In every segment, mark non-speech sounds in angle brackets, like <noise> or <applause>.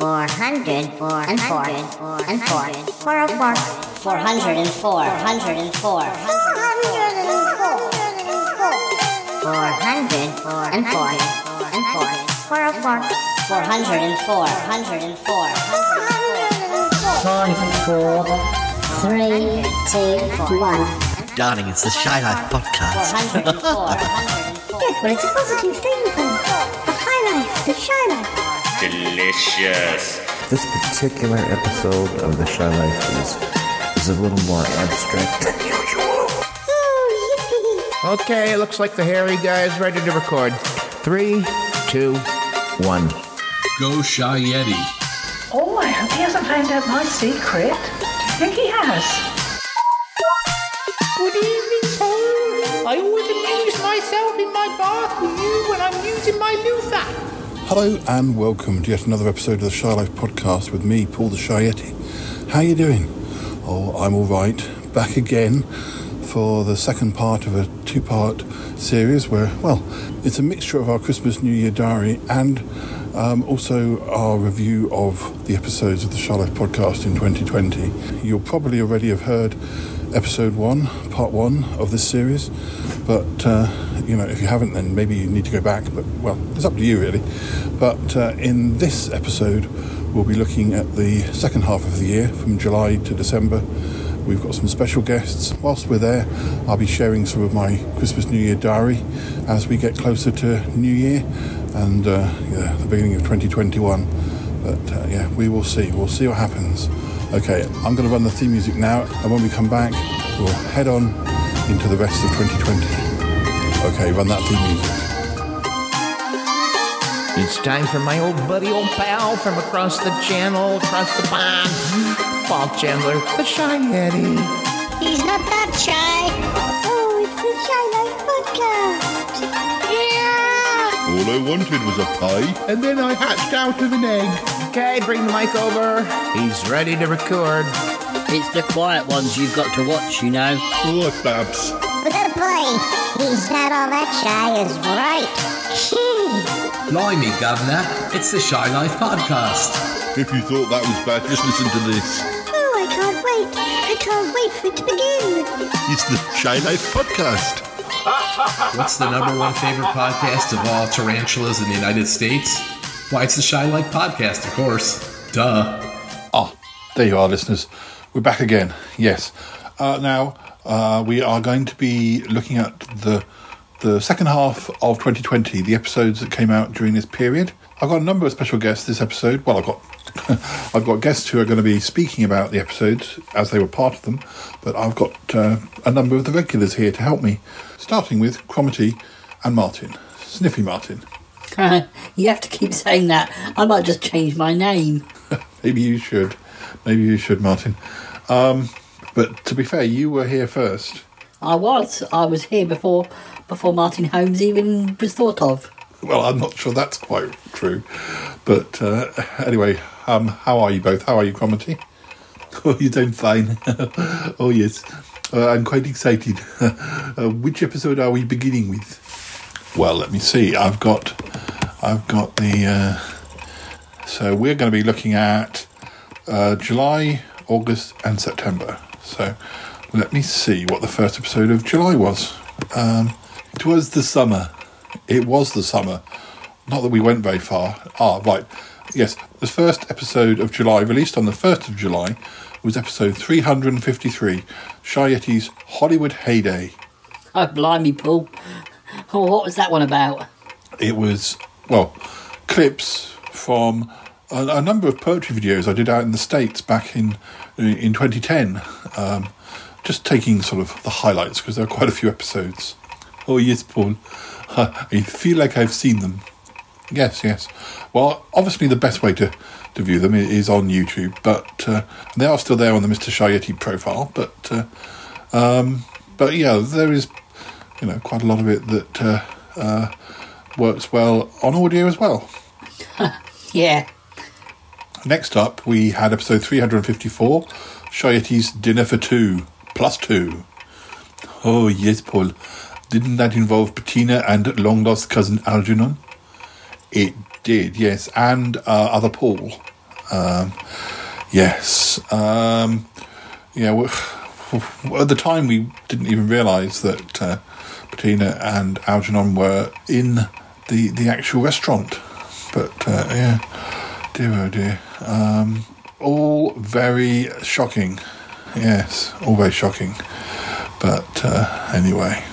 Four hundred four and four and four. Four oh four. Four hundred and four. Hundred and four. Four hundred four and four and four. Four oh four. Four hundred and four. Hundred and four. Five, four, three, two, one. Darling, it's the Shy Life podcast. hundred and four. Hundred and four. Good, well, it's a positive thing, Paul. The high life, the shy life. Delicious. This particular episode of The Shy Life is, is a little more abstract than usual. <laughs> Okay, it looks like the hairy guy is ready to record. Three, two, one. Go Shy Yeti. Oh, I hope he hasn't found out my secret. Do you think he has? Hello and welcome to yet another episode of the Shy Life podcast with me, Paul the Shy Yeti. How are you doing? Oh, I'm all right. Back again for the second part of a two-part series where, well, it's a mixture of our Christmas New Year diary and um, also our review of the episodes of the Shy Life podcast in 2020. You'll probably already have heard episode one, part one of this series, but uh, you know, if you haven't, then maybe you need to go back. But well, it's up to you really. But uh, in this episode, we'll be looking at the second half of the year from July to December. We've got some special guests. Whilst we're there, I'll be sharing some of my Christmas New Year diary as we get closer to New Year and uh, yeah, the beginning of 2021. But uh, yeah, we will see. We'll see what happens. Okay, I'm going to run the theme music now, and when we come back, we'll head on into the rest of 2020. Okay, run that theme music. It's time for my old buddy, old pal from across the channel, across the pond, Paul Chandler, the Shy Yeti. He's not that shy. Oh, it's the Shy Life podcast. Yeah. All I wanted was a pie. And then I hatched out of an egg. Okay, bring the mic over. He's ready to record. It's the quiet ones you've got to watch, you know. Oh, Babs. But that boy, he's not all that shy, is right. Hmm. Blimey, Governor. It's the Shy Life Podcast. If you thought that was bad, just listen to this. Oh, I can't wait. I can't wait for it to begin. It's the Shy Life Podcast. What's the number one favorite podcast of all tarantulas in the United States? Why, it's the Shy Like Podcast, of course. Duh. Ah, there you are, listeners. We're back again. Yes. Uh, now uh, we are going to be looking at the the second half of 2020, the episodes that came out during this period. I've got a number of special guests this episode. Well, I've got <laughs> I've got guests who are going to be speaking about the episodes as they were part of them, but I've got uh, a number of the regulars here to help me. Starting with Cromity and Martin, Sniffy Martin. You have to keep saying that. I might just change my name. <laughs> Maybe you should. Maybe you should, Martin. Um, but to be fair, you were here first. I was. I was here before before Martin Holmes even was thought of. Well, I'm not sure that's quite true. But uh, anyway, um, how are you both? How are you, Cromity? <laughs> Oh, you're doing fine. <laughs> oh, yes. Uh, I'm quite excited. uh, which episode are we beginning with? Well, let me see. I've got, I've got the. Uh, so we're going to be looking at uh, July, August, and September. So let me see what the first episode of July was. Um, it was the summer. It was the summer. Not that we went very far. Ah, right. Yes, the first episode of July, released on the 1st of July, was episode 353 Shy Yeti's Hollywood Heyday. Oh, <laughs> blimey, Paul. <laughs> What was that one about? It was, well, clips from a, a number of poetry videos I did out in the States back in, in 2010. Um, just taking sort of the highlights because there are quite a few episodes. Oh, yes, Paul. <laughs> I feel like I've seen them. Yes, yes. Well, obviously, the best way to, to view them is on YouTube, but uh, they are still there on the Mr. Shy Yeti profile. But uh, um, but yeah, there is you know quite a lot of it that uh, uh, works well on audio as well. <laughs> Yeah. Next up, we had episode 354 Shy Yeti's Dinner for Two, plus two. Oh, yes, Paul. Didn't that involve Bettina and long lost cousin Algernon? It did, yes, and uh, other Paul. Um, yes. Um, yeah. Well, <sighs> at the time, we didn't even realise that Bettina and Algernon were in the the actual restaurant. But uh, yeah, dear oh dear. Um, all very shocking. Yes, all very shocking. But uh, anyway,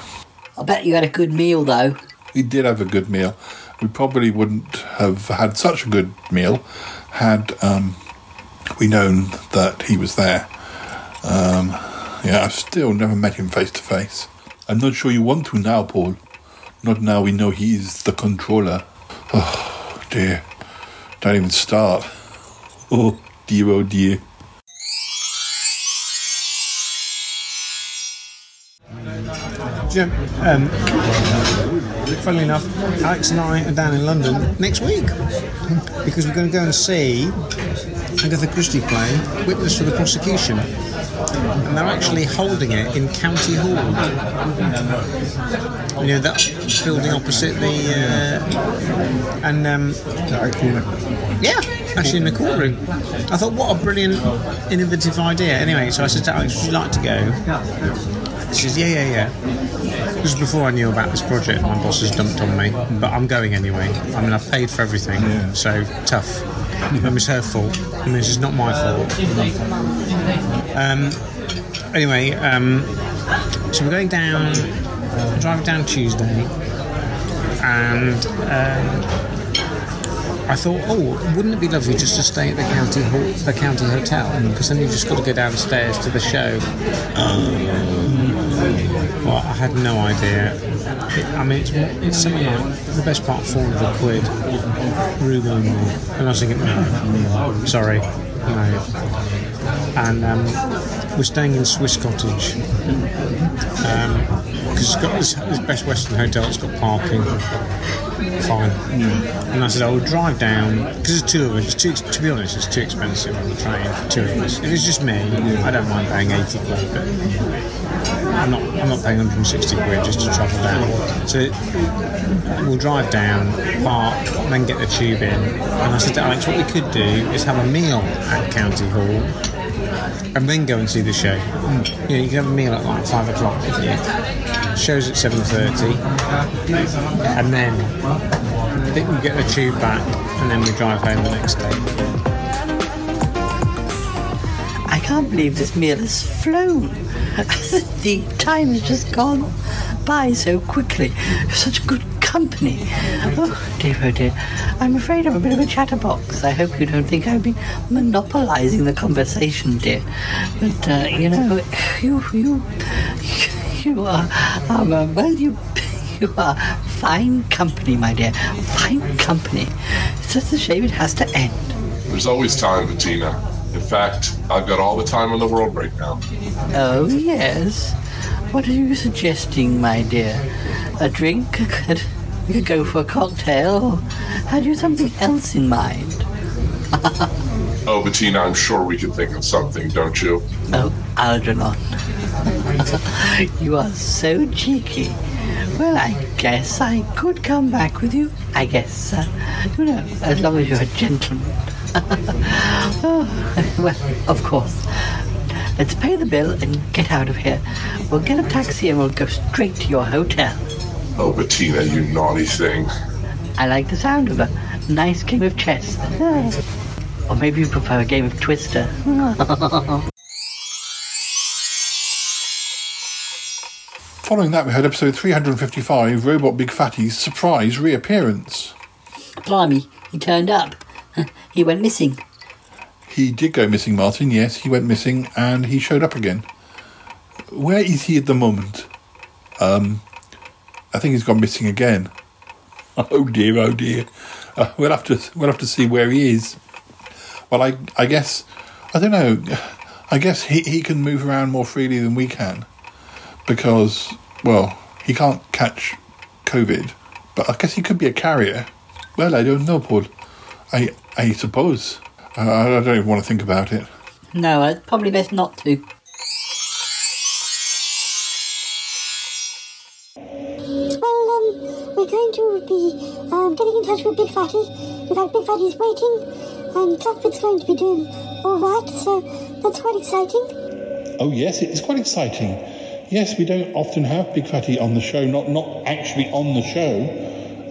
I bet you had a good meal though. we did have a good meal. We probably wouldn't have had such a good meal had um, we known that he was there. Um, yeah, I've still never met him face to face. I'm not sure you want to now, Paul. Not now we know he is the controller. Oh dear. Don't even start. <laughs> Oh dear, oh dear. Know, um, funnily enough, Alex and I are down in London next week <laughs> because we're going to go and see Agatha Christie play Witness for the Prosecution. And they're actually holding it in County Hall. You know, that building opposite the. Uh, and. Um, yeah, actually in the courtroom. I thought, what a brilliant, innovative idea. Anyway, so I said to Alex, would you like to go? She says, yeah, yeah, yeah. This was before I knew about this project. My boss has dumped on me, but I'm going anyway. I mean, I've paid for everything, so tough. I mean, it's her fault. I mean, it's not my fault. Um, anyway, um, so we're going down, driving down Tuesday, and um, I thought, oh, wouldn't it be lovely just to stay at the county hall, the county hotel? Because then you just got to go downstairs to the show. Well, I had no idea. It, I mean, it's, it's something like the best part, four hundred quid, room only. And I was thinking, no, sorry, no. And um, we're staying in Swiss Cottage because it's got this, Best Western Hotel. It's got parking. Fine. And I said, I will drive down because there's two of us. It's too, to be honest, it's too expensive on the train for two of us. If it's just me, I don't mind paying 80 quid, but I'm not. I'm not paying 160 quid just to travel down. So we'll drive down, park, and then get the tube in. And I said to Alex, what we could do is have a meal at County Hall and then go and see the show. Mm. You know, you can have a meal at like five o'clock. Yeah. Show's at seven thirty, and then I think we get the tube back, and then we drive home the next day. I can't believe this meal has flown. <laughs> the time has just gone by so quickly. Such good company. Oh dear, oh dear. I'm afraid I'm a bit of a chatterbox. I hope you don't think I've been monopolising the conversation, dear. But uh, you know, you you you are um, uh, well, you you are fine company, my dear. Fine company. It's just a shame it has to end. There's always time, Bettina. In fact, I've got all the time in the world right now. Oh, yes. What are you suggesting, my dear? A drink? <laughs> Could go for a cocktail? Had you something else in mind? <laughs> Oh, Bettina, I'm sure we could think of something, don't you? Oh, Algernon. <laughs> you are so cheeky. Well, I guess I could come back with you. I guess, uh, you know, as long as you're a gentleman. <laughs> oh, well, of course. Let's pay the bill and get out of here. We'll get a taxi and we'll go straight to your hotel. Oh, Bettina, you naughty thing. I like the sound of a nice game of chess. Or maybe you prefer a game of Twister. <laughs> Following that, we had episode 355 Robot Big Fatty's surprise reappearance. Blimey, he turned up. <laughs> He went missing. He did go missing, Martin. Yes, he went missing and he showed up again. Where is he at the moment? Um, I think he's gone missing again. <laughs> Oh dear, oh dear. Uh, we'll have to we'll have to see where he is. Well, I I guess I don't know. <sighs> I guess he he can move around more freely than we can because well he can't catch COVID, but I guess he could be a carrier. Well, I don't know, Paul. I I suppose. Uh, I don't even want to think about it. No, it's probably best not to. Be um, getting in touch with Big Fatty. In fact, Big Fatty's waiting and Cuthbert's going to be doing all that, so that's quite exciting. Oh yes, it's quite exciting. Yes, we don't often have Big Fatty on the show. Not not actually on the show.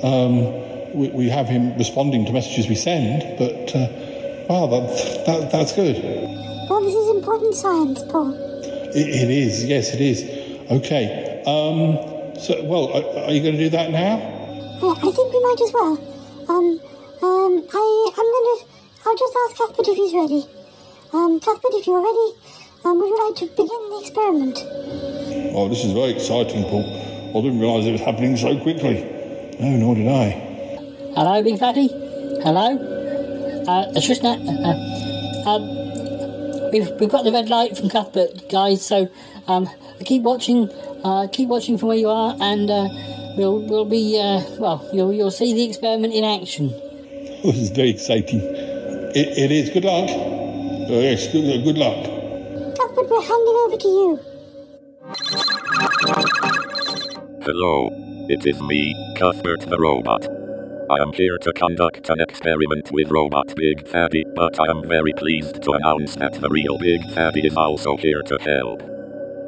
Um, we, we have him responding to messages we send, but uh, wow, that, that that's good. Well, this is important science, Paul. It, it is. Yes, it is. Okay. Um, so, well, are, are you going to do that now? Uh, I think we might as well. Um, um, I, I'm gonna, I'll just ask Cuthbert if he's ready. Um, Cuthbert, if you're ready, um, would you like to begin the experiment? Oh, this is very exciting, Paul. I didn't realise it was happening so quickly. No, nor did I. Hello, Big Fatty. Hello. Uh, it's just that. Uh, um, we've we've got the red light from Cuthbert, guys. So um, keep watching. Uh, keep watching from where you are, and uh, we'll we'll be uh, well. You'll you'll see the experiment in action. <laughs> Oh, this is very exciting. It, it is. Good luck. Oh, yes, good, good luck. Cuthbert, we're handing over to you. Hello, it is me, Cuthbert the Robot. I am here to conduct an experiment with Robot Big Fatty, but I am very pleased to announce that the real Big Fatty is also here to help.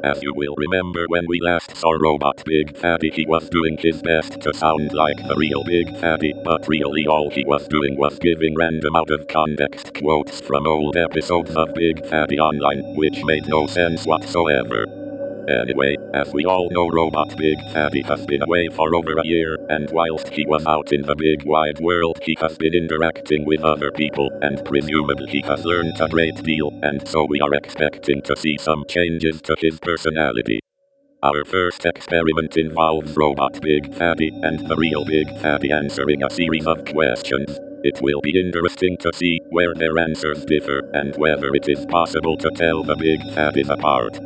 As you will remember when we last saw Robot Big Fatty, he was doing his best to sound like the real Big Fatty, but really all he was doing was giving random out of context quotes from old episodes of Big Fatty Online, which made no sense whatsoever. Anyway, as we all know, Robot Big Fatty has been away for over a year, and whilst he was out in the big wide world, he has been interacting with other people, and presumably he has learned a great deal, and so we are expecting to see some changes to his personality. Our first experiment involves Robot Big Fatty and the real Big Fatty answering a series of questions. It will be interesting to see where their answers differ and whether it is possible to tell the Big Fatties apart.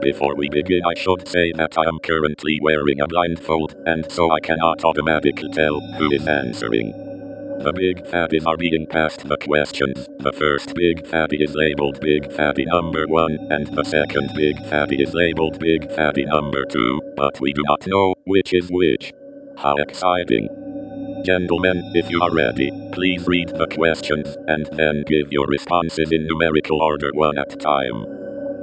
Before we begin, I should say that I am currently wearing a blindfold, and so I cannot automatically tell who is answering. The big fatties are being passed the questions. The first big fatty is labeled Big Fatty number 1, and the second big fatty is labeled Big Fatty number 2, but we do not know which is which. How exciting! Gentlemen, if you are ready, please read the questions, and then give your responses in numerical order one at a time.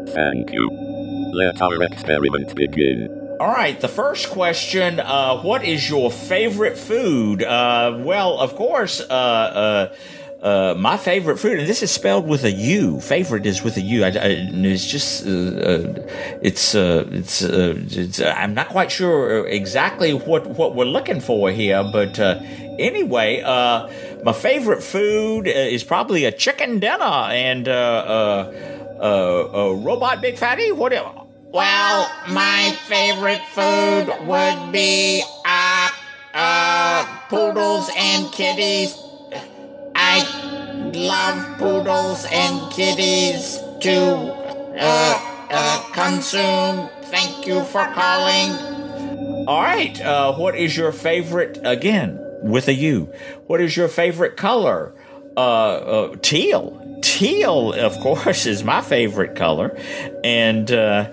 Thank you. Let our experiment begin. All right, the first question uh, What is your favorite food? Uh, well, of course, uh, uh, uh, my favorite food, and this is spelled with a U. Favorite is with a U. I, I, it's just, uh, it's, uh, it's, it's I'm not quite sure exactly what, what we're looking for here, but uh, anyway, uh, my favorite food is probably a chicken dinner and uh, robot big fatty. What? Well, my favorite food would be uh, uh, poodles and kitties. I love poodles and kitties to uh, uh, consume. Thank you for calling. All right. Uh, what is your favorite? Again, with a U. What is your favorite color? Uh, uh, teal. Teal, of course, is my favorite color, and uh,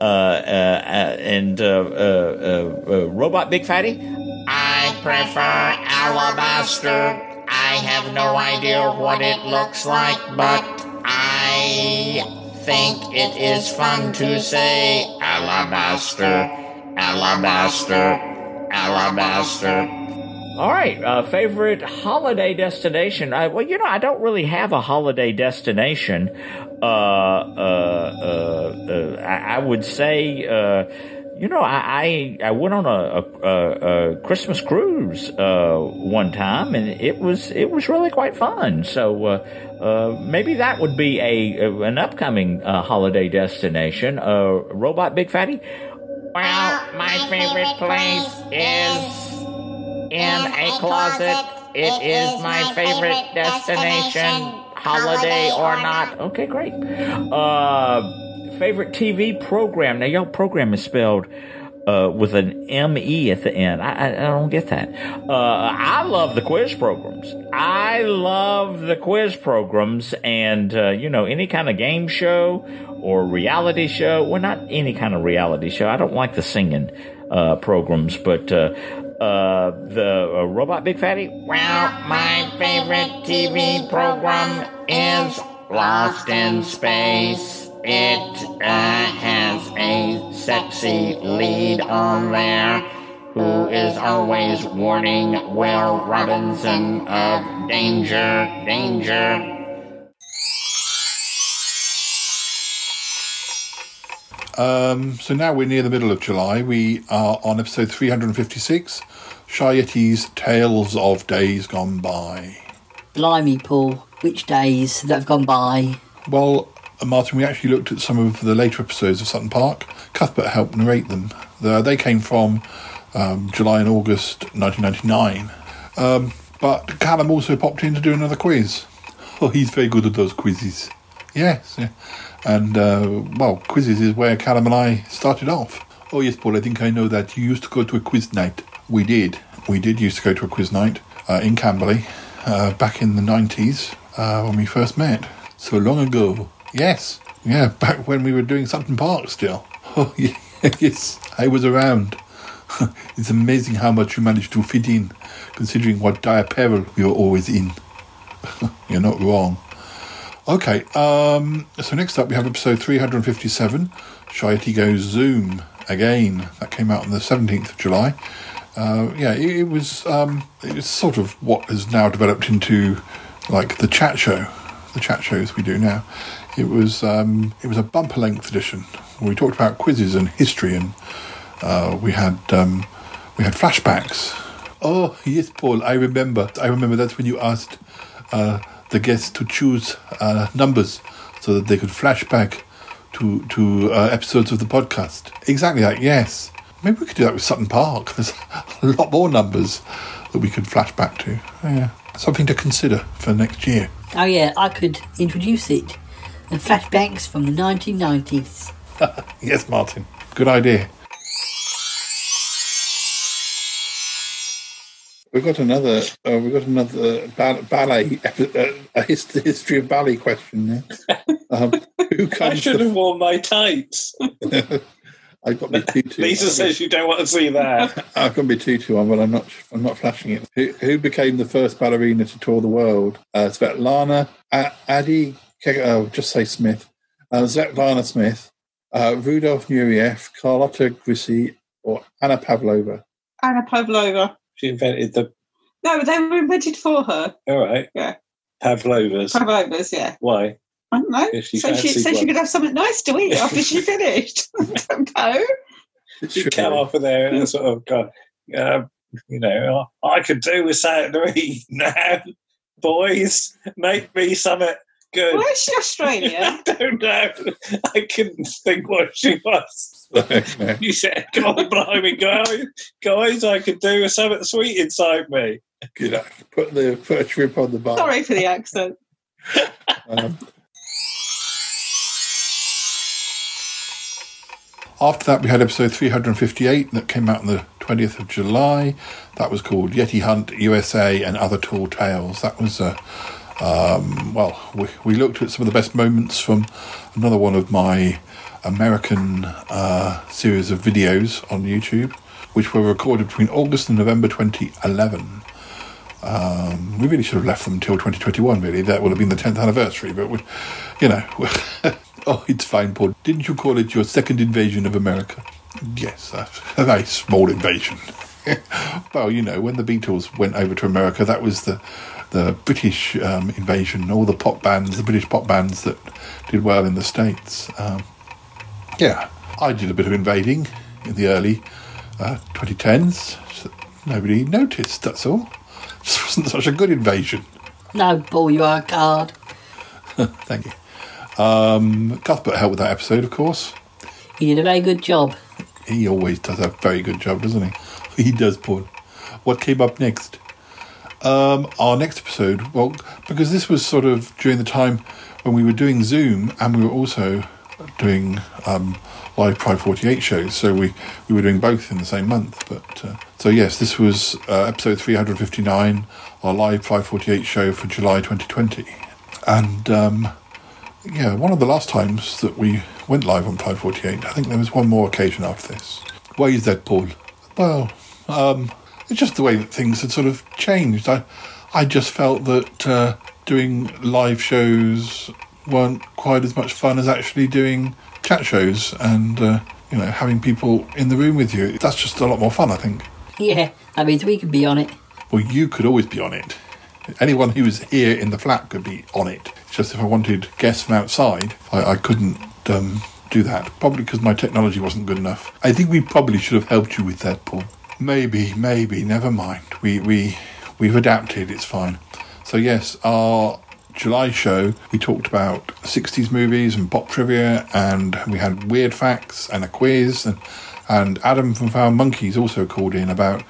uh, uh, uh, and uh, uh, robot big fatty. I prefer alabaster. I have no idea what it looks like, but I think it is fun to say alabaster, alabaster, alabaster. All right, uh, favorite holiday destination. I, well, you know, I don't really have a holiday destination. Uh, uh, uh, uh, I, I would say, uh, you know, I, I, I went on a, a, a, Christmas cruise uh, one time, and it was it was really quite fun. So maybe that would be a an upcoming holiday destination. Uh, Robot Big Fatty. Well, my favorite place is in a closet. It is my favorite destination, holiday or not. Okay, great. Uh, favorite TV program. Now, y'all program is spelled uh, with an M E at the end. I, I, I don't get that. Uh, I love the quiz programs. I love the quiz programs, and uh, you know any kind of game show or reality show. Well, not any kind of reality show. I don't like the singing uh, programs, but uh, the uh, robot Big Fatty. Well, my favorite TV program is Lost in Space. It uh, has a sexy lead on there who is always warning Will Robinson of danger, danger. Um, so now we're near the middle of July. We are on episode 356, Shy Yeti's Tales of Days Gone By. Blimey, Paul. Which days that have gone by? Well, uh, Martin, we actually looked at some of the later episodes of Sutton Park. Cuthbert helped narrate them. The, they came from um, July and August 1999. Um, but Callum also popped in to do another quiz. <laughs> Oh, he's very good at those quizzes. Yes, yeah. And, uh, well, quizzes is where Callum and I started off. Oh, yes, Paul, I think I know that. You used to go to a quiz night. We did. We did used to go to a quiz night uh, in Camberley uh, back in the 90s uh, when we first met. So long ago. Yes. Yeah, back when we were doing Sutton Park still. <laughs> Oh, <laughs> yes, I was around. <laughs> it's amazing how much you managed to fit in, considering what dire peril we were always in. You're not wrong. Okay, um, so next up we have episode 357, Shy Goes Zoom again. That came out on the 17th of July. Uh, yeah, it, it was um, it was sort of what has now developed into like the chat show, the chat shows we do now. It was um, it was a bumper length edition we talked about quizzes and history, and uh, we had um, we had flashbacks. Oh yes, Paul, I remember. I remember that's when you asked uh, the guests to choose uh, numbers so that they could flash back to to uh, episodes of the podcast. Exactly that. Yes. Maybe we could do that with Sutton Park. There's a lot more numbers that we could flash back to. Yeah. Something to consider for next year. Oh, yeah, I could introduce it. The flashbacks from the 1990s. <laughs> yes, Martin. Good idea. We've got another. Uh, we've got another ba- ballet. epi- Uh, a his- history of ballet question there. Um, who <laughs> I should the- have worn my tights. <laughs> I've got my tutu. Lisa says you don't want to see that. <laughs> I've got my tutu on, but I'm not. I'm not flashing it. Who, who became the first ballerina to tour the world? Uh, Svetlana, A- Adi. Ke- Oh, just say Smith. Uh, Svetlana Smith, uh, Rudolf Nureyev, Carlotta Grisi, or Anna Pavlova. Anna Pavlova. She invented the. No, they were invented for her. All right. Yeah. Pavlovas. Pavlovas, yeah. Why? I don't know. She so she fancied so she could have something nice to eat after she <laughs> finished. <laughs> I don't know. You come off of there and sort of go, uh, you know, I could do with something to eat <laughs> now. Boys, make me something good. Why is she Australian? I don't know. I couldn't think what she was. <laughs> You said, God blimey, guys, guys, I could do with something sweet inside me. Good. Put the put a shrimp on the bar. Sorry for the accent. <laughs> Um, after that, we had episode 358 that came out on the 20th of July. That was called Yeti Hunt USA and Other Tall Tales. That was a. Um, well, we, we looked at some of the best moments from another one of my American uh, series of videos on YouTube, which were recorded between August and November 2011. Um, we really should have left them until 2021, really. That would have been the 10th anniversary, but, we, you know. <laughs> oh, it's fine, Paul. Didn't you call it your second invasion of America? Yes, a, <laughs> a very small invasion. <laughs> well, you know, when the Beatles went over to America, that was the the British um, invasion, all the pop bands, the British pop bands that did well in the States. Um, yeah, I did a bit of invading in the early uh, 2010s. So nobody noticed, that's all. <laughs> This wasn't such a good invasion. No, Paul, you are a card. <laughs> Thank you. Um, Cuthbert helped with that episode, of course. He did a very good job. He always does a very good job, doesn't he? <laughs> He does, Paul. What came up next? Um, our next episode, well, because this was sort of during the time when we were doing Zoom and we were also doing um, live Pride 48 shows, so we, we were doing both in the same month. But uh, so yes, this was uh, episode 359, our live Pride 48 show for July 2020, and um, yeah, one of the last times that we went live on Pride 48. I think there was one more occasion after this. Why is that, Paul? Well, um, it's just the way that things had sort of changed. I, I just felt that uh, doing live shows weren't quite as much fun as actually doing chat shows and uh, you know having people in the room with you. That's just a lot more fun, I think. Yeah, that means we could be on it. Well, you could always be on it. Anyone who was here in the flat could be on it. It's just if I wanted guests from outside, I, I couldn't um, do that. Probably because my technology wasn't good enough. I think we probably should have helped you with that, Paul. Maybe, maybe. Never mind. We we we've adapted. It's fine. So yes, our July show we talked about 60s movies and pop trivia, and we had weird facts and a quiz, and and Adam from Found Monkeys also called in about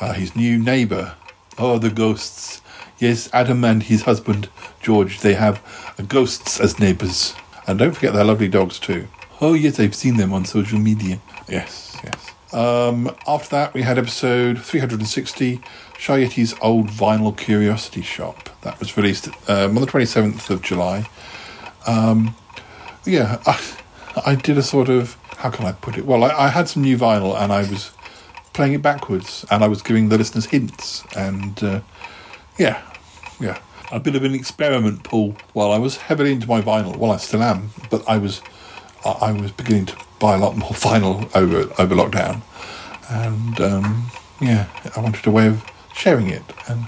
uh, his new neighbour. Oh, the ghosts. Yes, Adam and his husband George. They have uh, ghosts as neighbours, and don't forget their lovely dogs too. Oh yes, I've seen them on social media. Yes, yes. Um, after that, we had episode 360, Shy Yeti's old vinyl curiosity shop. That was released um, on the 27th of July. Um, yeah, I, I did a sort of, how can I put it? Well, I, I had some new vinyl and I was playing it backwards and I was giving the listeners hints. And uh, yeah, yeah. A bit of an experiment, Paul. While I was heavily into my vinyl, well, I still am, but I was I I was beginning to buy a lot more <laughs> vinyl over over lockdown, and um, yeah, I wanted a way of sharing it. And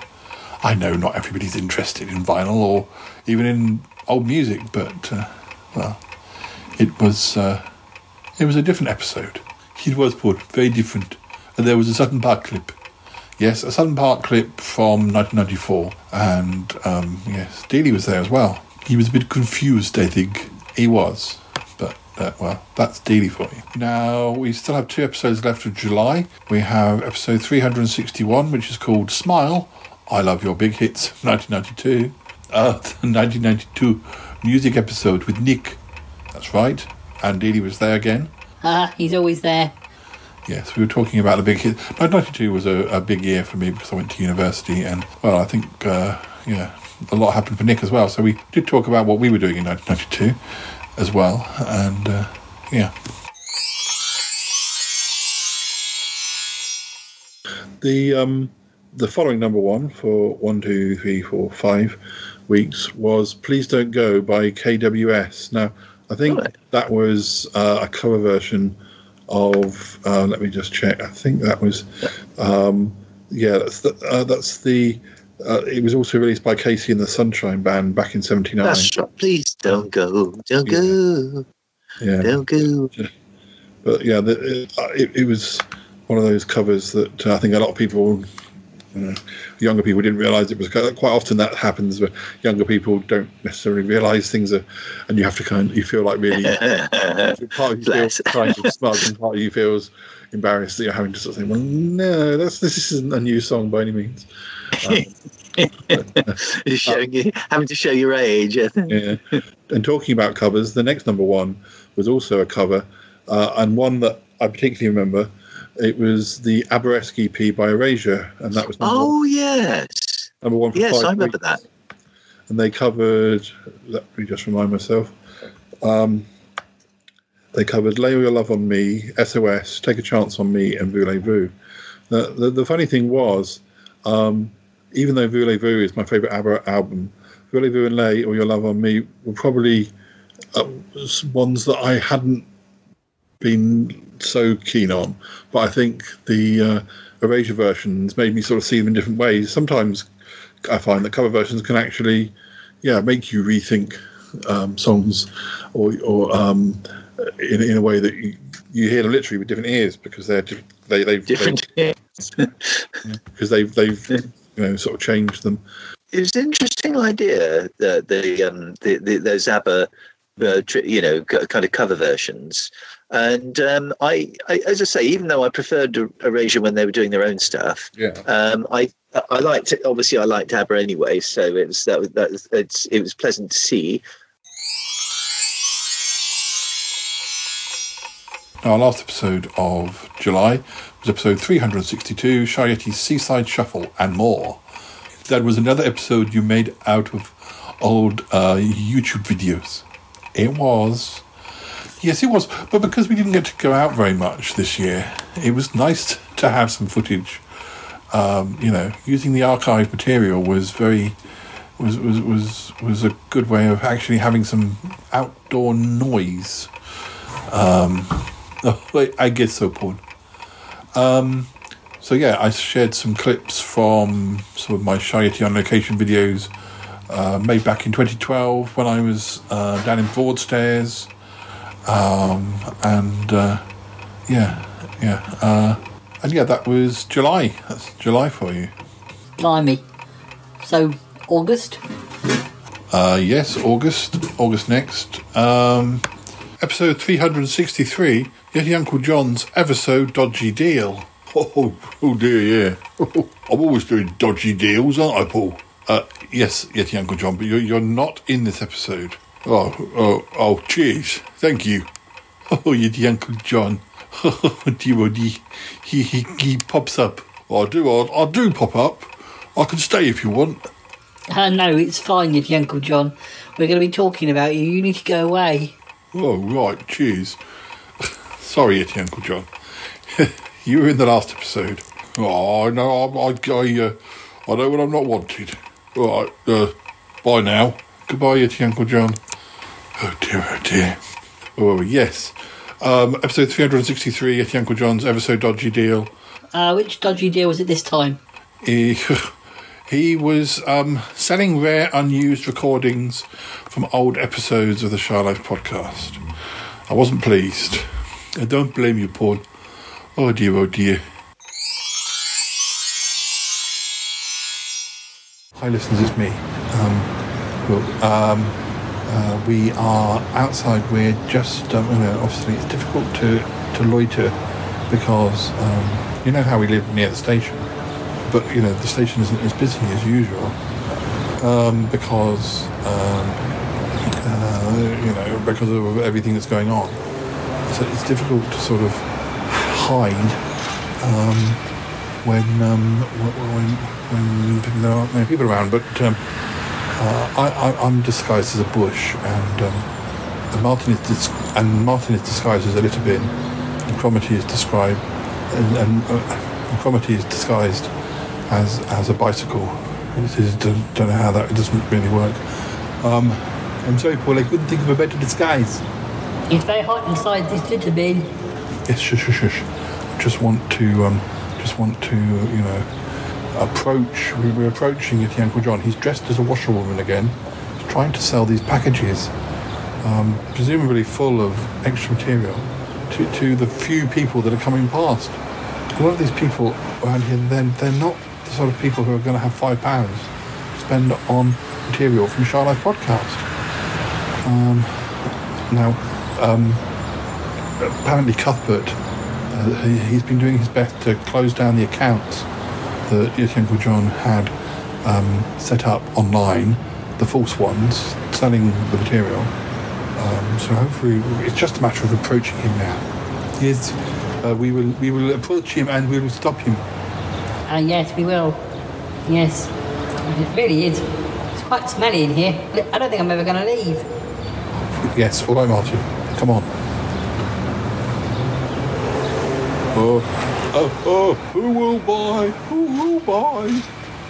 I know not everybody's interested in vinyl or even in old music, but uh, well, it was uh, it was a different episode. It was Paul, very different, and there was a Sutton Park clip. Yes, a Sutton Park clip from 1994, and um, yes, Dealey was there as well. He was a bit confused, I think. He was, but uh, well, that's Dealey for you. Now we still have two episodes left of July. We have episode 361, which is called "Smile." I love your big hits, <laughs> 1992. Uh, the 1992 music episode with Nick. That's right, and Dealey was there again. Ah, he's always there. Yes, we were talking about the big hit. 1992 was a, a big year for me because I went to university, and well, I think uh, yeah, a lot happened for Nick as well. So we did talk about what we were doing in 1992 as well, and uh, yeah. The um, the following number one for one, two, three, four, five weeks was "Please Don't Go" by KWS. Now, I think that was uh, a cover version of. Uh, let me just check. I think that was. Um, yeah, that's the. Uh, that's the. Uh, it was also released by KC and the Sunshine Band back in '79. That's right. Please don't go. Don't go. Yeah. Don't go. But yeah, the, it, it, was one of those covers that uh, I think a lot of people, you know, younger people, didn't realise it was. Quite often that happens where younger people don't necessarily realise things are, and you have to kind of you feel like really <laughs> part of you feels smug, and part of you feels embarrassed that you're having to sort of say, well, no, that's this isn't a new song by any means. Um, <laughs> <laughs> showing you, having to show your age. <laughs> Yeah. And talking about covers, the next number one was also a cover, uh, and one that I particularly remember. It was the Abba-esque EP by Erasure, and that was number, Oh yes. number one for Yes, I remember weeks. that. And they covered. Let me just remind myself. Um, they covered "Lay Your Love on Me," "SOS," "Take a Chance on Me," and "Voulez-Vous." The, the, the funny thing was, um, even though "Voulez-Vous" is my favourite ABBA album, "Voulez-Vous" and "Lay All Your Love on Me" were probably uh, ones that I hadn't been so keen on. But I think the uh, Erasure versions made me sort of see them in different ways. Sometimes I find that cover versions can actually, yeah, make you rethink um, songs, or or um, in in a way that you, you hear them literally with different ears because they're they they Different. Ears. <laughs> Because they've they've you know sort of change them. It was an interesting idea that the um the, the those ABBA, uh, you know, kind of cover versions. And um, I, I, as I say, even though I preferred Erasure when they were doing their own stuff, Yeah. um, I I liked it. Obviously, I liked ABBA anyway, so it was that was that was, it's it was pleasant to see. Our last episode of July was episode 362, Shy Yeti's Seaside Shuffle and more. That was another episode you made out of old uh, YouTube videos. It was. Yes, it was. But because we didn't get to go out very much this year, it was nice <laughs> to have some footage um, you know, using the archive material was very was was was was a good way of actually having some outdoor noise. Um, oh, <laughs> wait, I get so Paul. Um, so yeah, I shared some clips from some of my Shy Yeti on location videos uh, made back in 2012 when I was uh, down in Broadstairs, um, and uh, yeah, yeah, uh, and yeah, that was July. That's July for you. Blimey. So, August? Uh, yes, August, August next. Um, episode 363, Yeti Uncle John's ever so dodgy deal. <laughs> Oh, oh dear, yeah. <laughs> I'm always doing dodgy deals, aren't I, Paul? Uh, yes, Yeti Uncle John, but you're, you're not in this episode. Oh, oh, oh, cheers. Thank you. <laughs> Oh, Yeti Uncle John. Oh, dear, oh, dear. He, he, he pops up. I do, I, I do pop up. I can stay if you want. Uh, no, it's fine, if Uncle John. We're going to be talking about you. You need to go away. Oh, right, cheers. Sorry, Yeti Uncle John. <laughs> you were in the last episode. Oh, no, I, I, I, uh, I know when I'm not wanted. All right, uh, bye now. Goodbye, Yeti Uncle John. Oh dear, oh dear. Oh, yes. Um, episode 363, Yeti Uncle John's ever so dodgy deal. Uh, which dodgy deal was it this time? He, <laughs> he was um, selling rare, unused recordings from old episodes of the Life podcast. I wasn't pleased. I don't blame you, Paul. Oh dear, oh dear. Hi, listeners, it's me. Um, um, uh, we are outside. We're just, um, you know, obviously it's difficult to, to loiter because um, you know how we live near the station, but you know the station isn't as busy as usual um, because um, uh, you know because of everything that's going on. So it's difficult to sort of hide um, when, um, when when there aren't many people around. But um, uh, I, I, I'm disguised as a bush, and um, Martin is dis- and Martin is disguised as a little bin, and Cromitty is described and, and, uh, and Cromitty is disguised as as a bicycle. Is, don't, know how that doesn't really work. Um, I'm sorry, Paul. I couldn't think of a better disguise. It's very hot inside this little bin. Yes, shush, shush, shush. Just want to, um, just want to, you know, approach. We were approaching Yeti Uncle John. He's dressed as a washerwoman again. He's trying to sell these packages, um, presumably full of extra material, to, to the few people that are coming past. A lot of these people around here, they're, they're not the sort of people who are going to have five pounds to spend on material from Shy Podcast. Um, now, um, apparently Cuthbert, uh, he, he's been doing his best to close down the accounts that Yeti Uncle John had um, set up online, the false ones, selling the material. Um, so hopefully, it's just a matter of approaching him now. Yes, uh, we will we will approach him and we will stop him. Uh, yes, we will. Yes. It really is. It's quite smelly in here. I don't think I'm ever going to leave. Yes, all right, Martin. Come on. Oh, oh, oh, who will buy? Who will buy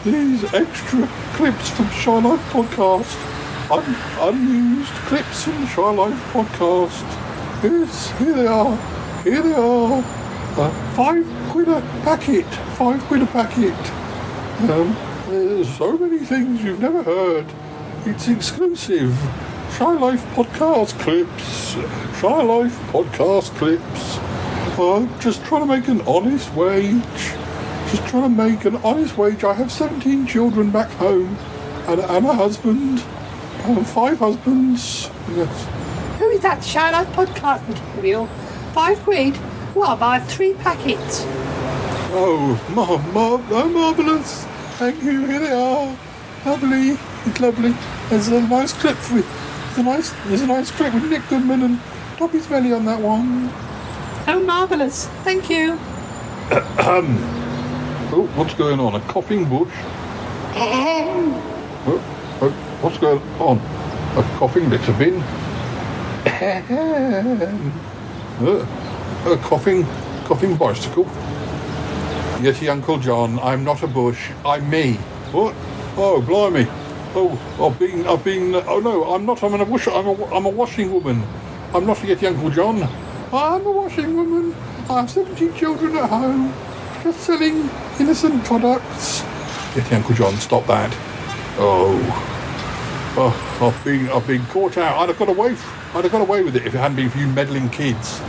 these extra clips from Shy Life Podcast? Un- unused clips from Shy Life Podcast. Yes, here they are. Here they are. Uh, five quid a packet. Five quid a packet. Um, there's so many things you've never heard. It's exclusive. Shy Life Podcast clips. Shy Life Podcast clips. Uh, just trying to make an honest wage. Just trying to make an honest wage. I have 17 children back home and, and a husband. And five husbands. Yes. Who is that Shy Life podcast material? Five quid? Well, buy three packets. Oh, mar- mar- oh, marvellous. Thank you. Here they are. Lovely. It's lovely. There's a nice clip for there's a nice there's a nice trick with Nick Goodman and Toppie Smellie on that one. Oh, marvellous. Thank you. <clears throat> Oh, what's going on? A coughing bush? Oh, oh, what's going on? A coughing litter bin? Uh, a coughing, coughing bicycle? Yeti Uncle John. I'm not a bush. I'm me. What? Oh, blimey. Oh, oh I've been, I've oh, been. Oh no, I'm not. I'm a. I'm a, I'm a washing woman. I'm not a Yeti Uncle John. I'm a washing woman. I have 17 children at home, just selling innocent products. Yeti Uncle John, stop that. Oh, oh, I've been, I've been caught out. I'd have got away. I'd have got away with it if it hadn't been for you meddling kids.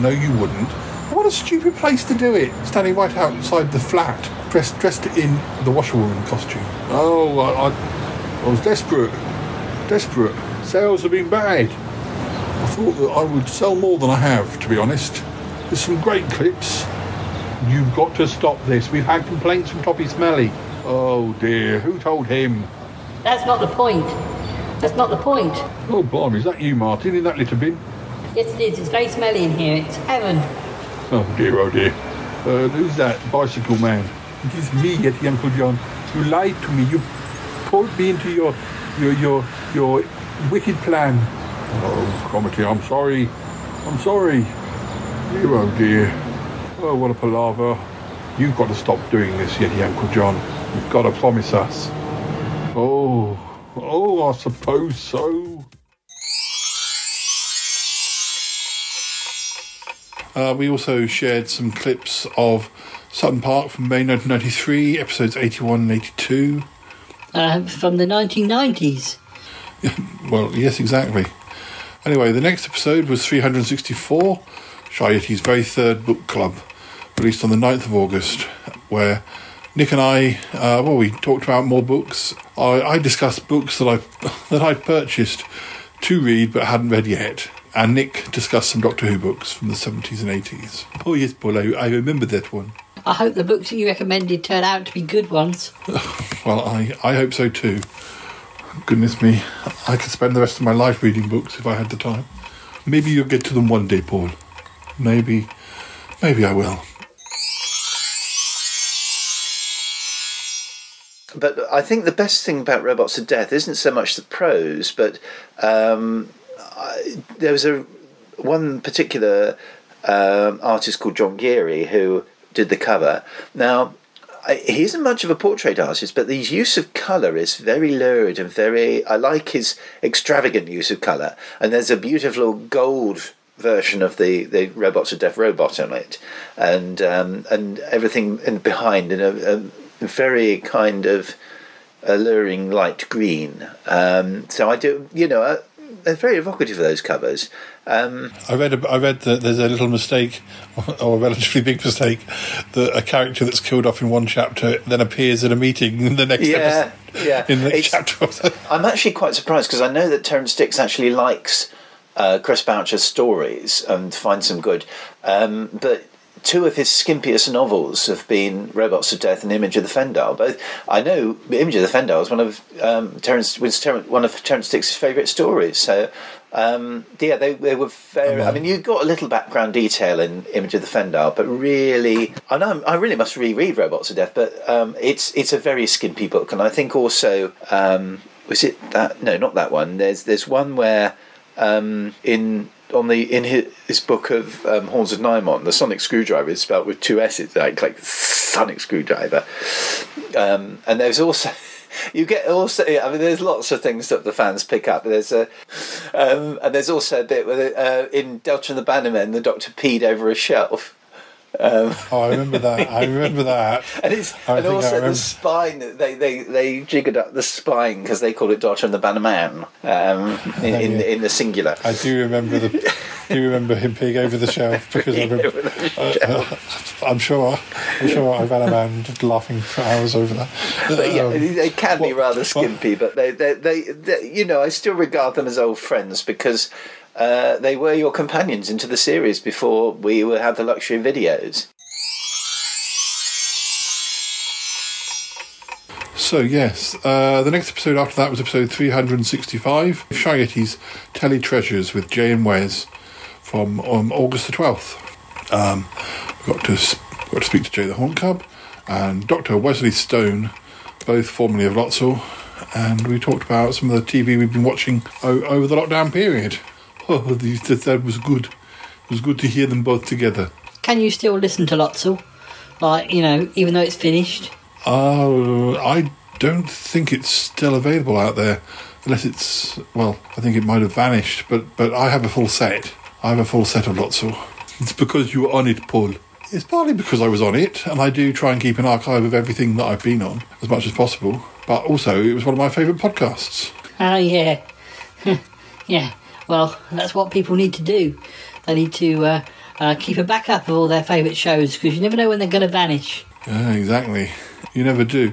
No, you wouldn't. What a stupid place to do it. Standing right outside the flat, dressed dressed in the washerwoman costume. Oh, I, I was desperate. Desperate. Sales have been bad. I thought that I would sell more than I have, to be honest. There's some great clips. You've got to stop this. We've had complaints from Toppie Smellie. Oh dear, who told him? That's not the point. That's not the point. Oh, blimey, is that you, Martin, in that litter bin? Yes, it is. It's very smelly in here. It's heaven. Oh dear, oh dear. Uh, who's that bicycle man? It is me, Yeti Uncle John. You lied to me. You pulled me into your your your your wicked plan. Oh, Cromitty, I'm sorry. I'm sorry. Dear, oh dear. Oh, what a palaver. You've got to stop doing this, Yeti Uncle John. You've got to promise us. Oh, oh, I suppose so. Uh, we also shared some clips of Sutton Park from May 1993, episodes 81 and 82. Uh, from the 1990s. <laughs> Well, yes, exactly. Anyway, the next episode was 364, Shy Yeti's very third book club, released on the 9th of August, where Nick and I, uh, well, we talked about more books. I, I discussed books that I <laughs> that I'd purchased to read but hadn't read yet, and Nick discussed some Doctor Who books from the 70s and 80s. Oh yes, Paul, I, I remember that one. I hope the books that you recommended turn out to be good ones. <laughs> Well, I, I hope so too. Goodness me, I could spend the rest of my life reading books if I had the time. Maybe you'll get to them one day, Paul. Maybe, maybe I will. But I think the best thing about Robots of Death isn't so much the prose, but um, I, there was a one particular um, artist called John Geary who did the cover. Now, he isn't much of a portrait artist, but his use of colour is very lurid and very. I like his extravagant use of colour. And there's a beautiful gold version of the, the Robots of Death robot on it, and um, and everything in behind in a, a very kind of alluring light green. Um, so I do, you know, uh, they're very evocative of those covers. Um, I read. A, I read that there's a little mistake, <laughs> or a relatively big mistake, that a character that's killed off in one chapter then appears at a meeting in the next Yeah, episode. yeah. <laughs> In the It's- chapter. <laughs> I'm actually quite surprised because I know that Terrance Dicks actually likes uh, Chris Boucher's stories and finds them good. Um, but two of his skimpiest novels have been Robots of Death and Image of the Fendahl. Both I know Image of the Fendahl is one of um, Terrance was Terrance, one of Terrance Dicks's favourite stories. So. Um, yeah, they, they were very. I mean, you got a little background detail in Image of the Fendahl, but really, I know I really must reread Robots of Death, but um, it's it's a very skimpy book, and I think also um, was it that no, not that one. There's there's one where um, in on the in his, his book of um, Horns of Nimon, the sonic screwdriver is spelled with two s's, like like sonic screwdriver. Um, and there's also you get also. I mean, there's lots of things that the fans pick up. There's a um, and there's also a bit where uh, in Delta and the Bannermen, the Doctor peed over a shelf. Um, oh, I remember that. I remember that. <laughs> and it's I and think also the spine. They they they jiggered up the spine because they call it Doctor and the Bannerman um, <laughs> in, in in the singular. I do remember the. <laughs> <laughs> do remember him peeing over the shelf because I remember. <laughs> Uh, I'm sure. I'm sure I've had a man just laughing for hours over that. But yeah, Um, they can be rather skimpy, but they, they, they, they, you know, I still regard them as old friends because uh, they were your companions into the series before we were- had the luxury of videos. So yes, uh, the next episode after that was episode 365, Shy Yeti's Telly Treasures with Jay and Wes from um, August the 12th. Um, we got to got to speak to Jay the Hauntcub and Dr. Wesley Stone, both formerly of Lotzel, and we talked about some of the TV we've been watching o- over the lockdown period. <laughs> Oh, that was good. It was good to hear them both together. Can you still listen to Lotzel? Like, you know, even though it's finished. Uh, I don't think it's still available out there, unless it's well. I think it might have vanished, but but I have a full set. I have a full set of Lotso. It's because you were on it, Paul. It's partly because I was on it, and I do try and keep an archive of everything that I've been on as much as possible. But also, it was one of my favourite podcasts. Oh, yeah. <laughs> yeah. Well, that's what people need to do. They need to uh, uh, keep a backup of all their favourite shows because you never know when they're going to vanish. Yeah, exactly. You never do.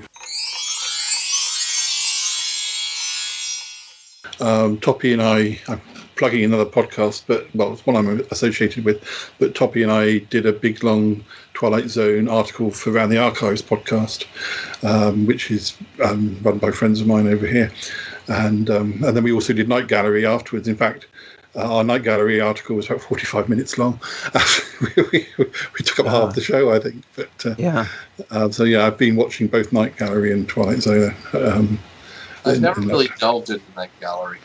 Um, Toppie and I, I'm plugging another podcast, but well, it's one I'm associated with. But Toppie and I did a big long Twilight Zone article for Around the Archives podcast, um, which is um, run by friends of mine over here, and um, and then we also did Night Gallery afterwards. In fact. Uh, our night gallery article was about 45 minutes long. <laughs> we, we, we took up half the show, I think. But uh, Yeah. uh, so yeah, I've been watching both Night Gallery and Twilight Zone. Um, I've in- never in that- really delved into that gallery.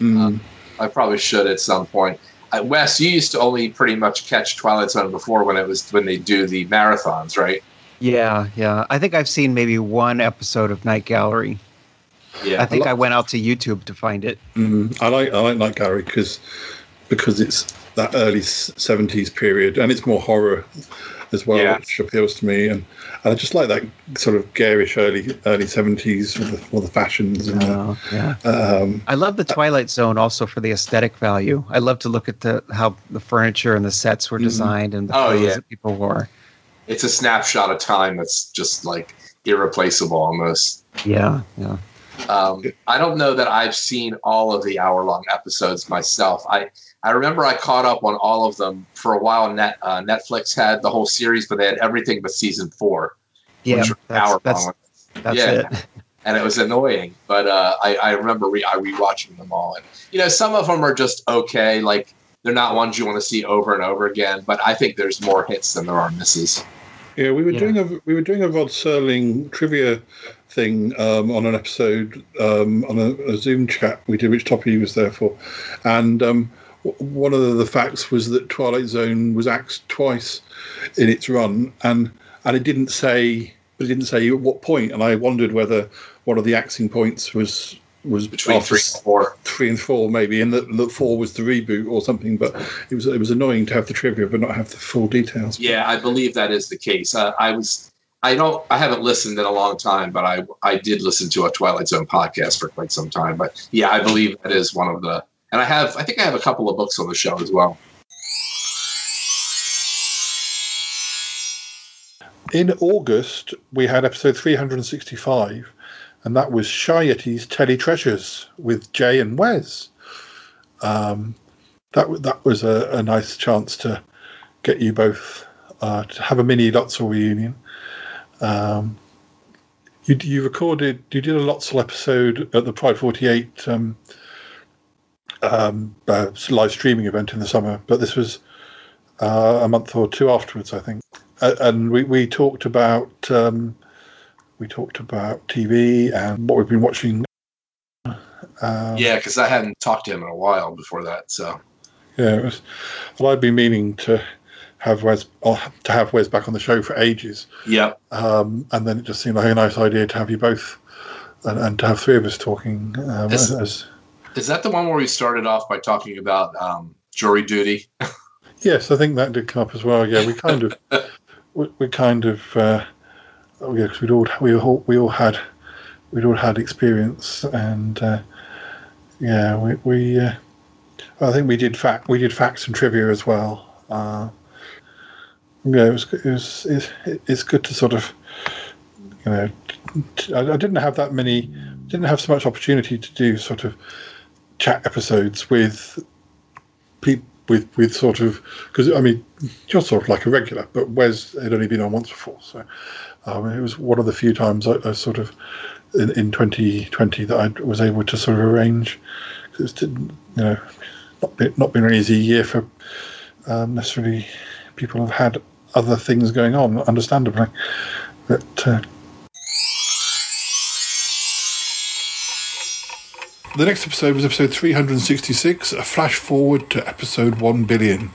Mm. I probably should at some point. Uh, Wes, you used to only pretty much catch Twilight Zone before when it was when they do the marathons, right? Yeah, yeah. I think I've seen maybe one episode of Night Gallery. Yeah. I think I went out to YouTube to find it. Mm, I like I like Night Gallery because because it's that early seventies period and it's more horror as well, which appeals to me. And, and I just like that sort of garish early early seventies with the, all the fashions. And Oh, yeah. um, I love the Twilight Zone also for the aesthetic value. I love to look at the how the furniture and the sets were designed and the Oh, clothes yeah. that people wore. It's a snapshot of time that's just like irreplaceable almost. Yeah, yeah. Um, I don't know that I've seen all of the hour long episodes myself. I I remember I caught up on all of them for a while. Net uh, Netflix had the whole series, but they had everything but season four. Yeah, that's- hour that's- long. that's yeah. it. And it was annoying, but uh, I, I remember re- I rewatching them all, and you know some of them are just okay. Like they're not ones you want to see over and over again. But I think there's more hits than there are misses. Yeah, we were doing a we were doing a Rod Serling trivia thing um, on an episode um, on a, a Zoom chat we did, which Toppie was there for, and um, w- one of the facts was that Twilight Zone was axed twice in its run, and and it didn't say, but it didn't say at what point. and I wondered whether one of the axing points was was Between three and four. three and four maybe, and that, that four was the reboot or something. But it was it was annoying to have the trivia but not have the full details. Yeah, I believe that is the case. Uh, I was, I don't, I haven't listened in a long time, but I, I did listen to a Twilight Zone podcast for quite some time. But yeah, I believe that is one of the, and I have, I think I have a couple of books on the show as well. In August, we had episode 365, and that was Shy Yeti's Telly Treasures with Jay and Wes. Um, that that was a, a nice chance to get you both uh, to have a mini Lotzel reunion. Um, you you recorded you did a Lotzel episode at the Pride 48 um, um, uh, live streaming event in the summer, but this was uh, a month or two afterwards, I think. Uh, and we, we talked about um, we talked about TV and what we've been watching. Um, yeah, because I hadn't talked to him in a while before that. So yeah. It was, well, I'd been meaning to have Wes to have Wes back on the show for ages. yeah, Um, and then it just seemed like a nice idea to have you both and, and to have three of us talking. Um, as, as, is that the one where we started off by talking about um, jury duty? <laughs> yes, I think that did come up as well. Yeah, we kind of <laughs> we, we kind of uh, oh yeah, 'cause we'd all we all we all had we'd all had experience and uh, yeah, we we uh, I think we did fact we did facts and trivia as well. Uh, yeah, it was it was it's, it's good to sort of you know I didn't have that many didn't have so much opportunity to do sort of chat episodes with people with with sort of because I mean you're sort of like a regular, but Wes had only been on once before, so um, it was one of the few times I, I sort of in, in 2020 that I was able to sort of arrange. 'cause It's didn't you know not been, not been an easy year for um, necessarily people have had other things going on, understandably, but. Uh, The next episode was episode 366, a flash forward to episode 1 billion,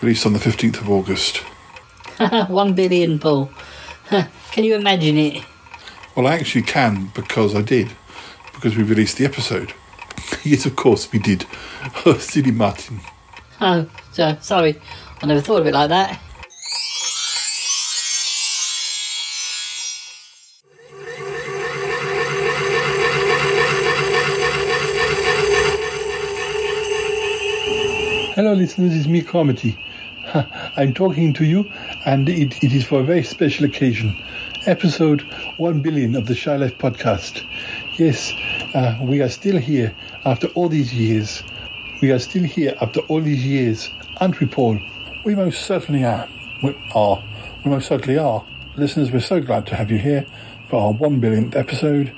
released on the 15th of August. <laughs> One billion, Paul. <laughs> Can you imagine it? Well, I actually can because I did, because we released the episode. <laughs> yes, of course we did. Oh, silly Martin. Oh, so, sorry. I never thought of it like that. Hello, listeners, it's me, Comedy. <laughs> I'm talking to you, and it, it is for a very special occasion. Episode 1 billion of the Shy Life podcast. Yes, uh, we are still here after all these years. We are still here after all these years, aren't we, Paul? We most certainly are. We are. We most certainly are. Listeners, we're so glad to have you here for our 1 billionth episode.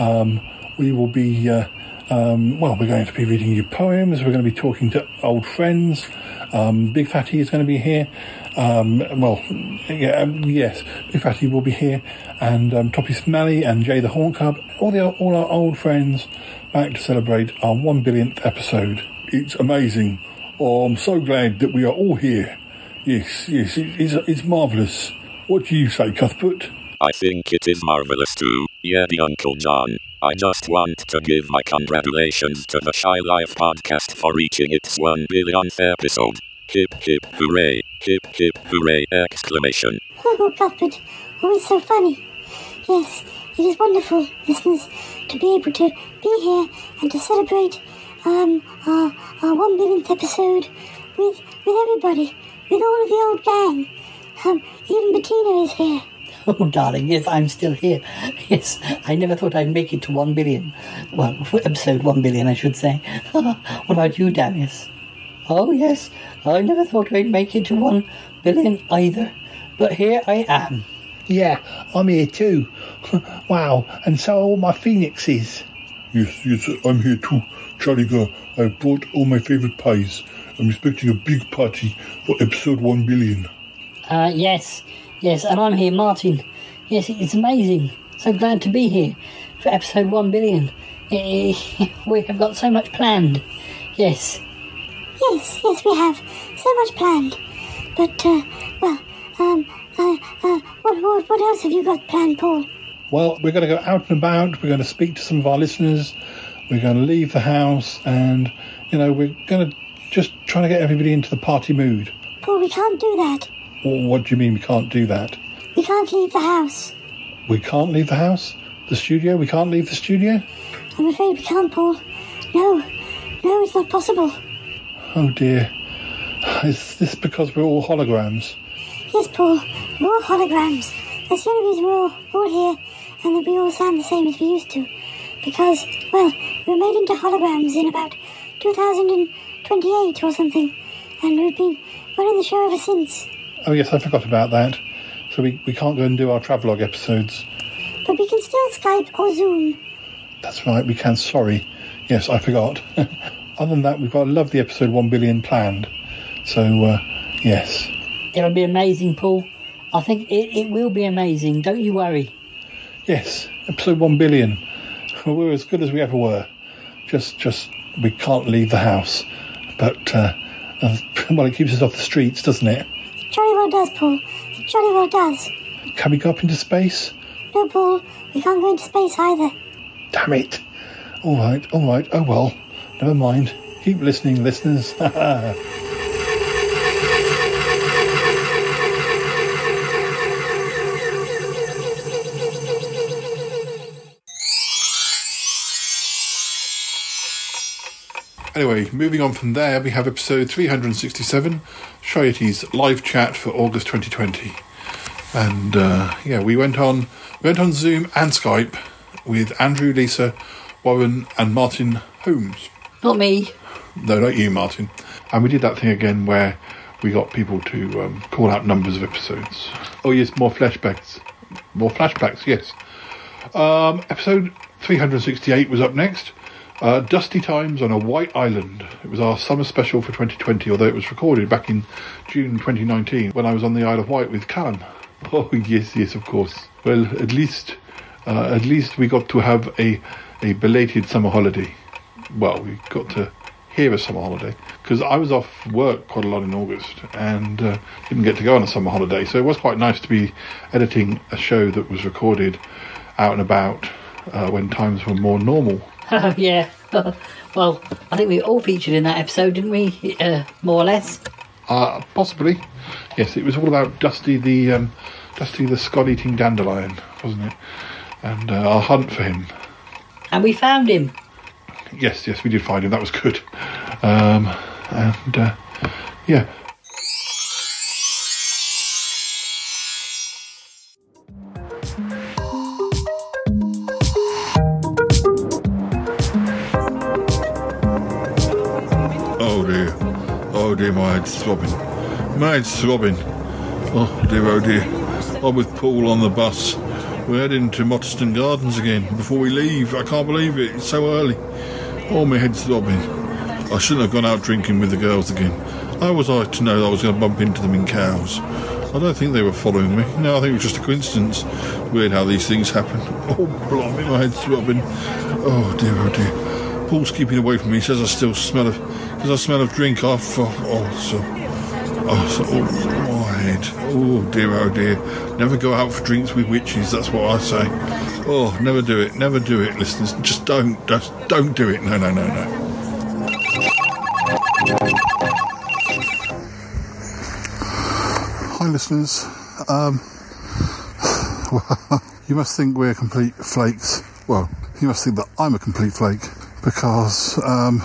Um, we will be. Uh, um, well, we're going to be reading you poems. We're going to be talking to old friends. Um, Big Fatty is going to be here. Um, well, yeah, um, yes, Big Fatty will be here, and um, Toppie Smellie and Jay the Hauntcub, all the all our old friends back to celebrate our one billionth episode. It's amazing. Oh, I'm so glad that we are all here. Yes, yes, it, it's it's marvelous. What do you say, Cuthbert? I think it is marvelous too, yeah, the Uncle John. I just want to give my congratulations to the Shy Life podcast for reaching its 1 billionth episode. Hip hip hooray, hip hip hooray exclamation. <laughs> Oh, Cuthbert, always so funny. Yes, it is wonderful, listeners, to be able to be here and to celebrate um, our, our one billionth episode with with everybody, with all of the old gang. Um, even Bettina is here. <laughs> Oh, darling, yes, I'm still here. Yes, I never thought I'd make it to one billion. Well, episode one billion, I should say. <laughs> what about you, Darius? Oh, yes, I never thought I'd make it to one billion either. But here I am. Yeah, I'm here too. <laughs> wow, and so are all my phoenixes. Yes, yes, I'm here too. Charlie girl, I brought all my favourite pies. I'm expecting a big party for episode 1 billion. Uh, yes, yes, and I'm here, Martin. Yes, it's amazing. So glad to be here for episode one billion. Eh, <laughs> We have got so much planned. Yes. Yes, yes, we have so much planned. But, uh, well, um, uh, uh, what, what, what else have you got planned, Paul? Well, we're going to go out and about. We're going to speak to some of our listeners. We're going to leave the house, and you know, we're going to just try to get everybody into the party mood. Paul, we can't do that. What do you mean we can't do that? We can't leave the house. We can't leave the house, the studio. We can't leave the studio. I'm afraid we can't, Paul. No, no, it's not possible. Oh dear. Is this because we're all holograms? Yes, Paul, we're all holograms. That's the only reason we're all, all here and that we all sound the same as we used to. Because, well, we were made into holograms in about 2028 or something, and we've been running the show ever since. Oh yes, I forgot about that. So we, we can't go and do our travelogue episodes. But we can still Skype or Zoom. That's right, we can. Sorry. Yes, I forgot. <laughs> Other than that, we've got a lovely episode 1 billion planned. So, uh, yes. It'll be amazing, Paul. I think it, it will be amazing. Don't you worry. Yes, episode 1 billion. We're as good as we ever were. Just, just, we can't leave the house. But, uh, uh, <laughs> well, it keeps us off the streets, doesn't it? Jolly well does, Paul. It jolly well does. Can we go up into space? No, Paul, we can't go into space either. Damn it. All right, all right. Oh well. Never mind. Keep listening, listeners. <laughs> Anyway, moving on from there, we have episode 367, Shy Yeti's live chat for August 2020. And uh, yeah, we went on we went on Zoom and Skype with Andrew, Lisa, Warren, and Martin Holmes. Not me. No, not you, Martin. And we did that thing again where we got people to um, call out numbers of episodes. Oh yes, more flashbacks. More flashbacks, yes. Um, episode 368 was up next. Uh, Dusty Times on a White Island. It was our summer special for 2020, although it was recorded back in June 2019 when I was on the Isle of Wight with Callum. <laughs> Oh yes, yes, of course. Well, at least, uh, at least we got to have a a belated summer holiday. Well, we got to here a summer holiday because I was off work quite a lot in August and uh, didn't get to go on a summer holiday. So it was quite nice to be editing a show that was recorded out and about uh, when times were more normal. <laughs> Oh, yeah. well, I think we all featured in that episode, didn't we? Uh, more or less. Uh, possibly, yes. It was all about Dusty the um, Dusty the Scott-eating dandelion, wasn't it? And uh, our hunt for him. And we found him. Yes, yes, we did find him. That was good. Um, and uh, yeah, dear, my head's throbbing. My head's throbbing. Oh dear, oh dear. I'm with Paul on the bus. We're heading to Mottistone Gardens again before we leave. I can't believe it. It's so early. Oh, my head's throbbing. I shouldn't have gone out drinking with the girls again. How was I to know I was going to bump into them in Cowes? I don't think they were following me. No, I think it was just a coincidence. Weird how these things happen. <laughs> Oh, blimey, my head's throbbing. Oh dear, oh dear. Paul's keeping away from me. He says I still smell of, says I smell of drink. Off. Oh, oh, so, oh, so, oh, my head. Oh dear, oh dear. Never go out for drinks with witches. That's what I say. Oh, never do it. Never do it, listeners. Just don't. Just don't do it. No, no, no, no. Hi, listeners. Um, well, <laughs> you must think we're complete flakes. Well, you must think that I'm a complete flake because um,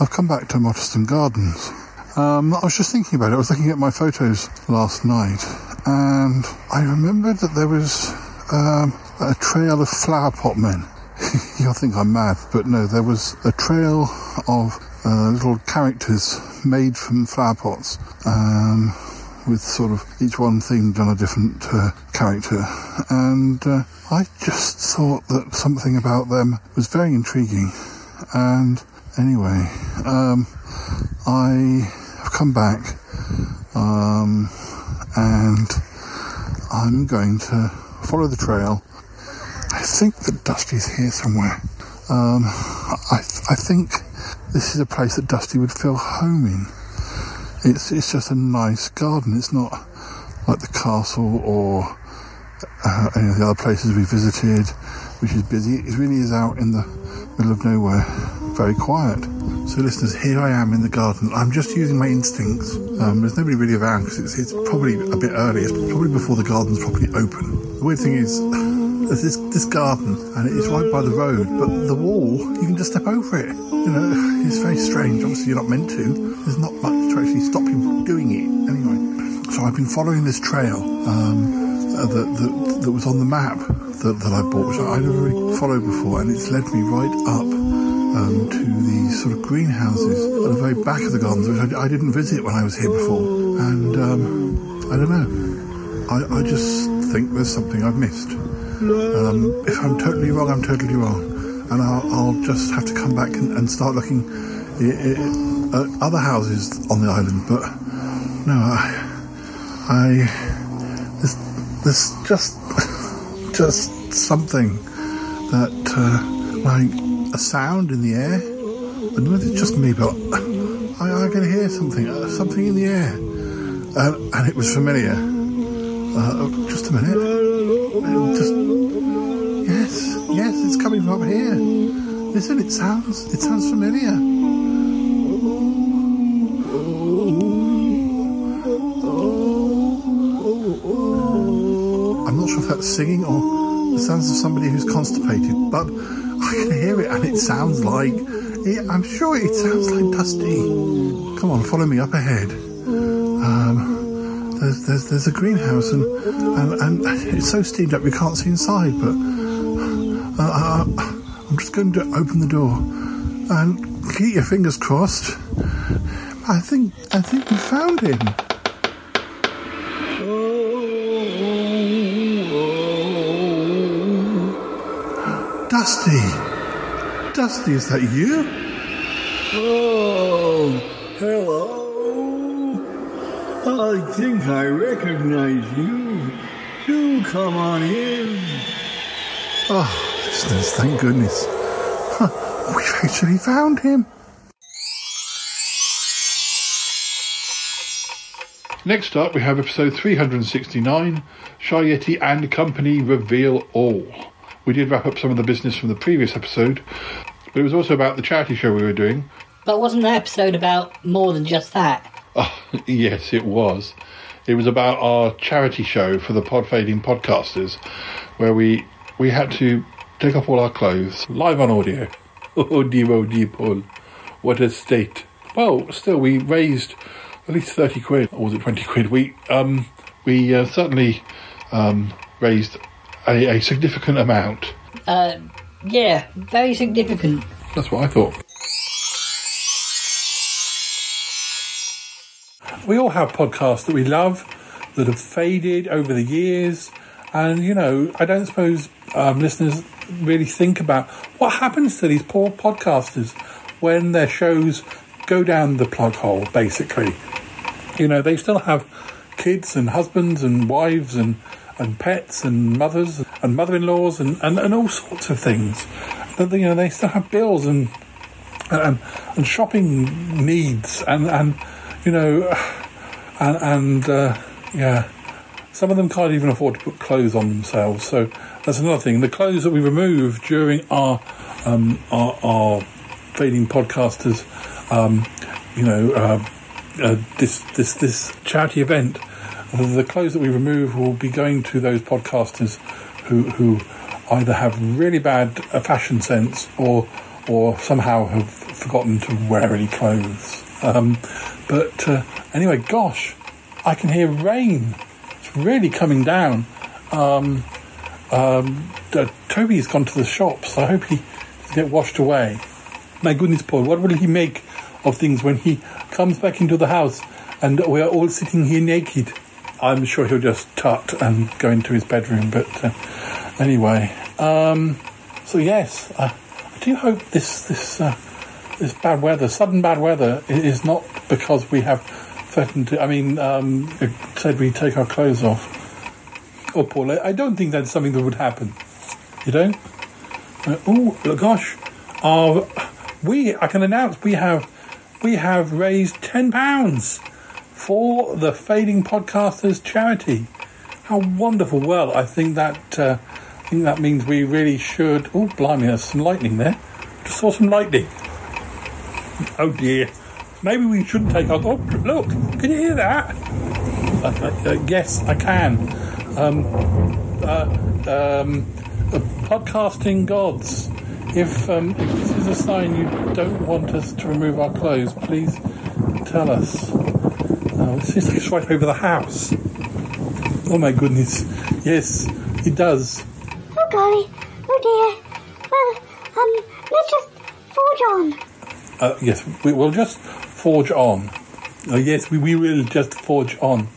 I've come back to Mottistone Gardens. Um, I was just thinking about it. I was looking at my photos last night, and I remembered that there was um, a trail of flower pot men. <laughs> You'll think I'm mad, but no, there was a trail of uh, little characters made from flower pots. Um, with sort of each one themed on a different uh, character. And uh, I just thought that something about them was very intriguing. And anyway, um, I have come back um, and I'm going to follow the trail. I think that Dusty's here somewhere. Um, I, I think this is a place that Dusty would feel home in. It's it's just a nice garden. It's not like the castle or uh, any of the other places we visited, which is busy. It really is out in the middle of nowhere, very quiet. So, listeners, here I am in the garden. I'm just using my instincts. Um, there's nobody really around because it's, it's probably a bit early. It's probably before the garden's properly open. The weird thing is, <sighs> there's this, this garden and it's right by the road, but the wall, you can just step over it. You know, <laughs> it's very strange. Obviously, you're not meant to. There's not much to actually stop you from doing it. Anyway, so I've been following this trail um, uh, that, that, that was on the map that, that I bought, which I never really followed before, and it's led me right up um, to these sort of greenhouses at the very back of the gardens, which I, I didn't visit when I was here before. And um, I don't know. I, I just think there's something I've missed. Um, if I'm totally wrong, I'm totally wrong. And I'll, I'll just have to come back and, and start looking at other houses on the island. But no, I, I there's, there's just <laughs> just something that uh, like a sound in the air. I don't know if it's just me, but I, I can hear something, something in the air, uh, and it was familiar. Uh, just a minute. Just yes, yes, it's coming from up here. Listen, it sounds, it sounds familiar. I'm not sure if that's singing or the sounds of somebody who's constipated, but I can hear it, and it sounds like. It, I'm sure it sounds like Dusty. Come on, follow me up ahead. Um, there's, there's there's a greenhouse, and, and and it's so steamed up you can't see inside. But uh, uh, I'm just going to open the door, and keep your fingers crossed. I think I think we found him. Dusty! Dusty, is that you? Oh, hello. I think I recognize you. Do come on in. Ah, oh, listeners, thank goodness. We've actually found him. Next up, we have episode 369 Shy Yeti and Company Reveal All. We did wrap up some of the business from the previous episode, but it was also about the charity show we were doing. But wasn't the episode about more than just that? Oh, <laughs> yes, it was. It was about our charity show for the Pod Fading podcasters, where we we had to take off all our clothes live on audio. <laughs> Oh dear, oh dear, Paul. What a state. Well, still, we raised at least 30 quid, or was it 20 quid? We, um, we uh, certainly um, raised a, a significant amount. Uh, yeah, very significant. That's what I thought. We all have podcasts that we love that have faded over the years. And, you know, I don't suppose um, listeners really think about what happens to these poor podcasters when their shows go down the plug hole, basically. You know, they still have kids and husbands and wives and, and pets and mothers and mother in laws and, and, and all sorts of things. But, you know, they still have bills and and, and shopping needs and, and you know, and, and uh, yeah, some of them can't even afford to put clothes on themselves. So that's another thing. The clothes that we remove during our um, our, our fading podcasters, um, you know, uh, uh, this this this charity event, the clothes that we remove will be going to those podcasters who who either have really bad uh, fashion sense or or somehow have forgotten to wear any clothes. Um, but uh, anyway, gosh, I can hear rain. It's really coming down. Um, um, uh, Toby's gone to the shops. I hope he get washed away. My goodness, Paul, what will he make of things when he comes back into the house and we are all sitting here naked? I'm sure he'll just tut and go into his bedroom. But uh, anyway, um, so yes, I, I do hope this this uh, this bad weather, sudden bad weather, is not because we have threatened to. I mean, um, said we take our clothes off. Oh, Paul, I don't think that's something that would happen. You don't? Uh, oh, gosh, uh, we I can announce we have we have raised ten pounds for the Fading Podcasters charity. How wonderful! Well, I think that uh, I think that means we really should. Oh, blimey, there's some lightning there. Just saw some lightning. Oh dear. Maybe we shouldn't take our. Oh, look! Can you hear that? Uh, uh, uh, yes, I can. Um, uh, um, podcasting gods. If, um, if this is a sign you don't want us to remove our clothes, please tell us. It seems like it's right over the house. Oh my goodness. Yes, it does. Oh golly, oh dear. Well, um, let's just forge on. Uh, yes, we will just forge on. Uh, yes, we, we will just forge on.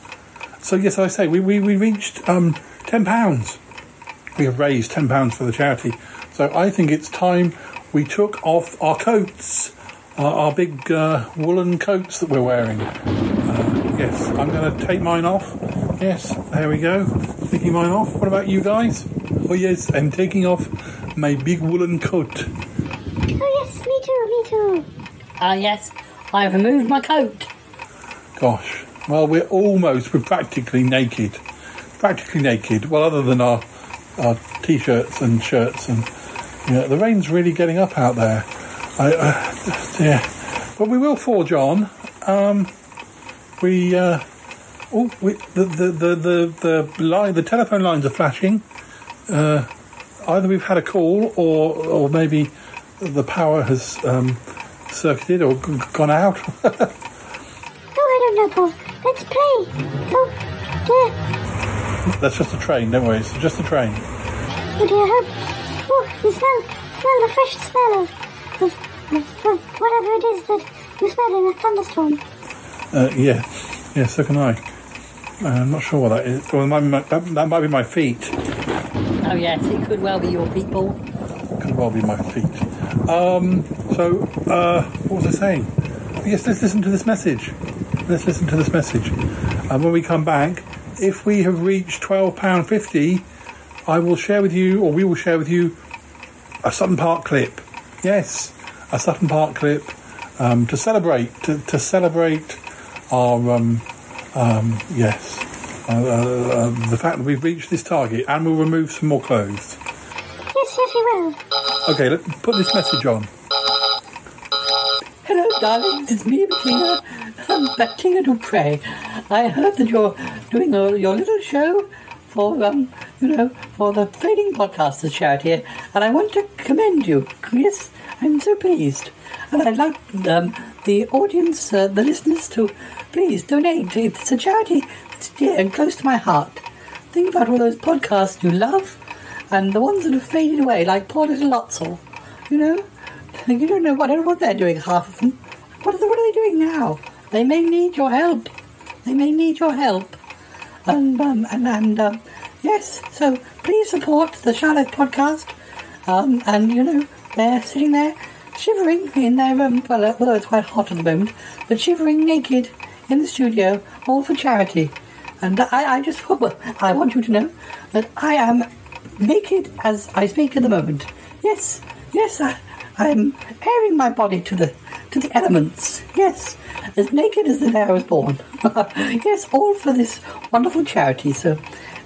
So yes, I say we, we, we reached um, ten pounds. We have raised ten pounds for the charity. So I think it's time we took off our coats, our, our big uh, woolen coats that we're wearing. Uh, yes, I'm going to take mine off. Yes, there we go. Taking mine off. What about you guys? Oh yes, I'm taking off my big woolen coat. Oh yes, me too, me too. Ah, yes, I have removed my coat. Gosh. Well, we're almost, we're practically naked. Practically naked. Well, other than our, our t-shirts and shirts and, you know, the rain's really getting up out there. I, uh, yeah. But we will forge on. Um, we, uh, oh, we, the, the, the, the, the line, the telephone lines are flashing. Uh, either we've had a call or, or maybe the power has, um, circuited or g- gone out. <laughs> Oh, I don't know, Paul. Let's play. Oh, dear. That's just a train, don't worry. It's just a train. Oh dear, I hope. Oh, you smell, smell the fresh smell of, of, of whatever it is that you smell in a thunderstorm. Uh, yeah, yeah, so can I. Uh, I'm not sure what that is. Well, it might be my, that, that might be my feet. Oh, yes, it could well be your people. It could well be my feet. Um, so, uh, what was I saying? Yes, let's listen to this message. Let's listen to this message. And when we come back, if we have reached £12.50, I will share with you, or we will share with you, a Sutton Park clip. Yes, a Sutton Park clip um, to celebrate, to, to celebrate our, um, Um, yes. Uh, uh, uh, the fact that we've reached this target and we'll remove some more clothes. Yes, yes, we will. Okay, let put this message on. Hello, darlings. It's me, Bettina. I'm Bettina Dupre. I heard that you're doing a, your little show for, um, you know, for the Fading Podcasters charity, and I want to commend you. Yes, I'm so pleased. And I'd like um, the audience, uh, the listeners, to please donate. It's a charity that's dear and close to my heart. Think about all those podcasts you love and the ones that have faded away, like poor little Lotzel. You know, <laughs> you don't know what, what they're doing, half of them. What are, they, what are they doing now? They may need your help. They may need your help. And, um, and, and um, yes, so please support the Charlotte podcast. Um, and, you know, they're sitting there shivering in their, um, well, although it's quite hot at the moment, but shivering naked in the studio, all for charity. And I, I just, <laughs> I want you to know that I am naked as I speak at the moment. Yes, yes, I, I'm airing my body to the to the elements. Yes, as naked as the day I was born. <laughs> yes, all for this wonderful charity. So,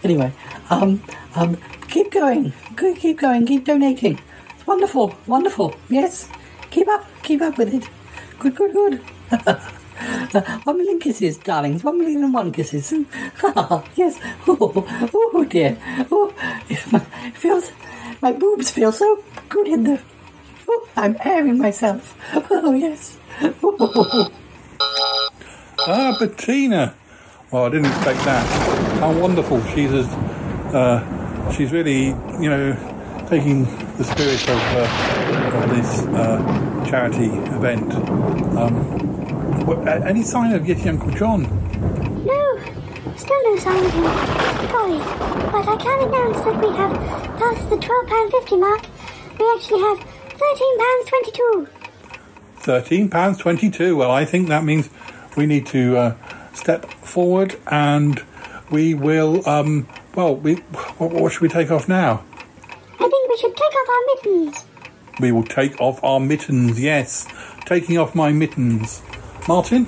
anyway, um, um, keep going, keep going, keep donating. It's wonderful, wonderful. Yes, keep up, keep up with it. Good, good, good. <laughs> <laughs> One million kisses, darlings. One million and one kisses. <laughs> yes. Oh, oh dear. Oh, it feels. My boobs feel so good in the. Oh, I'm airing myself. <laughs> Oh yes. Ah, Bettina. Well, I didn't expect that. How wonderful. She's as, uh, she's really, you know, taking the spirit of, uh, of this uh, charity event. Um, what, any sign of getting Uncle John? No, still no sign of him. Golly, but I can announce that we have passed the £12.50 mark. We actually have £13.22. Thirteen pounds twenty-two. Well, I think that means we need to uh, step forward, and we will. Um, well, we what, what should we take off now? I think we should take off our mittens. We will take off our mittens. Yes, taking off my mittens. Martin,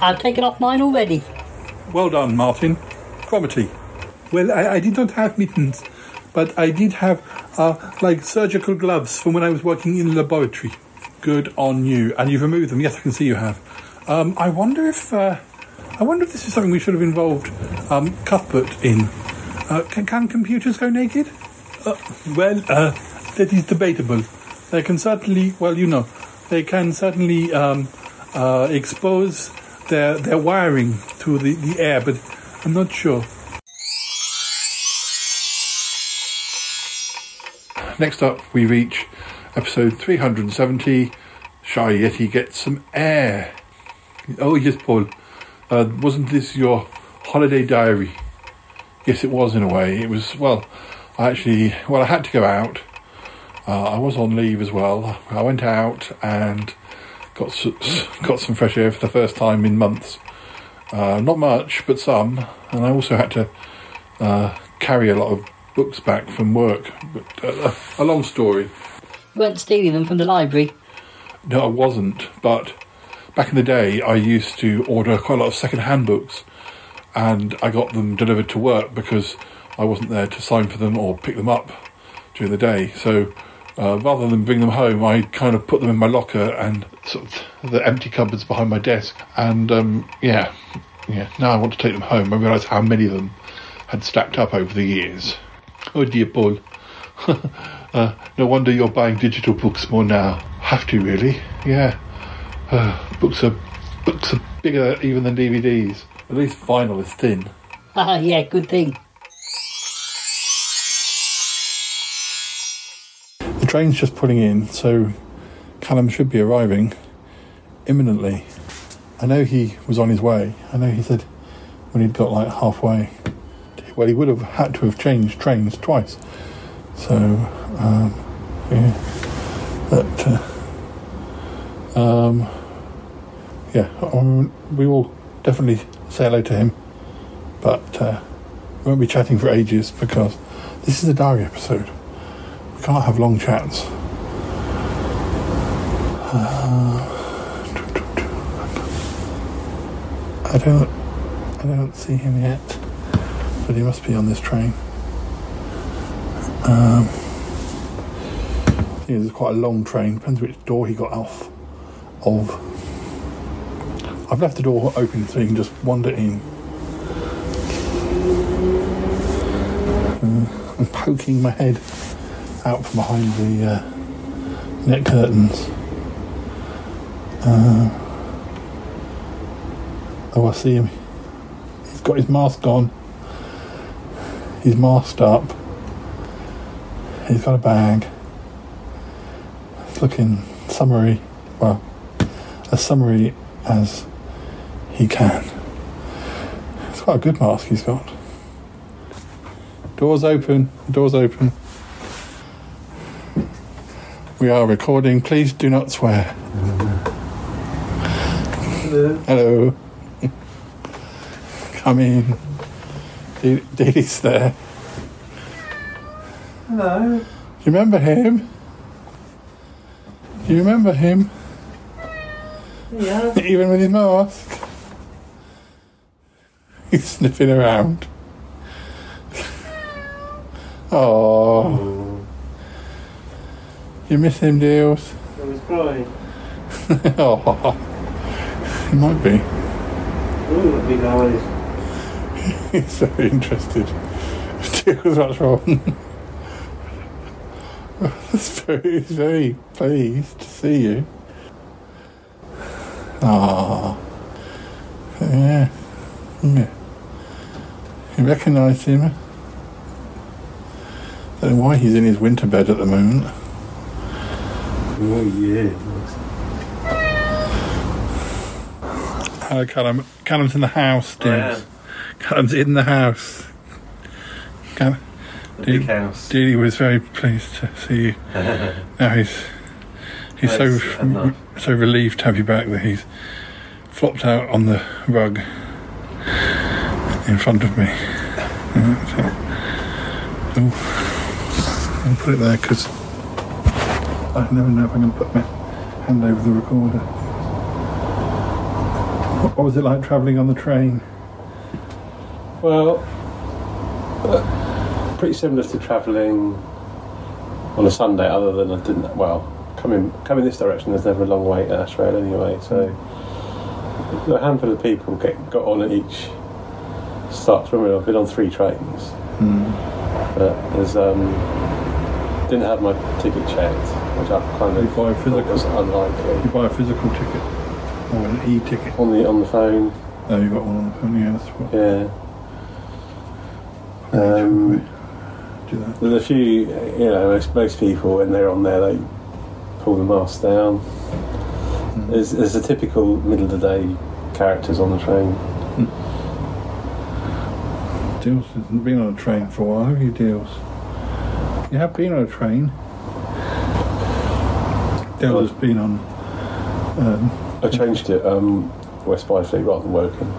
I've taken off mine already. well done, Martin. Cromitty. Well, I, I did not have mittens, but I did have uh, like surgical gloves from when I was working in the laboratory. Good on you. And you've removed them. Yes, I can see you have. Um, I wonder if uh, I wonder if this is something we should have involved um, Cuthbert in. Uh, can, can computers go naked? Uh, well, uh, that is debatable. They can certainly, well, you know, they can certainly um, uh, expose their their wiring to the, the air, but I'm not sure. Next up, we reach episode 370. Shy Yeti gets some air. Oh, yes, Paul. Uh, wasn't this your holiday diary? Yes, it was in a way. It was, well, I actually, well, I had to go out. Uh, I was on leave as well. I went out and got got some fresh air for the first time in months. Uh, not much, but some. And I also had to uh, carry a lot of books back from work. But, uh, a long story. You weren't stealing them from the library. No, I wasn't. But back in the day, I used to order quite a lot of second-hand books, and I got them delivered to work because I wasn't there to sign for them or pick them up during the day. So uh, rather than bring them home, I kind of put them in my locker and sort of the empty cupboards behind my desk. And um, yeah, yeah. Now I want to take them home. I realise how many of them had stacked up over the years. Oh dear, Paul. <laughs> uh, no wonder you're buying digital books more now. Have to really? Yeah. Uh, books are books are bigger even than DVDs. At least vinyl is thin. Ah, <laughs> yeah, good thing. Train's just pulling in, so Callum should be arriving imminently. I know he was on his way. I know he said when he'd got like halfway. Well, he would have had to have changed trains twice. So, um, yeah. But, uh, um, yeah, um, we will definitely say hello to him. But uh, we won't be chatting for ages because this is a diary episode. Can't have long chats. Uh, I don't. I don't see him yet, but he must be on this train. Um, yeah, it's quite a long train. Depends which door he got off of. I've left the door open so you can just wander in. Uh, I'm poking my head out from behind the uh, net curtains. Uh, oh, I see him. He's got his mask on. He's masked up. He's got a bag. It's looking summary, Well, as summary as he can. It's quite a good mask he's got. Doors open. Doors open. We are recording. Please do not swear. Hello. <laughs> Come in. Dee- Dee's there. Hello. Do you remember him? Do you remember him? Yeah. Even with his mask? He's sniffing around. <laughs> Oh. You miss him, Deals? I was crying. oh. He might be. Ooh, eyes. He's very interested. Deals, what's wrong? That's very, very pleased to see you. Ah. Yeah. Yeah. You recognise him? I don't know why he's in his winter bed at the moment. Oh, yeah. Hello, Callum. Callum's in the house, am. Callum's in the house. Callum, big house. Dealey was very pleased to see you. <laughs> now he's he's so enough. so relieved to have you back that he's flopped out on the rug in front of me. <laughs> Ooh. I'll put it there because I never know if I'm going to put my hand over the recorder. What was it like travelling on the train? Well, uh, pretty similar to travelling on a Sunday, other than I didn't. Well, coming coming this direction, there's never a long wait at Ashrail anyway. So a handful of people get got on at each stop. Remember, I've been on three trains, but there's um didn't have my ticket checked, which I kind of buy a thought was unlikely. You buy a physical ticket or an e-ticket on the on the phone. Oh, you got one on the phone. Yeah, that's what. Yeah. Um, There's a few, you know, most, most people when they're on there, they pull the mask down. There's, there's a typical middle of the day characters on the train. Deals hasn't been on a train for a while, have you, Deals? You have been on a train. Has been on. Um, I changed it um, West Byfleet rather than Woking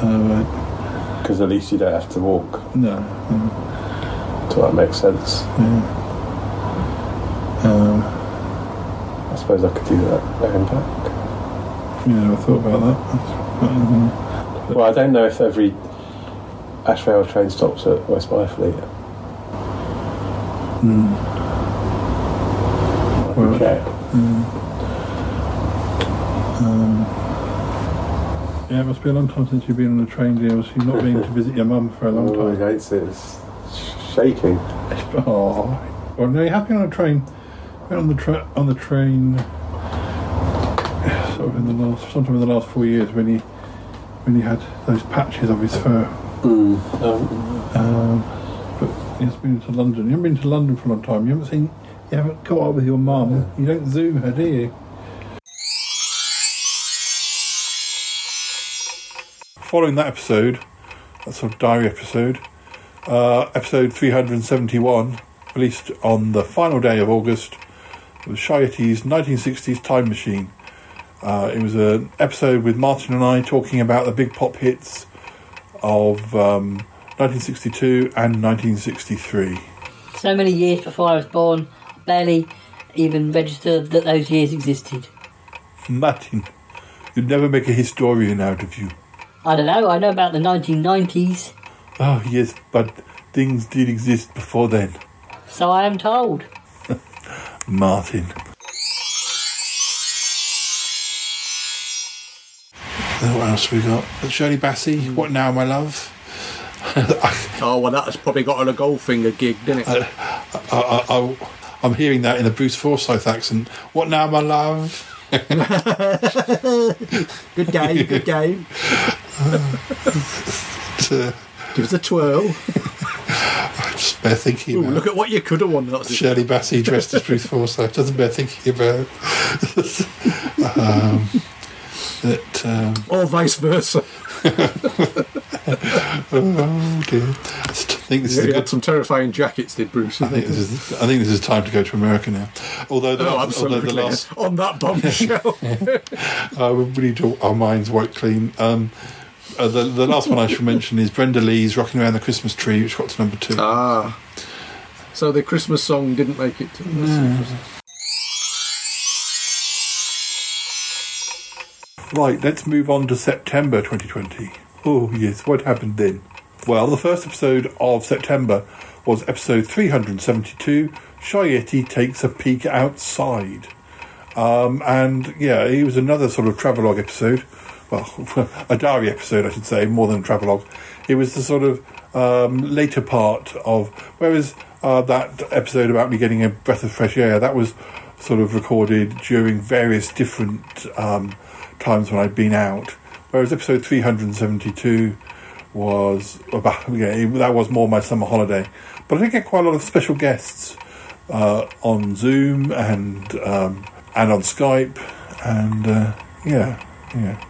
uh, because at least you don't have to walk. no. no. So that makes sense. Yeah. Um, I suppose I could do that going back. yeah, I thought about that. Well, I don't know if every Ashrail train stops at West Byfleet. mm, Can mm. Um, yeah, it must be a long time since you've been on a train, Deals. You've not been to visit your mum for a long Oh, time. it, it's shaking. Oh, well, no, you have been on a train. Been on the tra- on the train, sort of in the last, sometime in the last four years when he when he had those patches of his fur. Um, Um, but he's been to London. You haven't been to London for a long time. You haven't seen. You haven't caught up with your mum. You don't zoom her, do you? Following that episode, that sort of diary episode, uh, episode 371, released on the final day of August, was Shy Yeti's 1960s Time Machine. Uh, it was an episode with Martin and I talking about the big pop hits of um, 1962 and 1963. So many years before I was born, I barely even registered that those years existed. Martin, you'd never make a historian out of you. I don't know. I know about the 1990s, Oh, ah, yes, but things did exist before then. so I am told. <laughs> Martin. What else we got? Shirley Bassey, What Now, My Love? <laughs> Oh, well, that's probably got on a Goldfinger gig, didn't it? I, I, I, I'm hearing that in a Bruce Forsyth accent. What now, my love? <laughs> good game, good game. <laughs> Give us a twirl. I just bear thinking Ooh, about look at what you could have won. That Shirley Bassey dressed as Bruce Forsyth. Doesn't bear thinking about. <laughs> um, that, um, Or vice versa. Oh dear. I think this Yeah, is he had good. some terrifying jackets, did Bruce? I think this is. I think this is time to go to America now. Although the, Oh, last, although absolutely. the last On that bombshell. <laughs> uh, we need to, our minds wiped clean. Um, uh, the the last one I should mention is Brenda Lee's "Rocking Around the Christmas Tree," which got to number two. ah. So the Christmas song didn't make it to Right, let's move on to September 2020. Oh, yes, what happened then? Well, the first episode of September was episode 372 Shy Yeti Takes a Peek Outside. Um, and yeah, it was another sort of travelogue episode. Well, <laughs> a diary episode, I should say, more than a travelogue. It was the sort of um, later part of. Whereas uh, that episode about me getting a breath of fresh air, that was sort of recorded during various different um, times when I'd been out. Whereas episode 372 was about, yeah, that was more my summer holiday. But I did get quite a lot of special guests uh, on Zoom and um, and on Skype, and uh, yeah, yeah.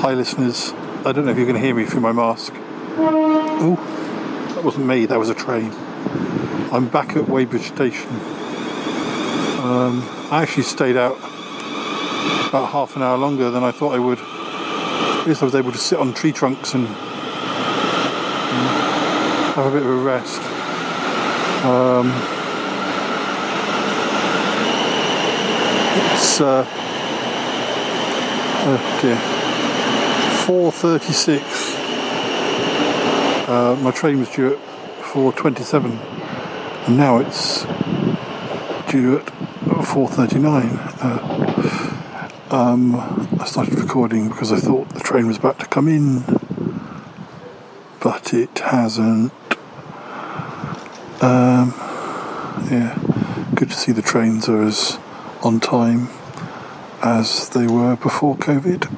Hi, listeners. I don't know if you can hear me through my mask. Oh, that wasn't me. That was a train. I'm back at Weybridge Station. Um, I actually stayed out about half an hour longer than I thought I would. At least I was able to sit on tree trunks and have a bit of a rest. Um, it's uh, oh dear, 4:36. Uh, my train was due at 4:27, and now it's due at 4:39. Uh, um, I started recording because I thought the train was about to come in, but it hasn't. Um, yeah, good to see the trains are as on time as they were before COVID.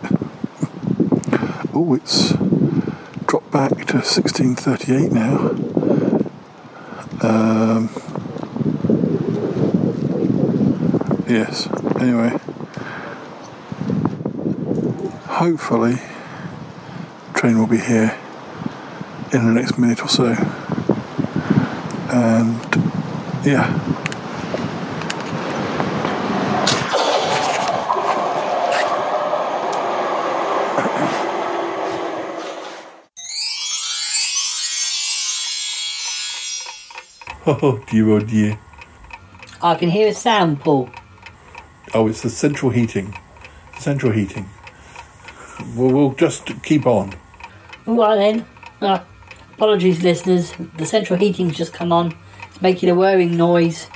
<laughs> oh, it's dropped back to 1638 now. Um, yes, anyway. Hopefully, train will be here in the next minute or so. And yeah. <laughs> Oh dear, oh dear. I can hear a sound, Paul. Oh, it's the central heating. Central heating. We'll, we'll just keep on. All right then. Uh, apologies, listeners. The central heating's just come on. It's making a whirring noise.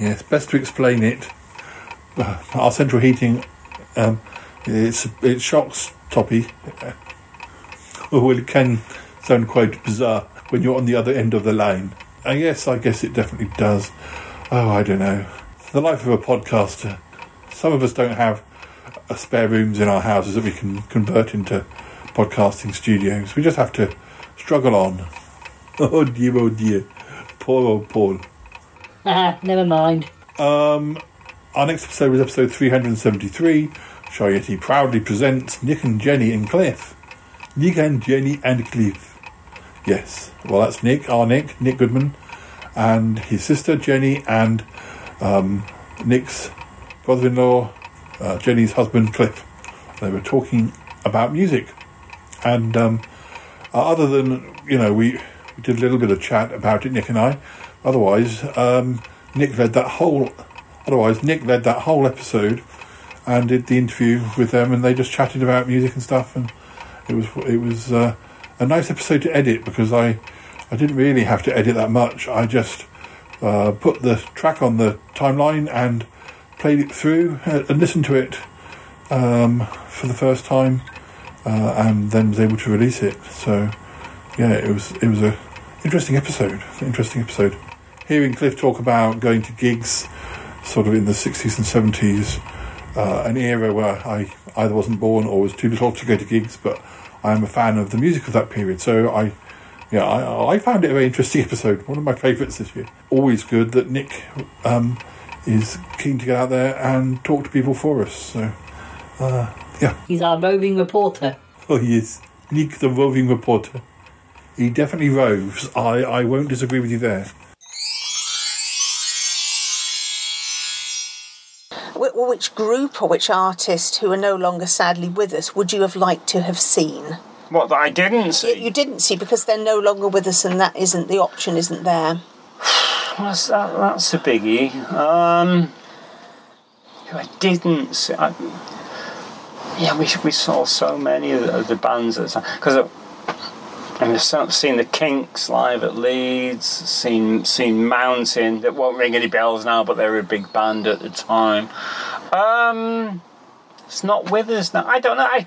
Yes, best to explain it. Uh, Our central heating, um, it's it shocks Toppie. Oh, <laughs> well, it can sound quite bizarre when you're on the other end of the line. Uh, yes, I guess it definitely does. Oh, I don't know. The life of a podcaster. Some of us don't have uh, spare rooms in our houses that we can convert into podcasting studios. We just have to struggle on. <laughs> Oh dear, oh dear. Poor old Paul. Ah, <laughs> never mind. Um, our next episode was episode 373. Shy Yeti proudly presents Nick and Jenny and Cliff. Nick and Jenny and Cliff. Yes, well, that's Nick, our Nick, Nick Goodman, and his sister Jenny, and um, Nick's brother in law, uh, Jenny's husband Cliff. They were talking about music. And um, uh, other than, you know, we, we did a little bit of chat about it, Nick and I. Otherwise, um, Nick led that whole. Otherwise, Nick led that whole episode and did the interview with them, and they just chatted about music and stuff, and it was it was uh, a nice episode to edit because I I didn't really have to edit that much. I just uh, put the track on the timeline and played it through uh, and listened to it um, for the first time, uh, and then was able to release it. So yeah, it was it was a interesting episode. Interesting episode. Hearing Cliff talk about going to gigs, sort of in the sixties and seventies, uh, an era where I either wasn't born or was too little to go to gigs, but I am a fan of the music of that period. So I, yeah, I, I found it a very interesting episode. One of my favourites this year. Always good that Nick um, is keen to get out there and talk to people for us. So uh, yeah, He's our roving reporter. <laughs> oh he is Nick the roving reporter. He definitely roves. I, I won't disagree with you there. Which group or which artist who are no longer sadly with us would you have liked to have seen? What that I didn't You, see. you didn't see because they're no longer with us, and that isn't the option, isn't there? <sighs> That's that, that's a biggie. Um, who I didn't see. I, yeah, we we saw so many of the, of the bands at the time because. I've seen the Kinks live at Leeds, seen seen Mountain, that won't ring any bells now, but they were a big band at the time. Um, it's not with us now. I don't know. I,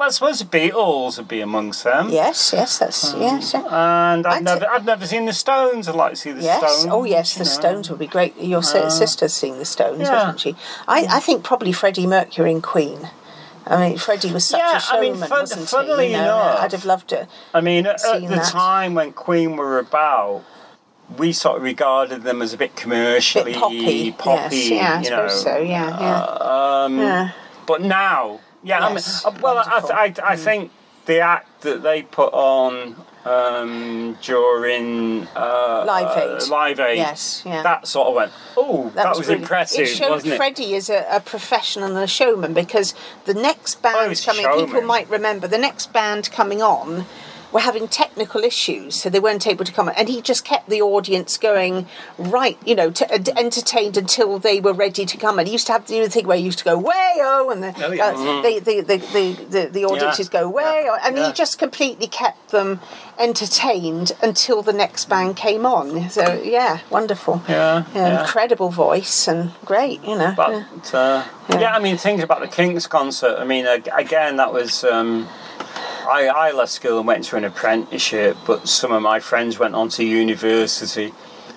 I suppose the Beatles would be amongst them. Yes, yes, that's yes. yeah. And I've never, I've never seen the Stones. I'd like to see the yes. Stones. Oh, yes. The know. Stones would be great. Your Uh, sister's seen the Stones, yeah. hasn't she? I, I think probably Freddie Mercury and Queen. I mean, Freddie was such Yeah, a I mean, showman, fun- wasn't funnily he? You know, enough- I'd have loved it. I mean, at, at the that. time when Queen were about, we sort of regarded them as a bit commercially Bit poppy, poppy, yes, yeah, I you know. suppose so, yeah, yeah. Um, Yeah. But now, yeah, Yes, I mean, uh, well, I, I, I think the act that they put on um, during uh, Live uh, Live Aid, Yes, yeah. that sort of went, oh, that, was, really- impressive, It showed wasn't it? Freddie is a, a professional and a showman because the next band was a coming, people might remember, the next band coming on were having technical issues, so they weren't able to come. And he just kept the audience going, right, you know, to, uh, entertained until they were ready to come. And he used to have the thing where he used to go, way oh, and the, Oh, yeah. uh, Mhm. the, the, the, the, the, audiences go, way oh. And Yeah. he just completely kept them entertained until the next band came on. So, yeah, wonderful. Yeah, yeah. Incredible voice and great, you know. yeah. But uh, yeah. I mean, things about the Kinks concert. I mean, again, that was. Um, I, I left school and went to an apprenticeship, but some of my friends went on to university,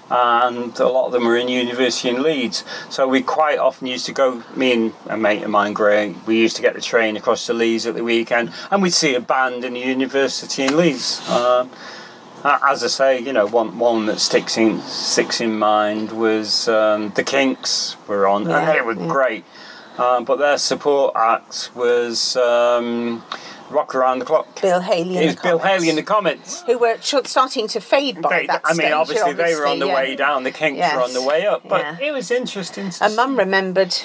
and a lot of them were in university in Leeds. So we quite often used to go. Me and a mate of mine, Greg, we used to get the train across to Leeds at the weekend, and we'd see a band in the university in Leeds. Um, uh, as I say, you know, one one that sticks in sticks in mind was um, the Kinks were on, Yeah, and they were yeah. great. Um, but their support act was um, Rock Around the Clock. Bill Haley It was Bill Haley in the comments. who were starting to fade by They- that I mean, stage, obviously, they were on the yeah. way down. The Kinks were on the way up. But yeah. it was interesting. To And Mum remembered.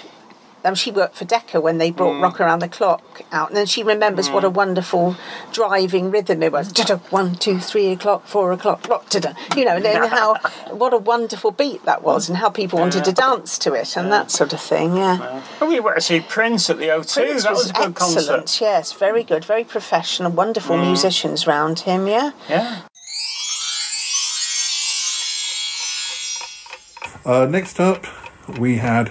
Um, she worked for Decca when they brought Mm. Rock Around the Clock out, and then she remembers what a wonderful driving rhythm it was. Da-da, One, two, three o'clock, four o'clock, rock, da-da. you know, and then how what a wonderful beat that was, and how people wanted to dance to it, and that sort of thing. Yeah, Oh, we went to see Prince at the O2. Prince that was, a good excellent. concert. Yes, very good, very professional, wonderful Mm. musicians round him. Yeah. Yeah. Uh, next up, we had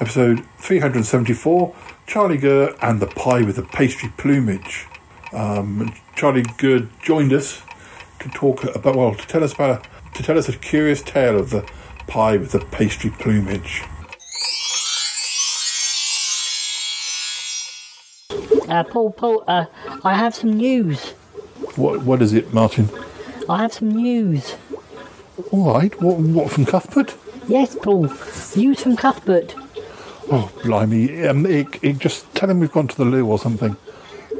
episode 374 Charlie Gurr and the Pie with the Pastry Plumage. Um, Charlie Gurr joined us to talk about, well, to tell us about, to tell us a curious tale of the pie with the pastry plumage. Uh, Paul, Paul, uh, I have some news. What, what is it, Martin? I have some news. All right, what, what from Cuthbert? Yes, Paul. News from Cuthbert. Oh, blimey. Um, it, it, just tell him we've gone to the loo or something.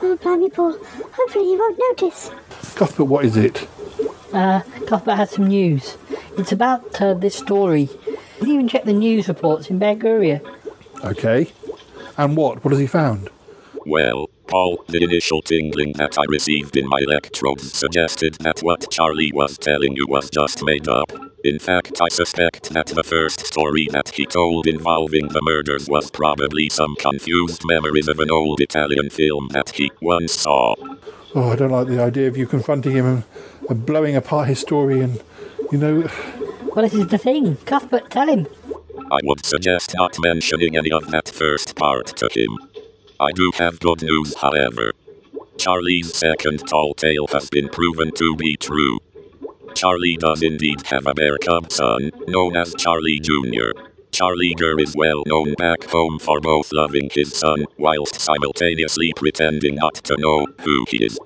Oh, blimey, Paul. Hopefully he won't notice. Cuthbert, what is it? Uh, Cuthbert has some news. It's about uh, this story. Did you even check the news reports in Bulgaria? Okay. And what? What has he found? Well, Paul, the initial tingling that I received in my electrodes suggested that what Charlie was telling you was just made up. In fact, I suspect that the first story that he told involving the murders was probably some confused memories of an old Italian film that he once saw. Oh, I don't like the idea of you confronting him and, and blowing apart his story and, you know. Well, this is the thing. Cuthbert, tell him. I would suggest not mentioning any of that first part to him. I do have good news, however. Charlie's second tall tale has been proven to be true. Charlie does indeed have a bear cub son, known as Charlie Jr. Charlie Gurr is well known back home for both loving his son, whilst simultaneously pretending not to know who he is.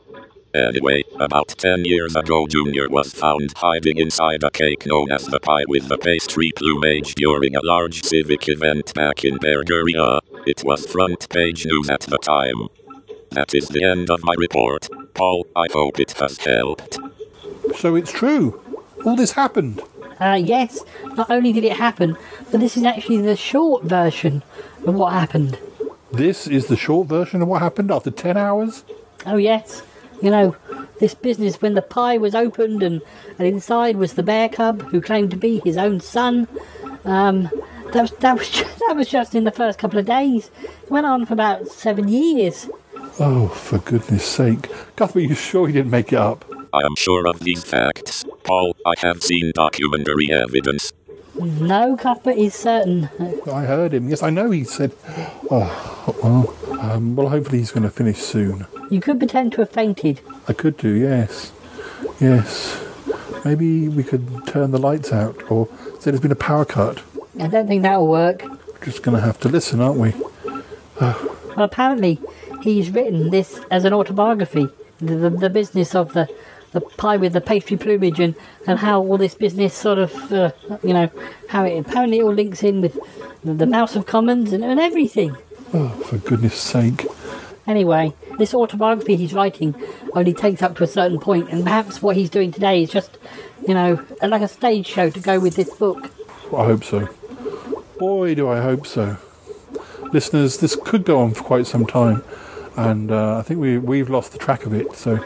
Anyway, about 10 years ago Junior was found hiding inside a cake known as the pie with the pastry plumage during a large civic event back in Bulgaria. It was front page news at the time. That is the end of my report. Paul, I hope it has helped. So it's true. All this happened. Uh, yes, not only did it happen, but this is actually the short version of what happened. This is the short version of what happened after 10 hours? Oh, yes. You know, this business when the pie was opened and, and inside was the bear cub who claimed to be his own son. Um, that was, that, was <laughs> just, that was just in the first couple of days. It went on for about seven years. Oh, for goodness sake. Cuthbert, you sure you didn't make it up? I am sure of these facts. Paul, I have seen documentary evidence. No, Cuthbert is certain. I heard him. Yes, I know he said. Oh, well, um, well, hopefully he's going to finish soon. You could pretend to have fainted. I could do, yes. Yes. Maybe we could turn the lights out or say there's been a power cut. I don't think that'll work. We're just going to have to listen, aren't we? Well, apparently, he's written this as an autobiography. The, the, the business of the, the pie with the pastry plumage and, and how all this business sort of, uh, you know, how it apparently all links in with the, Mouse of Commons and, and everything. Oh, for goodness sake. Anyway, this autobiography he's writing only takes up to a certain point, and perhaps what he's doing today is just, you know, like a stage show to go with this book. I hope so. Boy, do I hope so. Listeners, this could go on for quite some time, and uh, I think we, we've lost the track of it, so.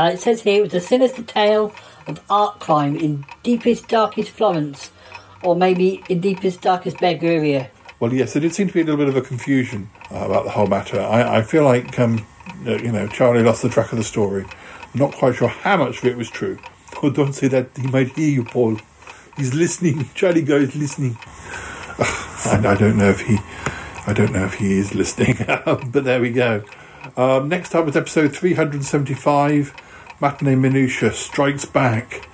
Uh, it says here it was a sinister tale of art crime in deepest, darkest Florence, or maybe in deepest, darkest Bulgaria. Well, yes, there did seem to be a little bit of a confusion uh, about the whole matter. I, I feel like, um, uh, you know, Charlie lost the track of the story. I'm not quite sure how much of it was true. Oh, don't say that. He might hear you, Paul. He's listening. <laughs> Charlie goes listening. <sighs> and I don't know if he, I don't know if he is listening. <laughs> but there we go. Um, next up is episode 375. Matinee Minutia Strikes Back,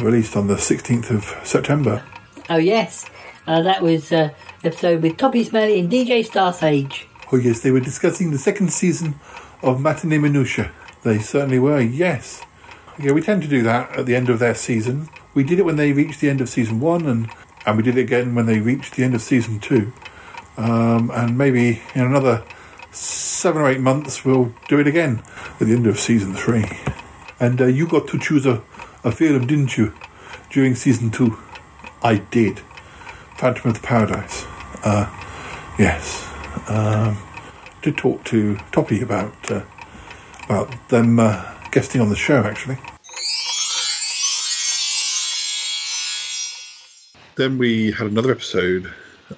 released on the 16th of September. Oh, yes. Uh, that was uh, episode with Toppie Smellie and DJ Star Sage. Oh, yes, they were discussing the second season of Matinee Minutia. They certainly were, yes. Yeah, we tend to do that at the end of their season. We did it when they reached the end of season one, and, and we did it again when they reached the end of season two. Um, and maybe in another seven or eight months, we'll do it again at the end of season three. And uh, you got to choose a, a film, didn't you, during season two? I did. Phantom of the Paradise. Uh, yes. Um, to talk to Toppie about uh, about them uh, guesting on the show, actually. Then we had another episode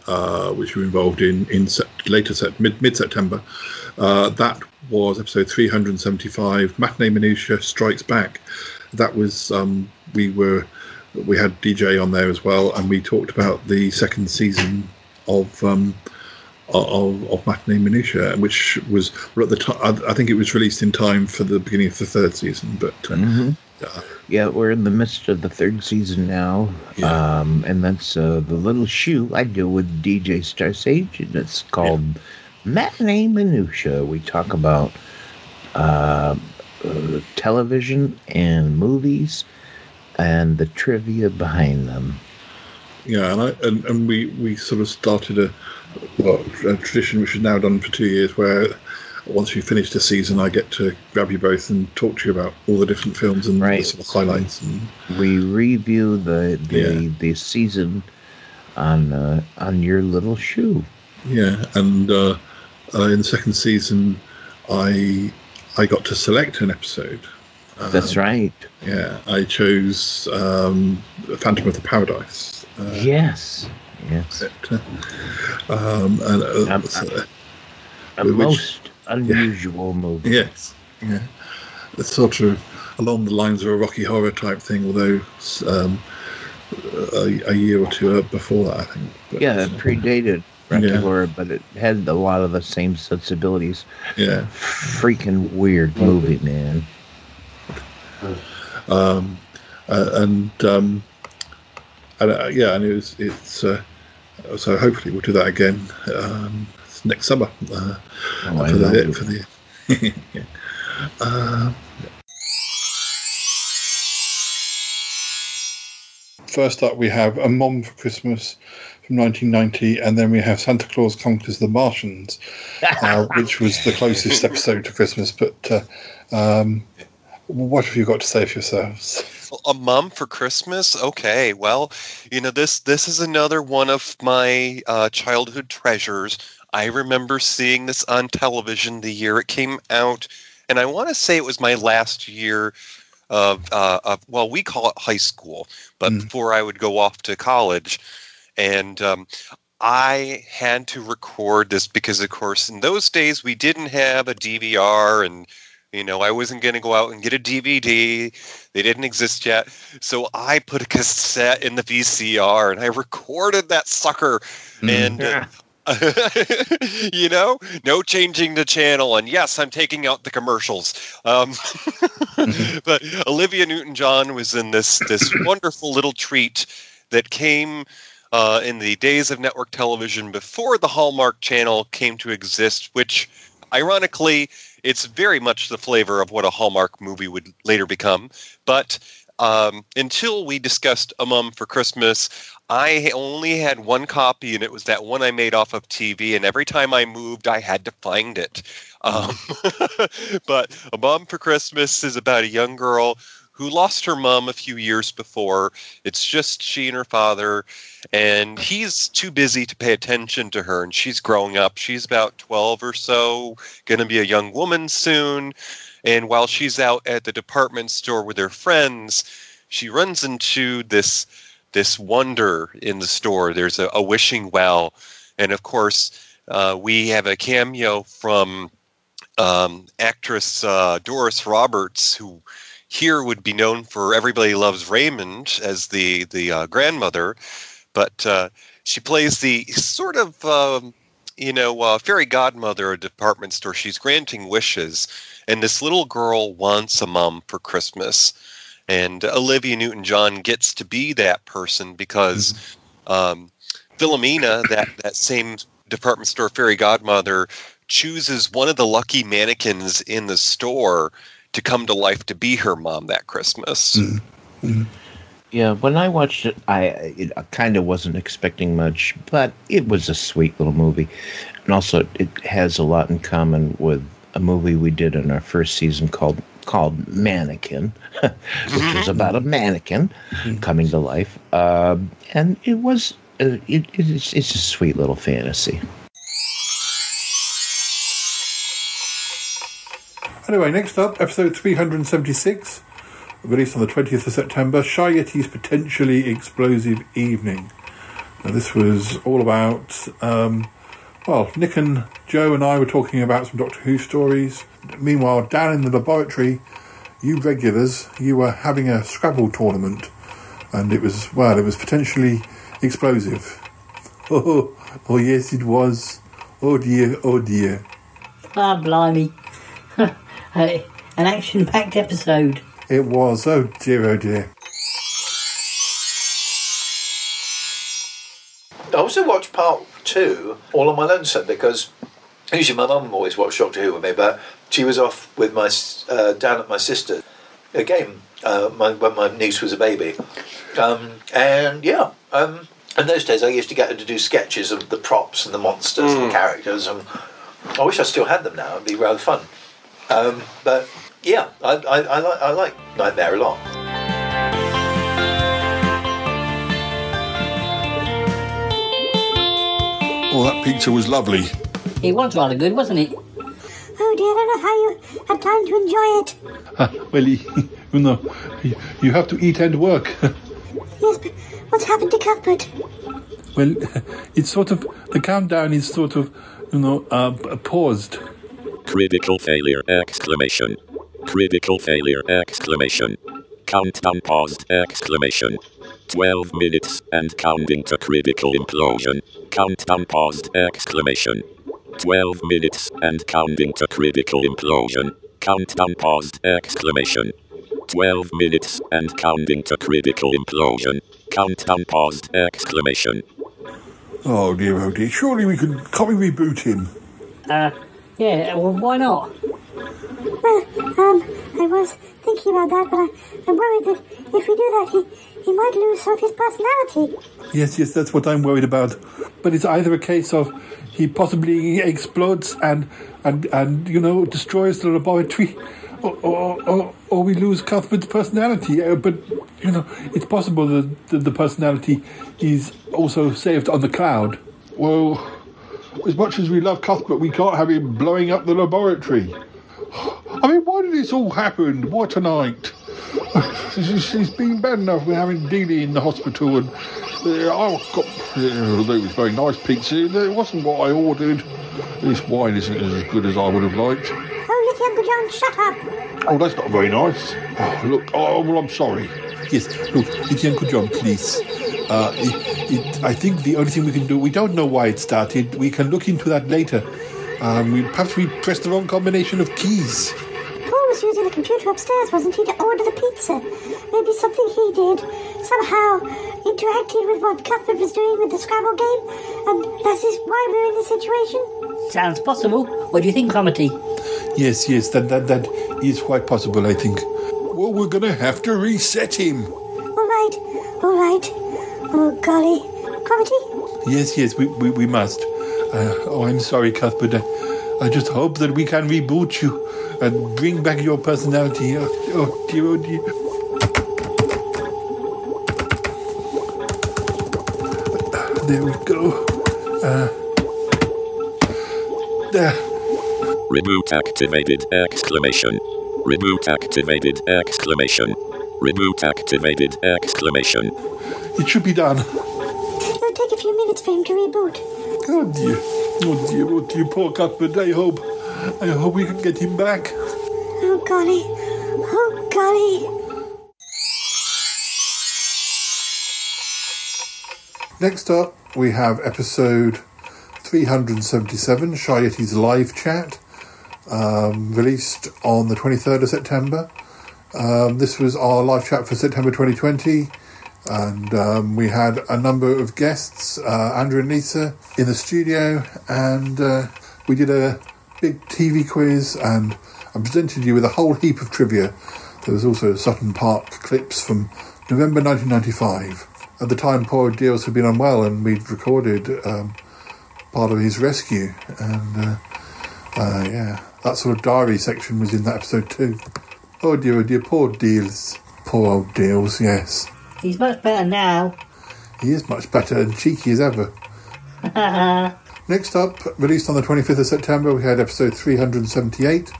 uh, which we were involved in in sep- later sep- mid mid September. Uh, that was episode 375. Matinee Minutia Strikes Back. That was um, we were we had DJ on there as well, and we talked about the second season of um, of, of Matinee Minutia, which was well, at the time. I, think it was released in time for the beginning of the third season, but. Uh, Mhm. Yeah, we're in the midst of the third season now, um, and that's uh, the little shoe I do with DJ Star Sage, and it's called Matinee Minutia. We talk about uh, uh, television and movies and the trivia behind them. Yeah, and, I, and and we we sort of started a, well, a tradition which is now done for two years, where once we finish the season, I get to grab you both and talk to you about all the different films and the sort of highlights. And We review the the, the season on uh, on your little shoe. yeah, and uh, uh, in the second season, I I got to select an episode That's right. Yeah, I chose um, Phantom of the Paradise. Uh, yes. Yes. Um, and, uh, so- A which- most unusual movie. Yes. Yeah. It's sort of along the lines of a Rocky Horror type thing, although um, a, a year or two before that, I think. But, Yeah, it predated Rocky Yeah. Horror, but it had a lot of the same sensibilities. Yeah. Freaking weird movie, man. um, uh, and um, and uh, yeah, and it was it's uh, so hopefully we'll do that again um, next summer uh, Oh, for the for the. yeah. <laughs> Um, First up, we have A Mom for Christmas from 1990, and then we have Santa Claus Conquers the Martians, uh, <laughs> which was the closest episode to Christmas. But uh, um, what have you got to say for yourselves? A mom for Christmas? Okay, well, you know this this is another one of my uh, childhood treasures. I remember seeing this on television the year it came out, and I want to say it was my last year of, uh, of well, we call it high school, but before I would go off to college, and um, I had to record this because, of course, in those days we didn't have a DVR and you know, I wasn't going to go out and get a DVD. They didn't exist yet. So I put a cassette in the VCR and I recorded that sucker. And, uh, <laughs> you know, no changing the channel. And yes, I'm taking out the commercials. Um, <laughs> but Olivia Newton John was in this, this wonderful little treat that came uh, in the days of network television before the Hallmark Channel came to exist, which ironically, it's very much the flavor of what a Hallmark movie would later become. But um, until we discussed A Mum for Christmas, I only had one copy, and it was that one I made off of TV. And every time I moved, I had to find it. Um, <laughs> but A Mom for Christmas is about a young girl who lost her mom a few years before. It's just she and her father, and he's too busy to pay attention to her. And she's growing up. She's about 12 or so, going to be a young woman soon. And while she's out at the department store with her friends, she runs into this this wonder in the store. There's a, a wishing well, and of course, uh, we have a cameo from um, actress uh, Doris Roberts, who here would be known for Everybody Loves Raymond as the the uh, grandmother, but uh, she plays the sort of um, you know uh, fairy godmother of department store. She's granting wishes, and this little girl wants a mom for Christmas, and Olivia Newton-John gets to be that person because um, Philomena, that that same department store fairy godmother, chooses one of the lucky mannequins in the store to come to life to be her mom that Christmas. Yeah, when I watched it, I, it, I kind of wasn't expecting much, but it was a sweet little movie, and also it has a lot in common with a movie we did in our first season called called Mannequin, <laughs> which is about a mannequin coming to life, um, and it was uh, it, it's it's a sweet little fantasy. Anyway, next up, episode 376, released on the 20th of September, Shy Yeti's Potentially Explosive Evening. Now, this was all about, um, well, Nick and Joe and I were talking about some Doctor Who stories. Meanwhile, down in the laboratory, you regulars, you were having a Scrabble tournament, and it was, well, it was potentially explosive. <laughs> Oh, oh yes, it was. Oh dear, oh dear. Ah, blimey. <laughs> Hey, An action packed episode. It was. Oh dear, oh dear. I also watched part two all on my lonesome because usually my mum always watched Doctor Who with me, but she was off with my uh, down at my sister again uh, my, when my niece was a baby, um, and yeah. Um, in those days, I used to get her to do sketches of the props and the monsters and the characters, and I wish I still had them now. It'd be rather fun. Um, but yeah, I, I, I, like, I like Nightmare a lot. Well, that picture was lovely. It was rather good, wasn't it? Oh dear, I don't know how you had time to enjoy it. <laughs> Ah, well, you, you know, you, you have to eat and work. <laughs> Yes, but what's happened to Cuthbert? well, <laughs> it's sort of the countdown is sort of, you know, uh, paused. Critical failure! Exclamation. Critical failure! Exclamation. Countdown paused! Exclamation. 12 minutes and counting to critical implosion. Countdown paused! Exclamation. 12 minutes and counting to critical implosion. Countdown paused! Exclamation. 12 minutes and counting to critical implosion. Countdown paused! Exclamation. Oh dear, oh dear. Surely we could. Can't we reboot him? Uh, yeah, well, why not? Well, um, I was thinking about that, but I, I'm worried that if we do that, he, he might lose some of his personality. Yes, yes, that's what I'm worried about. But it's either a case of he possibly explodes and and and you know destroys the laboratory, or or, or, or we lose Cuthbert's personality. Uh, but you know, it's possible that the, the personality is also saved on the cloud. Well, as much as we love Cuthbert, we can't have him blowing up the laboratory. I mean, why did this all happen? Why tonight? She's, she's been bad enough with having Dealey in the hospital, and uh, I got. Uh, it was very nice pizza. It wasn't what I ordered. This wine isn't as good as I would have liked. Oh, look, Uncle John, shut up. Oh, that's not very nice. Oh, look, oh, well, I'm sorry. Yes, look, it's Uncle John, please. Uh, it, it, I think the only thing we can do, we don't know why it started. We can look into that later. Um, we, perhaps we pressed the wrong combination of keys. Paul was using the computer upstairs, wasn't he, to order the pizza? Maybe something he did somehow interacted with what Cuthbert was doing with the Scrabble game, and that is why we're in this situation. Sounds possible. What do you think, Cromitty? Yes, yes, that, that, that is quite possible, I think. Well, we're going to have to reset him. All right, all right. Oh, golly. Cromitty? Yes, yes, we, we, we must. Uh, oh, I'm sorry, Cuthbert. I, I just hope that we can reboot you and bring back your personality. Oh, oh dear, oh dear. There we go. Uh, there. Reboot activated! Exclamation. Reboot activated! Exclamation. Reboot activated! Exclamation. It should be done. It'll take a few minutes for him to reboot. Oh dear. Oh dear, oh dear, poor Cuthbert. I hope. I hope we can get him back. Oh, golly. Oh, golly. Next up, we have episode 377, Shy Yeti's live chat, um, released on the 23rd of September. Um, this was our live chat for September 2020, and um, we had a number of guests, uh, Andrew and Lisa, in the studio, and uh, we did a big TV quiz, and I presented you with a whole heap of trivia. There was also Sutton Park clips from November 1995. At the time, poor Deals had been unwell, and we'd recorded um, part of his rescue. And uh, uh, yeah, that sort of diary section was in that episode too. Oh dear, oh dear, poor Deals. Poor old Deals, yes. He's much better now. He is much better and cheeky as ever. <laughs> Next up, released on the 25th of September, we had episode 378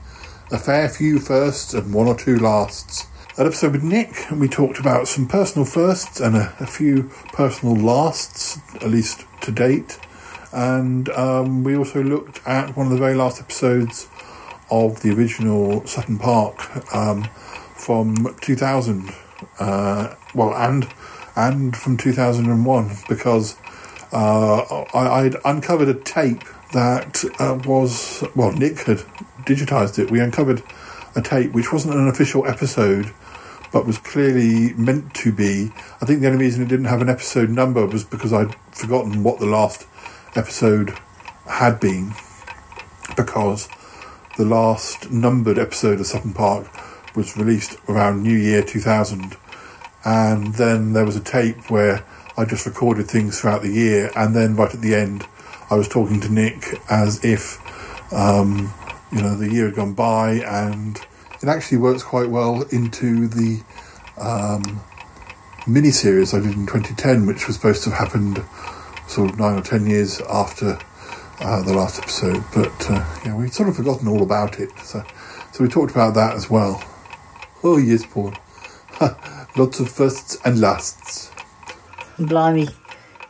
A Fair Few Firsts and One or Two Lasts. That episode with Nick, we talked about some personal firsts and a, a few personal lasts, at least to date. And um, we also looked at one of the very last episodes of the original Sutton Park um, from 2000. Uh, well, and and from 2001 because uh, I, I'd uncovered a tape that uh, was well, Nick had digitized it. We uncovered a tape which wasn't an official episode, but was clearly meant to be. I think the only reason it didn't have an episode number was because I'd forgotten what the last episode had been, because the last numbered episode of Sutton Park was released around New Year 2000, and then there was a tape where I just recorded things throughout the year, and then right at the end, I was talking to Nick as if um, you know the year had gone by, and it actually works quite well into the um, mini series I did in 2010, which was supposed to have happened sort of nine or ten years after uh, the last episode, but uh, yeah, we'd sort of forgotten all about it. So, so we talked about that as well. Oh yes, Paul. <laughs> Lots of firsts and lasts. Blimey.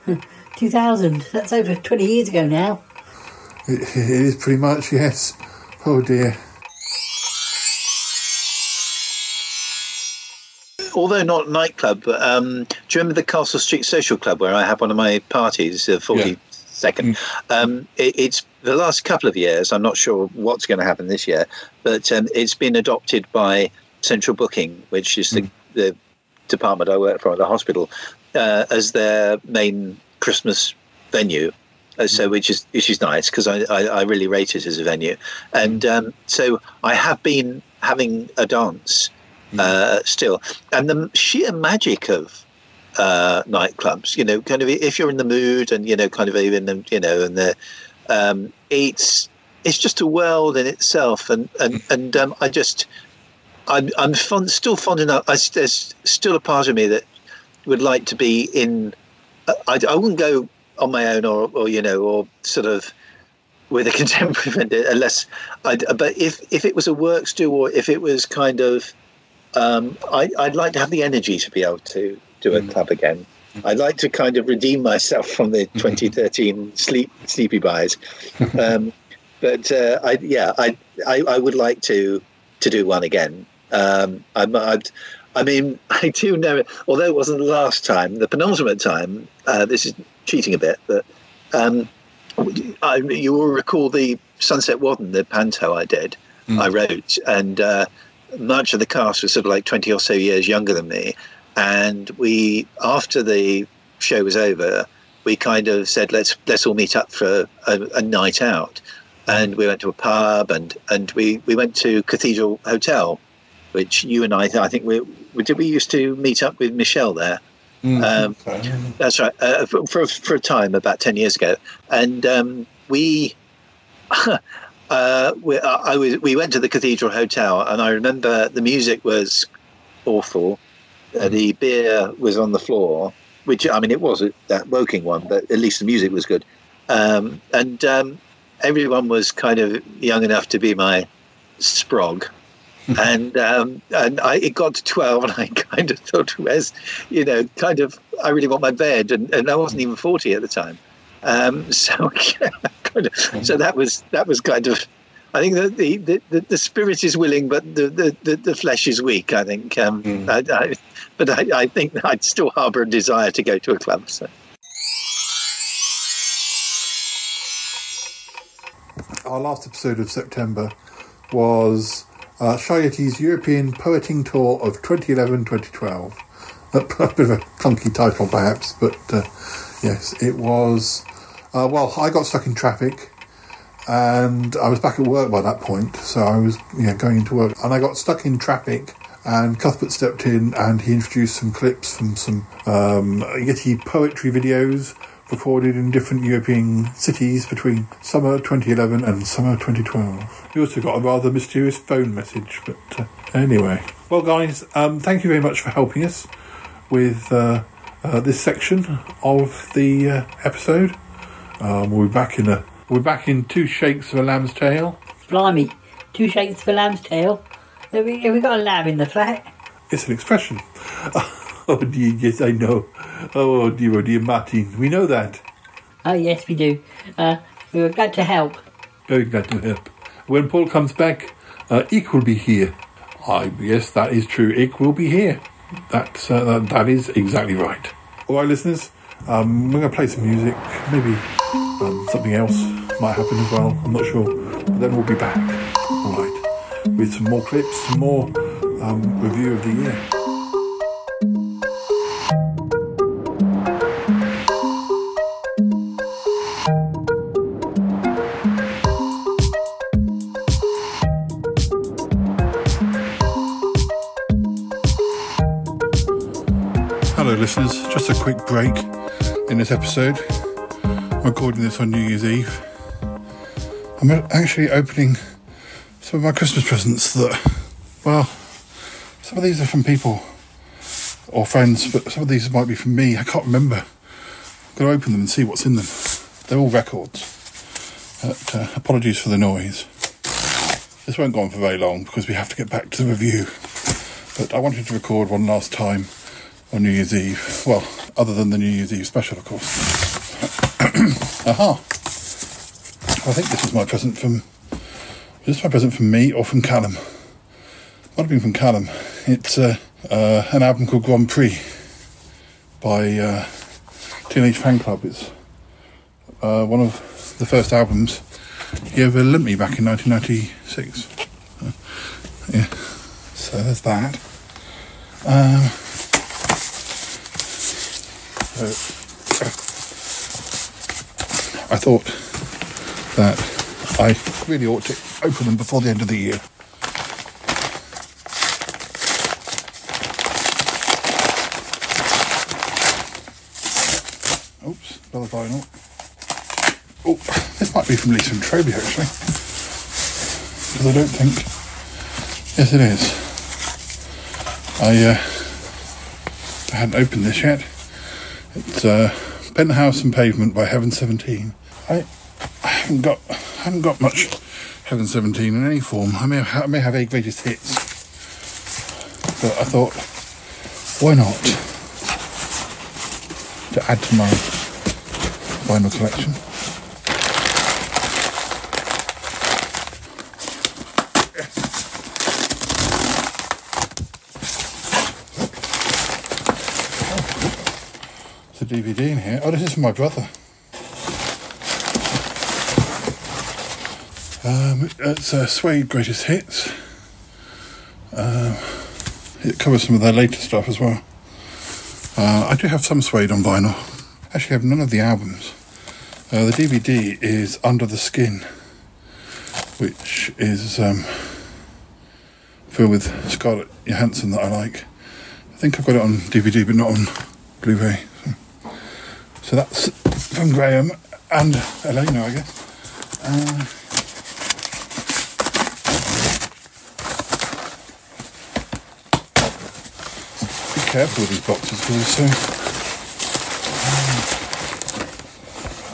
<laughs> 2000. That's over 20 years ago now. It, it is pretty much yes. Oh dear. although not nightclub, but, um, do you remember the Castle Street Social Club where I had one of my parties, the 42nd? Um, it, it's the last couple of years, I'm not sure what's going to happen this year, but um, it's been adopted by Central Booking, which is the, the department I work for at the hospital, uh, as their main Christmas venue. Uh, so which is which is nice because I, I, I really rate it as a venue, and um, so I have been having a dance uh, still, and the sheer magic of uh, nightclubs. You know, kind of if you're in the mood, and you know, kind of even the you know, and the um, it's it's just a world in itself, and and and um, I just I'm I'm fond, still fond enough. I, there's still a part of me that would like to be in. I, I wouldn't go on my own, or or you know, or sort of with a <laughs> contemporary vendor, unless I. But if if it was a works do, or if it was kind of um, I, I'd like to have the energy to be able to do a club again. I'd like to kind of redeem myself from the 2013 sleep sleepy buys, <laughs> um, but uh, I, yeah, I, I I would like to to do one again. Um, I'm, I'd, I mean, <laughs> I do know. Although it wasn't the last time, the penultimate time. Uh, this is cheating a bit, but um, I, you will recall the Sunset Warden, the panto I did. I wrote, and uh, much of the cast was sort of like 20 or so years younger than me. And we, after the show was over, we kind of said, let's, let's all meet up for a, a night out. And we went to a pub and, and we, we went to Cathedral Hotel, which you and I, I think we, we did we used to meet up with Michelle there. Um, that's right. Uh, for, for for a time, about ten years ago, and um, we, <laughs> uh, we, I I was, we went to the Cathedral Hotel, and I remember the music was awful. Uh, the beer was on the floor, which I mean, it was a, that Woking one, but at least the music was good. Um, and um, everyone was kind of young enough to be my sprog. And um, and I, it got to 12 and I kind of thought, where's, you know, kind of, I really want my bed. And, and I wasn't even 40 at the time. Um, <laughs> so, kind of, so that was, that was kind of, I think that the, the, the, the spirit is willing, but the, the, the, the flesh is weak, I think. Um, I, I, but I, I think <laughs> I'd still harbour a desire to go to a club. So. Our last episode of September was uh, European Poeting Tour of 2011-2012. A <laughs> bit of a clunky title, perhaps, but uh, yes, it was. Uh, well, I got stuck in traffic, and I was back at work by that point, so I was going into work, and I got stuck in traffic. And Cuthbert stepped in, and he introduced some clips from some um, Yeti poetry videos recorded in different European cities between summer 2011 and summer 2012. We also got a rather mysterious phone message, but uh, anyway. Well, guys, um, thank you very much for helping us with uh, uh, this section of the uh, episode. Um, we'll be back in a we're back in two shakes of a lamb's tail. Blimey. Two shakes of a lamb's tail. Have we, have we got a lamb in the flat? It's an expression. <laughs> Oh dear, yes, I know. Oh dear, oh dear, Martin, we know that. Oh, yes, we do. Uh, we were glad to help. Very glad to help. When Paul comes back, uh, Ick will be here. I yes, that is true. Ick will be here. That's uh, that, that is exactly right. All right, listeners. Um, we're going to play some music. Maybe um, something else might happen as well. I'm not sure. But then we'll be back. All right, with some more clips, some more um, review of the year. Listeners. Just a quick break in this episode. I'm recording this on New Year's Eve. I'm actually opening some of my Christmas presents that, well, some of these are from people or friends, but some of these might be from me. I can't remember. I'm going to open them and see what's in them. They're all records. But, uh, apologies for the noise. This won't go on for very long because we have to get back to the review. But I wanted to record one last time on New Year's Eve. Well, other than the New Year's Eve special, of course. <clears throat> Aha! I think this is my present from. Is this my present from me or from Callum? Might have been from Callum. It's uh, uh, an album called Grand Prix by uh, Teenage Fanclub. It's uh, one of the first albums he ever lent me back in 1996. Uh, yeah, so there's that. Um, so, I thought that I really ought to open them before the end of the year. Oops, another vinyl. Oh, this might be from Lisa and Troby actually. Because I don't think. Yes, it is. I, uh, I hadn't opened this yet. It's uh, Penthouse and Pavement by Heaven 17. I, I haven't got I haven't got much Heaven 17 in any form. I may have, I may have a greatest hits, but I thought, why not to add to my vinyl collection? DVD in here. Oh, this is from my brother. Um, it's uh, Suede Greatest Hits. Um, it covers some of their later stuff as well. Uh, I do have some Suede on vinyl. Actually, I have none of the albums. Uh, the DVD is Under the Skin, which is um, filled with Scarlett Johansson that I like. I think I've got it on DVD, but not on Blu-ray. So, that's from Graham and Elena, I guess. Uh, be careful with these boxes because there's so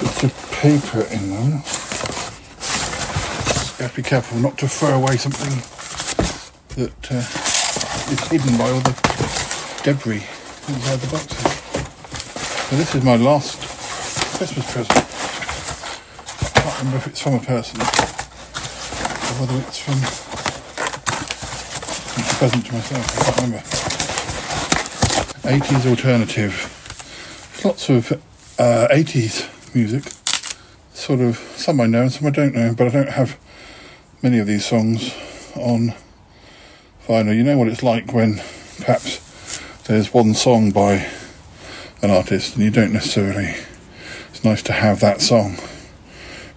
bits of paper in them. You have to be careful not to throw away something that uh, is hidden by all the debris inside the boxes. So this is my last Christmas present. I can't remember if it's from a person or whether it's from it's a present to myself. I can't remember. 80s alternative. There's lots of uh, 80s music. Sort of some I know and some I don't know, but I don't have many of these songs on vinyl. You know what it's like when perhaps there's one song by an artist and you don't necessarily. It's nice to have that song.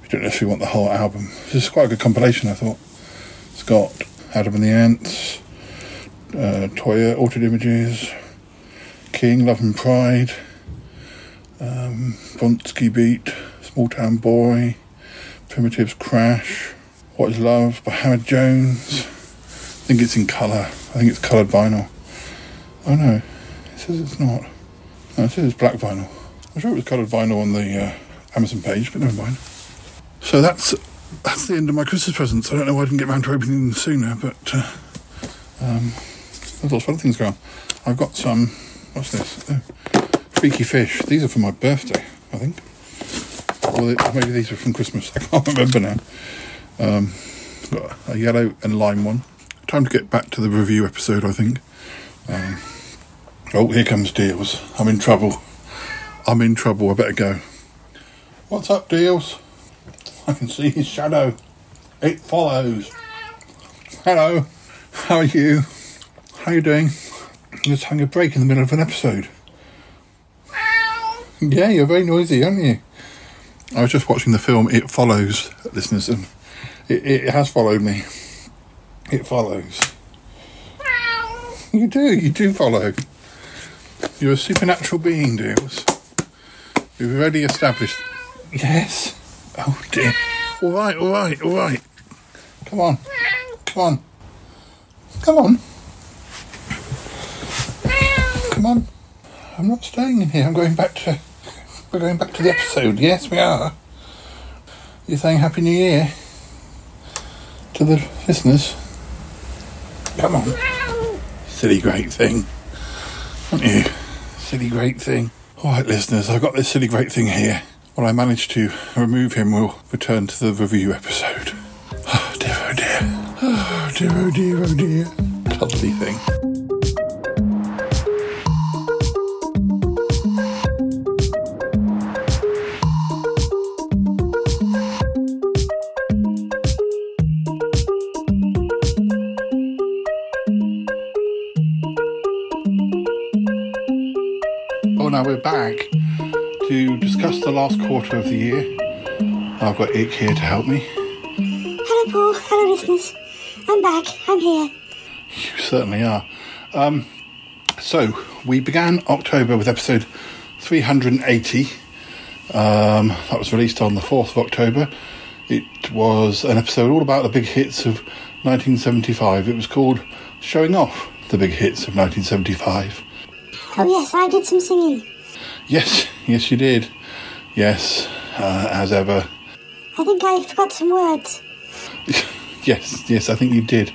You don't necessarily want the whole album. This is quite a good compilation, I thought. It's got Adam and the Ants, uh, Toyah, Altered Images, King, Love and Pride, um, Beat, Small Town Boy, Primitives Crash, What is Love by Howard Jones. I think it's in colour. I think it's coloured vinyl. Oh no, it says it's not. No, it says it's black vinyl. I'm sure it was coloured vinyl on the uh, Amazon page, but never mind. So that's that's the end of my Christmas presents. I don't know why I didn't get round to opening them sooner, but uh, um, there's lots of other things going on. I've got some. What's this? Oh, freaky fish. These are for my birthday, I think. Or maybe these are from Christmas. <laughs> I can't remember now. Um, got a yellow and lime one. Time to get back to the review episode, I think. Um, oh, here comes Deals. I'm in trouble. I'm in trouble. I better go. What's up, Deals? I can see his shadow. It follows. Hello. How are you? How are you doing? Just having a break in the middle of an episode. Yeah, you're very noisy, aren't you? I was just watching the film It Follows, listeners, and it, it has followed me. It follows. You do, you do follow. You're a supernatural being, Deals. We've already established. Yes. Oh dear. All right, all right, all right. Come on, come on, come on, come on. I'm not staying in here. I'm going back to. We're going back to the episode. Yes, we are. You're saying Happy New Year to the listeners? Come on. Silly great thing. Aren't you? Silly great thing. All right, listeners, I've got this silly great thing here. When I manage to remove him, we'll return to the review episode. <sighs> Oh, oh, <sighs> oh, dear, oh dear. Oh, dear, oh dear, oh dear. Cuddly thing. Now we're back to discuss the last quarter of the year. I've got Ick here to help me. Hello, Paul. Hello, listeners. I'm back. I'm here. You certainly are. Um, so, we began October with episode 380. Um, that was released on the 4th of October. It was an episode all about the big hits of 1975. It was called Showing Off the Big Hits of 1975. Oh, yes, I did some singing. Yes, yes, you did. Yes, uh, as ever. I think I forgot some words. <laughs> Yes, yes, I think you did.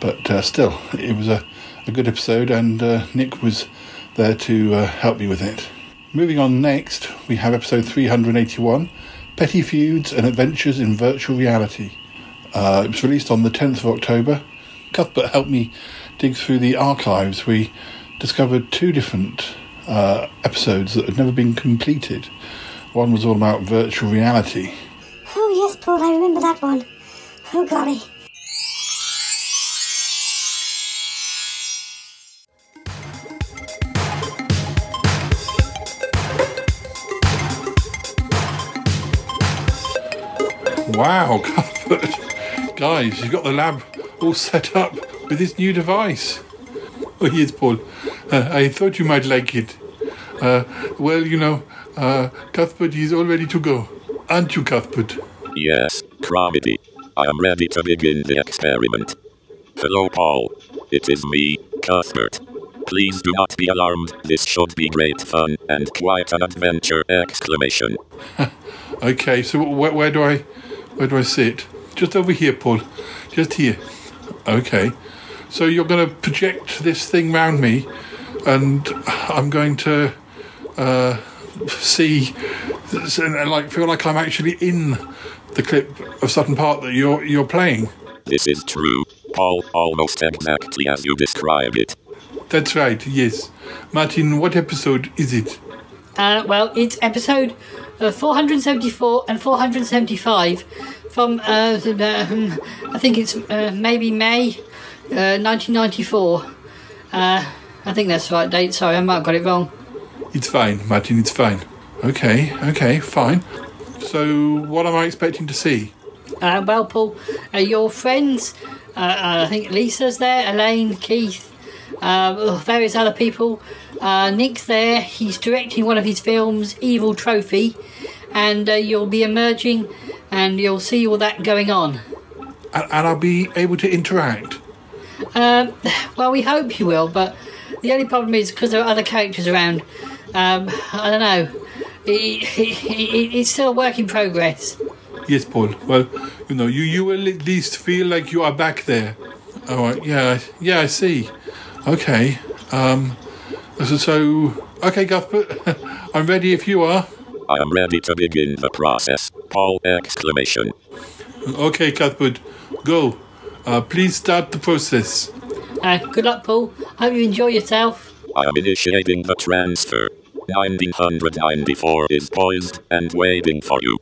But uh, still, it was a, a good episode, and uh, Nick was there to uh, help me with it. Moving on next, we have episode 381 Petty Feuds and Adventures in Virtual Reality. Uh, it was released on the 10th of October. Cuthbert helped me dig through the archives. We discovered two different uh, episodes that had never been completed. One was all about virtual reality. Oh, yes, Paul, I remember that one. Oh, golly. Wow, Cuthbert. <laughs> Guys, you've got the lab all set up with this new device. <laughs> Oh, yes, Paul. Uh, I thought you might like it. Uh, well, you know, uh, Cuthbert is all ready to go. Aren't you, Cuthbert? Yes, Cromarty. I am ready to begin the experiment. Hello, Paul. It is me, Cuthbert. Please do not be alarmed. This should be great fun and quite an adventure! Exclamation. <laughs> Okay, so where, where do I, where do I sit? Just over here, Paul. Just here. Okay. So you're going to project this thing round me, and I'm going to uh, see, and like feel like I'm actually in the clip of Sutton Park that you're you're playing. This is true, Paul, almost exactly as you described it. That's right. Yes, Martin. What episode is it? Uh, well, it's episode uh, 474 and 475 from, uh, the, um, I think it's uh, maybe May uh, 1994. Uh, I think that's the right date. Sorry, I might have got it wrong. It's fine, Martin. It's fine. Okay. Okay. Fine. So what am I expecting to see? Uh, well, Paul, uh, your friends, uh, uh, I think Lisa's there, Elaine, Keith, uh, various other people. Uh, Nick's there. He's directing one of his films, Evil Trophy, and uh, you'll be emerging, and you'll see all that going on. And I'll be able to interact. Um, well, we hope you will, but the only problem is because there are other characters around. Um, I don't know. It, it, it, it's still a work in progress. Yes, Paul. Well, you know, you you will at least feel like you are back there. All right. Yeah. Yeah. I see. Okay. Um. So, so okay, Cuthbert. <laughs> I'm ready if you are. I am ready to begin the process. Paul! Exclamation. Okay, Cuthbert. Go. Uh, please start the process. Uh, good luck, Paul. Hope you enjoy yourself. I am initiating the transfer. 1994 is poised and waiting for you.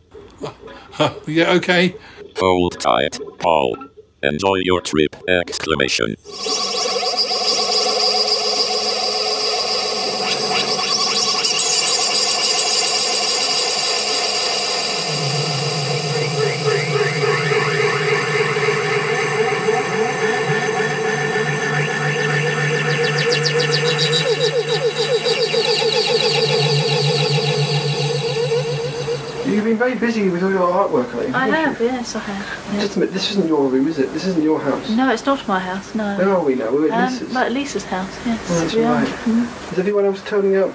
Huh, yeah. Okay. Hold tight, Paul. Enjoy your trip! Exclamation. Very busy with all your artwork lately. I haven't have, yes, I have. you? Just a minute, this isn't your room, is it? This isn't your house. No, it's not my house, no. Where are we now? We're at Um, Lisa's. like Lisa's house, yes. Oh, that's we are. right. Mhm. Is everyone else turning up?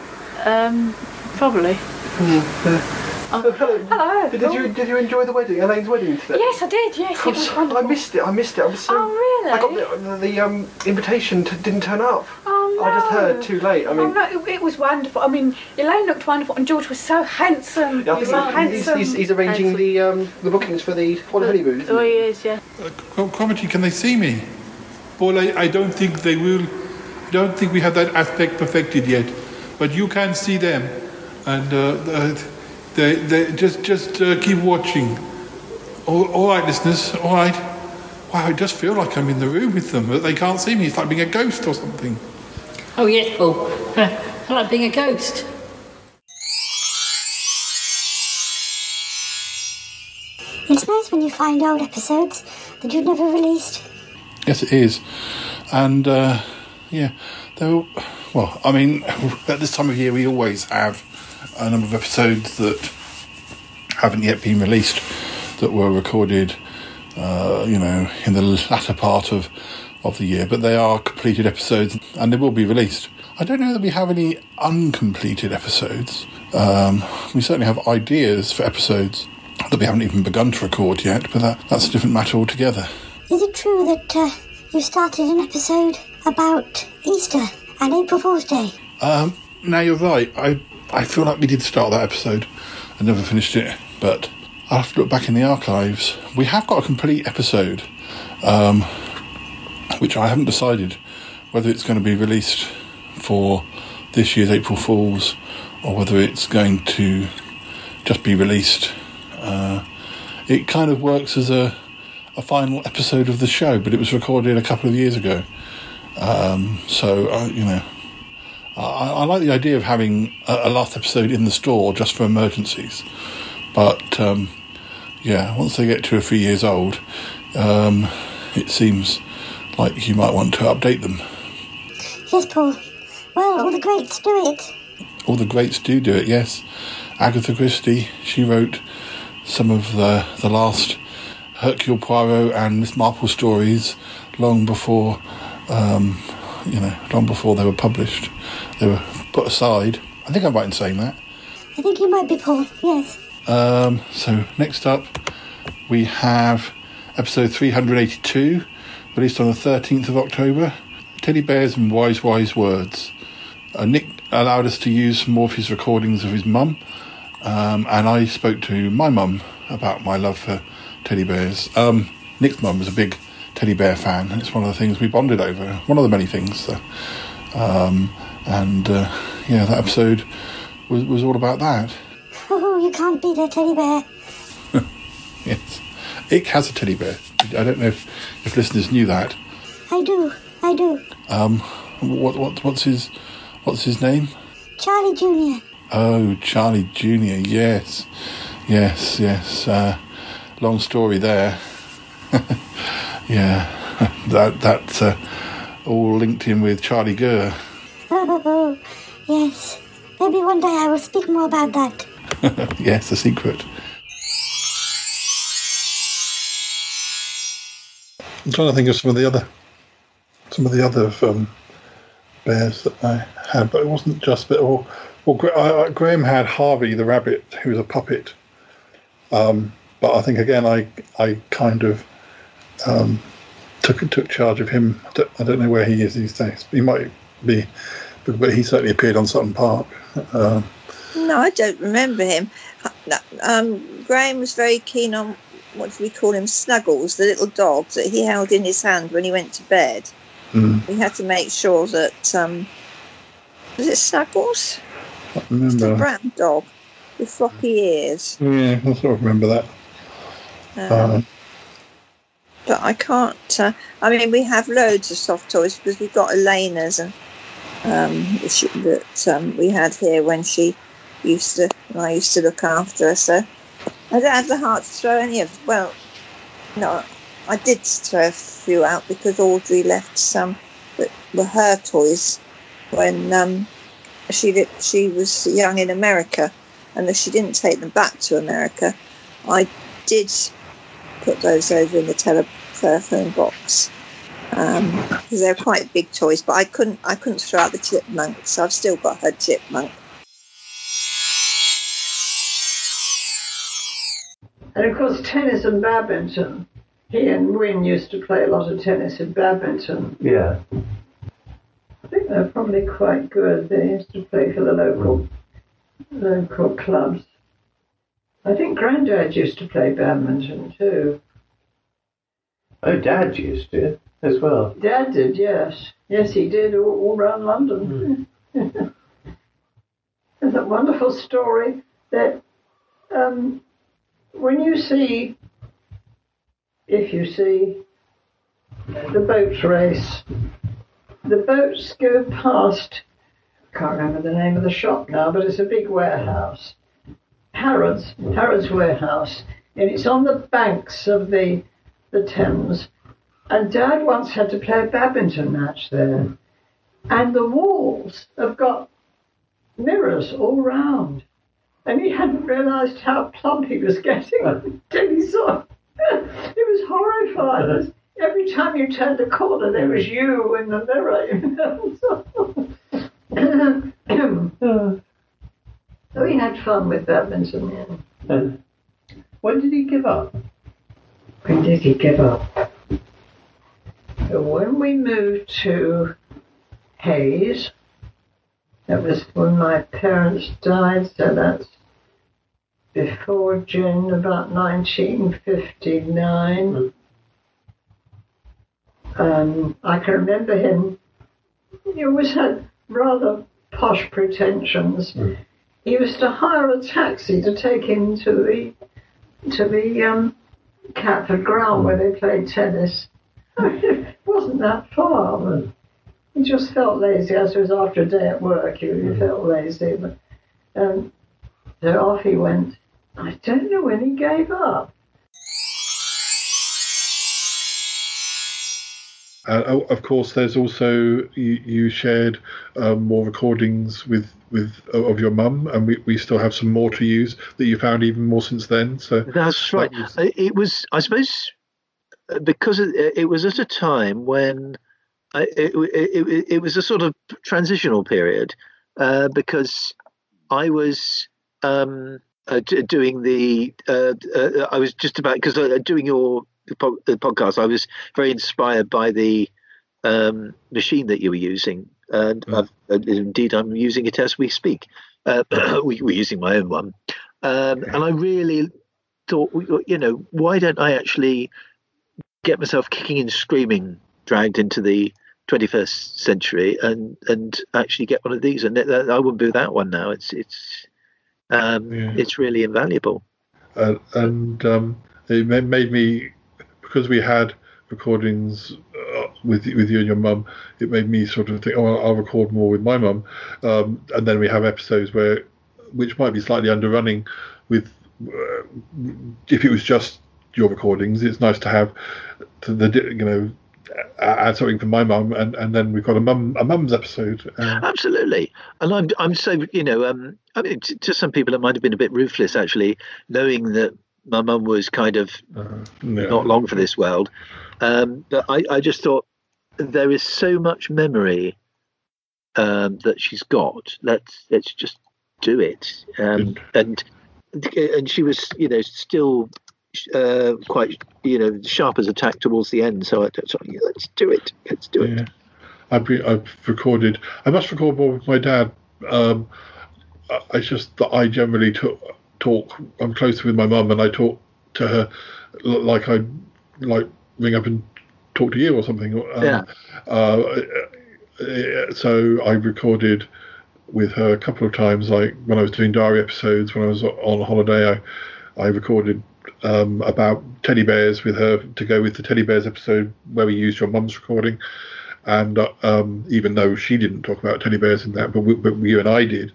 Um, probably. Hmm, uh, Oh, <laughs> hello. Hello. Did, did you did you enjoy the wedding, Elaine's wedding today? Yes, I did. Yes, it was so- wonderful. I missed it. I missed it. I was so. Oh, really? I got the, the um, invitation to, didn't turn up. Oh no! I just heard too late. I mean, oh no, it, it was wonderful. I mean, Elaine looked wonderful, and George was so handsome. I he think he- he's, handsome. he's, he's arranging the um, the bookings for the for the honeymoon. Oh, he? he is. Yeah. Well, Cromarty, can they see me? Paul, I, I don't think they will. Don't think we have that aspect perfected yet, but you can see them, and uh, uh, they, they just just uh, keep watching. All, all right, listeners. All right. Wow, I just feel like I'm in the room with them, but they can't see me. It's like being a ghost or something. Oh, yes, <laughs> Paul. I like being a ghost. It's nice when you find old episodes that you've never released. Yes, it is. And uh, yeah, though, well, I mean, <laughs> at this time of year, we always have a number of episodes that haven't yet been released that were recorded, uh, you know, in the latter part of, of the year. But they are completed episodes and they will be released. I don't know that we have any uncompleted episodes. Um, we certainly have ideas for episodes that we haven't even begun to record yet, but that, that's a different matter altogether. Is it true that uh, you started an episode about Easter and April Fool's Day? Um, now you're right. I I feel like we did start that episode and never finished it, but I'll have to look back in the archives. We have got a complete episode, um, which I haven't decided whether it's going to be released for this year's April Fools or whether it's going to just be released. Uh, it kind of works as a a final episode of the show, but it was recorded a couple of years ago. Um, so uh, you know, I, I like the idea of having a, a last episode in the store just for emergencies. But um, yeah, once they get two or three years old, um, it seems like you might want to update them. Yes, Paul. Well, all the greats do it. All the greats do do it, yes. Agatha Christie, she wrote some of the the last Hercule Poirot and Miss Marple stories long before, um, you know, long before they were published. They were put aside. I think I'm right in saying that. I think you might be Paul. Yes. Um, so next up, we have episode 382, released on the 13th of October. Teddy bears and wise, wise words. Uh, Nick allowed us to use more of his recordings of his mum, um, and I spoke to my mum about my love for teddy bears. Um, Nick's mum was a big teddy bear fan, and it's one of the things we bonded over. One of the many things. So, um, and uh, yeah, that episode was, was all about that. Oh, <laughs> you can't beat a teddy bear. <laughs> Yes. Ick has a teddy bear. I don't know if, if listeners knew that. I do. I do. Um, what, what what's his what's his name? Charlie Jr. Oh, Charlie Junior. Yes, yes, yes. Uh, long story there. <laughs> yeah, <laughs> that that's uh, all linked in with Charlie Gurr. Oh, <laughs> yes. Maybe one day I will speak more about that. <laughs> yes, a secret. I'm trying to think of some of the other some of the other um, bears that I had, but it wasn't just. But or, Gra- I, I- Graham had Harvey the rabbit, who was a puppet. Um, but I think again, I I kind of um, took took charge of him. I don't, I don't know where he is these days. He might be, but, but he certainly appeared on Sutton Park. Um, No, I don't remember him. Um, Graham was very keen on what do we call him, Snuggles, the little dog that he held in his hand when he went to bed. mm, We had to make sure that um, was it Snuggles, I remember. brown dog with floppy ears. Yeah, I sort of remember that. Um, Uh, but I can't. Uh, I mean, we have loads of soft toys because we've got Elena's and um, which, that um, we had here when she used to. I used to look after her. So I don't have the heart to throw any of. Well, no, I did throw a few out because Audrey left some that were her toys when um, she did, she was young in America, and she didn't take them back to America, I did put those over in the telephone box um, because they're quite big toys. But I couldn't I couldn't throw out the chipmunk, so I've still got her chipmunk. And of course, tennis and badminton. He and Wynne used to play a lot of tennis and badminton. Yeah. I think they're probably quite good. They used to play for the local local clubs. I think Grandad used to play badminton too. Oh, Dad used to as well. Dad did, yes. Yes, he did all, all around London. <laughs> There's that wonderful story that um, when you see, if you see the boat race, the boats go past, I can't remember the name of the shop now, but it's a big warehouse. Harrods, Harrods Warehouse, and it's on the banks of the the Thames. And Dad once had to play a badminton match there, and the walls have got mirrors all round, and he hadn't realised how plump he was getting until he saw. It He was horrified. Uh-huh. Every time you turned a corner, there was you in the mirror. You know? <laughs> <clears throat> Uh. So he had fun with badminton. Yeah. And when did he give up? When did he give up? When we moved to Hayes, that was when my parents died, so that's before June, about 1959. Um, I can remember him, he always had rather posh pretensions. He used to hire a taxi to take him to the to the um, Catford ground where they played tennis. <laughs> it wasn't that far, but he just felt lazy. As it was after a day at work, he, he felt lazy. But um, so off he went. I don't know when he gave up. Uh, oh, of course, there's also you, you shared um, more recordings with with of your mum, and we, we still have some more to use that you found even more since then. So That's right. I- It was, I suppose, uh, because it, it was at a time when I, it, it, it, it was a sort of transitional period uh, because I was um, uh, doing the, uh, uh, I was just about, because uh, doing your po- the podcast, I was very inspired by the um, machine that you were using. And I've, uh, indeed, I'm using it as we speak. Uh, <clears throat> we, we're using my own one. Um, And I really thought, you know, why don't I actually get myself kicking and screaming, dragged into the 21st century, and and actually get one of these? And I wouldn't do that one now. It's it's um, it's really invaluable. uh, and um, it made me because we had recordings with with you and your mum. It made me sort of think, oh, I'll, I'll record more with my mum, um, and then we have episodes where, which might be slightly underrunning, with uh, if it was just your recordings. It's nice to have to the you know add something for my mum, and, and then we've got a mum a mum's episode. Uh, Absolutely, and I'm I'm so you know um I mean to, to some people it might have been a bit ruthless actually knowing that my mum was kind of yeah. not long for this world, um but I I just thought there is so much memory um that she's got let's let's just do it um and and she was you know still uh quite you know sharp as a tack towards the end so I yeah, let's do it let's do it Yeah. I've, I've recorded. I must record more with my dad. Um, I- it's just that I generally talk. Talk I'm close with my mum, and I talk to her like I like ring up and talk to you or something. Um, Yeah. Uh, uh, so I recorded with her a couple of times. Like when I was doing diary episodes, when I was on holiday, I I recorded um, about teddy bears with her to go with the teddy bears episode where we used your mum's recording. And uh, um, even though she didn't talk about teddy bears in that, but, we, but you and I did,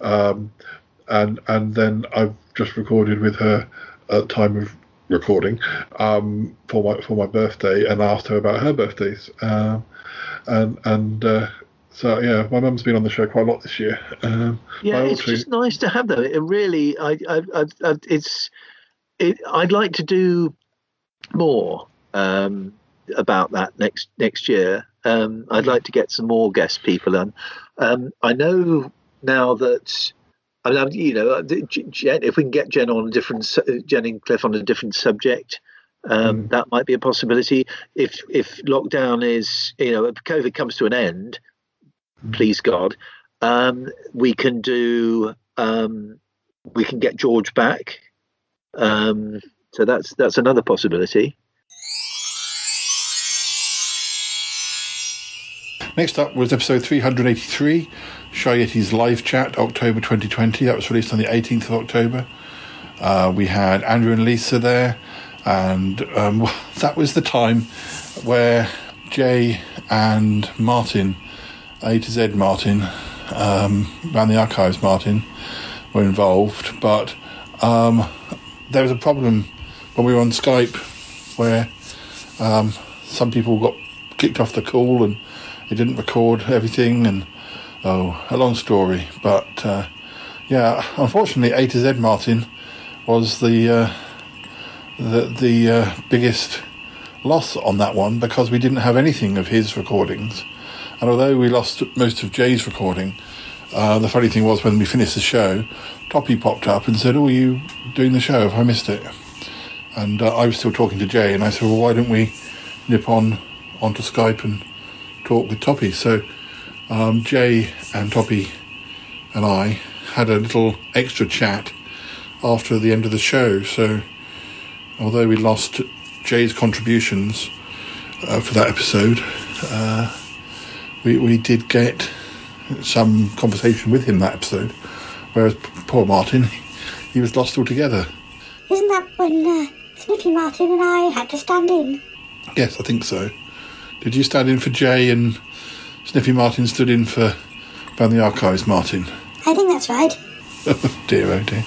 um, and and then I've just recorded with her at time of recording um, for my for my birthday and asked her about her birthdays. Um, and and uh, so yeah, my mum's been on the show quite a lot this year. Um, Yeah, it's also- just nice to have them. It really, I, I, I, I it's, it, I'd like to do more um, about that next next year. Um, I'd like to get some more guest people on. Um, I know now that I mean, you know, Jen, if we can get Jen on a different, Jen and Cliff on a different subject, um, that might be a possibility. If if lockdown is, you know, if COVID comes to an end, please God, um, we can do, um, we can get George back. Um, so that's that's another possibility. Next up was episode 383, Shy Yeti's live chat, October 2020. That was released on the 18th of October. Uh, we had Andrew and Lisa there, and um, <laughs> that was the time where Jay and Martin, A to Z Martin, um, Round the Archives Martin, were involved. But um, there was a problem when we were on Skype where um, some people got kicked off the call and it didn't record everything and oh a long story. But uh, yeah unfortunately A to Z Martin was the uh, the the uh, biggest loss on that one because we didn't have anything of his recordings. And although we lost most of Jay's recording uh, the funny thing was when we finished the show Toppie popped up and said oh are you doing the show? Have I missed it? And uh, I was still talking to Jay and I said well why don't we nip on onto Skype and talk with Toppie. So um, Jay and Toppie and I had a little extra chat after the end of the show. So although we lost Jay's contributions uh, for that episode, uh, we we did get some conversation with him that episode. Whereas poor Martin, he was lost altogether. Isn't that when uh, Sniffy Martin and I had to stand in? Yes, I think so. Did you stand in for Jay and Sniffy Martin stood in for Ban the Archives Martin? I think that's right. oh <laughs> dear, oh dear.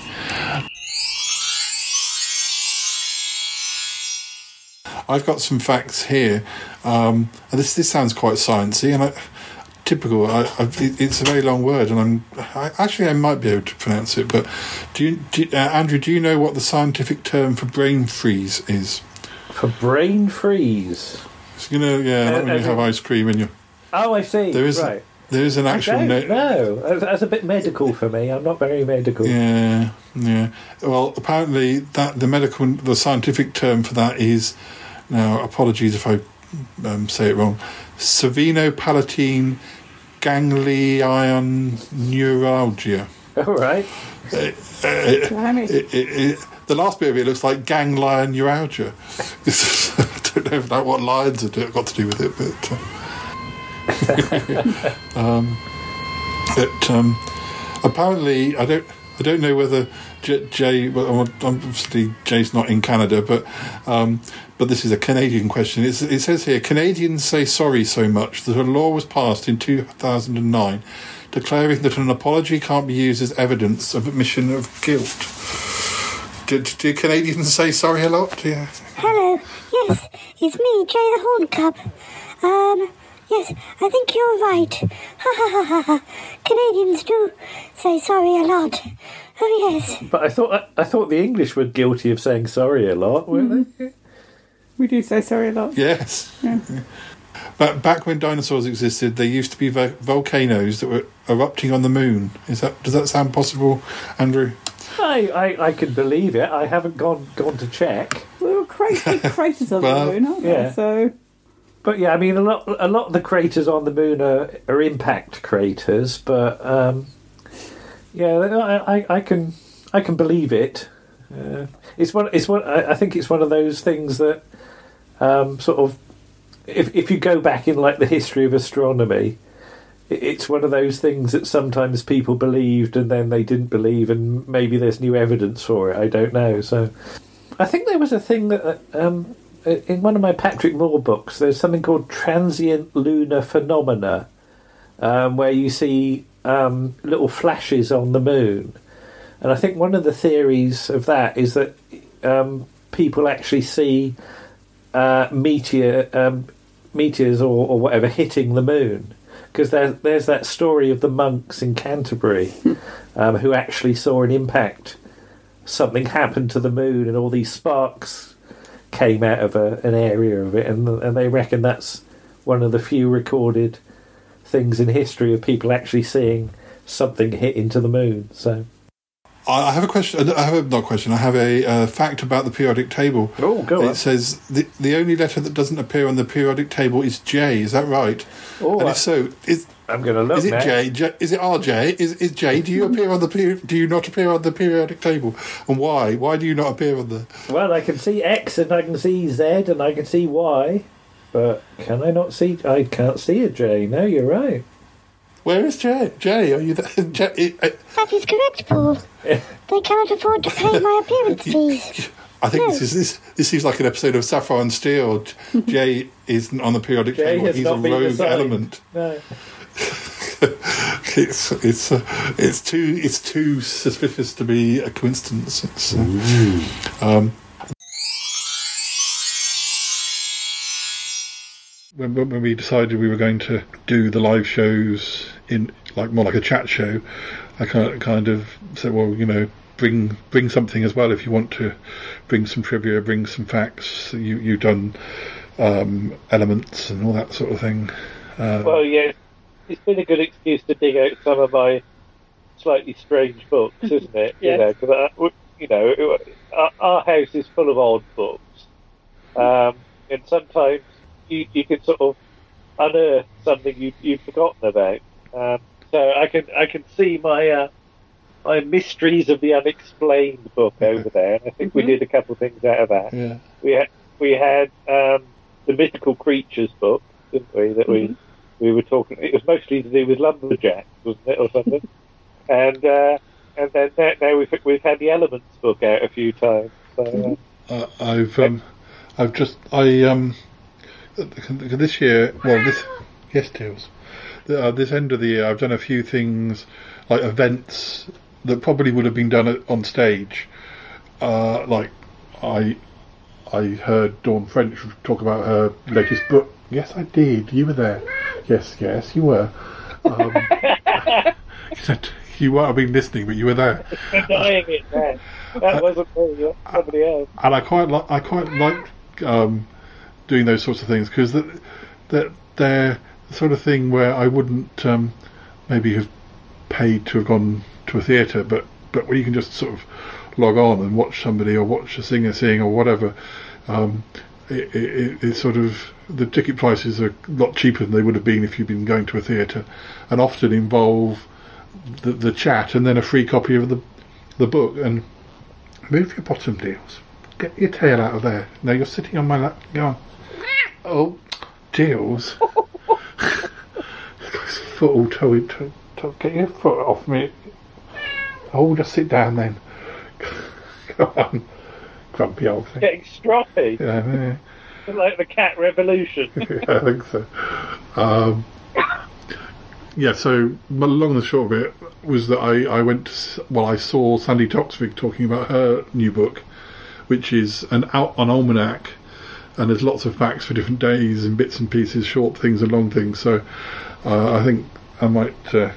I've got some facts here. Um, and this this sounds quite sciencey, and I, typical. I, I, it's a very long word, and I'm I, actually I might be able to pronounce it. But do you, do, uh, Andrew? Do you know what the scientific term for brain freeze is? For brain freeze. So, you know, yeah, like Uh, when you have ice cream in you. Oh, I see. There is right. there is an actual I na- That's, that's a bit medical for me. I'm not very medical. Yeah, yeah. Well, apparently that the medical, the scientific term for that is now. Apologies if I um, say it wrong. Savino-palatine ganglion neuralgia. <laughs> All right. Uh, uh, Blimey. it, it, it, the last bit of it looks like ganglion neuralgia. <laughs> <laughs> I don't know if that what lions have got to do with it, but. Uh, <laughs> um, but um, apparently, I don't. I don't know whether J- Jay. Well, obviously, Jay's not in Canada, but um, but this is a Canadian question. It's, it says here Canadians say sorry so much that a law was passed in 2009 declaring that an apology can't be used as evidence of admission of guilt. Do, do Canadians <laughs> say sorry a lot? Yeah. Hello. Yes, it's me, Jay the Hauntcub. Um, yes, I think you're right. <laughs> Ha ha ha ha ha. Canadians do say sorry a lot. Oh yes. But I thought I, I thought the English were guilty of saying sorry a lot, weren't they? We do say sorry a lot. Yes. Yeah. <laughs> But back when dinosaurs existed, there used to be vo- volcanoes that were erupting on the moon. Is that does that sound possible, Andrew? I, I, I can believe it. I haven't gone gone to check. There were great big <laughs> craters on Well, the moon, aren't yeah. there? So But yeah, I mean, a lot a lot of the craters on the moon are, are impact craters. But um, yeah, I, I, I can I can believe it. Uh, it's one. It's one. I, I think it's one of those things that um, sort of if if you go back in like the history of astronomy, it- it's one of those things that sometimes people believed and then they didn't believe, and maybe there's new evidence for it. I don't know. So, I think there was a thing that um, in one of my Patrick Moore books. There's something called transient lunar phenomena, um, where you see um, little flashes on the moon, and I think one of the theories of that is that um, people actually see uh, meteor um, meteors or, or whatever hitting the moon because there's there's that story of the monks in Canterbury um, who actually saw an impact. Something happened to the moon, and all these sparks came out of a, an area of it, and and they reckon that's one of the few recorded things in history of people actually seeing something hit into the moon. So I have a question. I have a not a question. I have a uh, fact about the periodic table. Oh, go It on. says the the only letter that doesn't appear on the periodic table is J. Is that right? Oh, and I- if so, is I'm going to look is it now. J, J? Is it RJ? Is is J? Do you appear on the peri- Do you not appear on the periodic table? And why? Why do you not appear on the? Well, I can see X and I can see Z and I can see Y, but can I not see? I can't see a J. No, you're right. Where is Jay? Jay, are you there? <laughs> J, uh, That is correct, Paul. They cannot afford to pay my appearance <laughs> fees. I think this is this. This seems like an episode of Sapphire and Steel. <laughs> Jay isn't on the periodic J table. He's a not rogue assigned. element. No. It's it's uh, it's too it's too suspicious to be a coincidence. It's, uh, um, when, when we decided we were going to do the live shows in like more like a chat show, I kind of, kind of said, well, you know, bring bring something as well if you want to bring some trivia, bring some facts. You you've done um, elements and all that sort of thing. Uh, Well, yeah, it's been a good excuse to dig out some of my slightly strange books, <laughs> isn't it? Yes. You know, because you know, it- our, our house is full of odd books, um, and sometimes you, you can sort of unearth something you you've forgotten about. Um, so I can I can see my uh, my mysteries of the unexplained book over there, and I think we Mhm. did a couple of things out of that. Yeah. We had we had um, the mythical creatures book, didn't we? That we we were talking. It was mostly to do with lumberjacks, wasn't it, or something? <laughs> and uh, and then now, now we've we've had the elements book out a few times. So, uh, Uh, I've um, I've just I um, this year. Well, this yes, deals. Uh, this end of the year, I've done a few things like events that probably would have been done on stage. Uh, like I I heard Dawn French talk about her latest book. Yes, I did. You were there. Yes, yes, you were. Um, <laughs> you said you might have been listening, but you were there. denying it now. That wasn't me. Somebody else. and I quite like I quite like um, doing those sorts of things because that that they're the sort of thing where I wouldn't um, maybe have paid to have gone to a theatre, but but where you can just sort of log on and watch somebody or watch a singer sing or whatever. Um, it, it, it's sort of the ticket prices are a lot cheaper than they would have been if you'd been going to a theatre, and often involve the, the chat and then a free copy of the the book and Move your bottom deals. Get your tail out of there. Now you're sitting on my lap. Go on. Oh, deals. His <laughs> foot all toey. To, to, get your foot off me. Oh, just sit down then. <laughs> Go on. Grumpy old thing. Getting stroppy, Yeah, yeah. like the cat revolution. <laughs> yeah, I think so. Um, yeah, so the long and short of it was that I, I went to, well, I saw Sandi Toksvig talking about her new book, which is an out an almanac, and there's lots of facts for different days and bits and pieces, short things and long things. So uh, I think I might uh,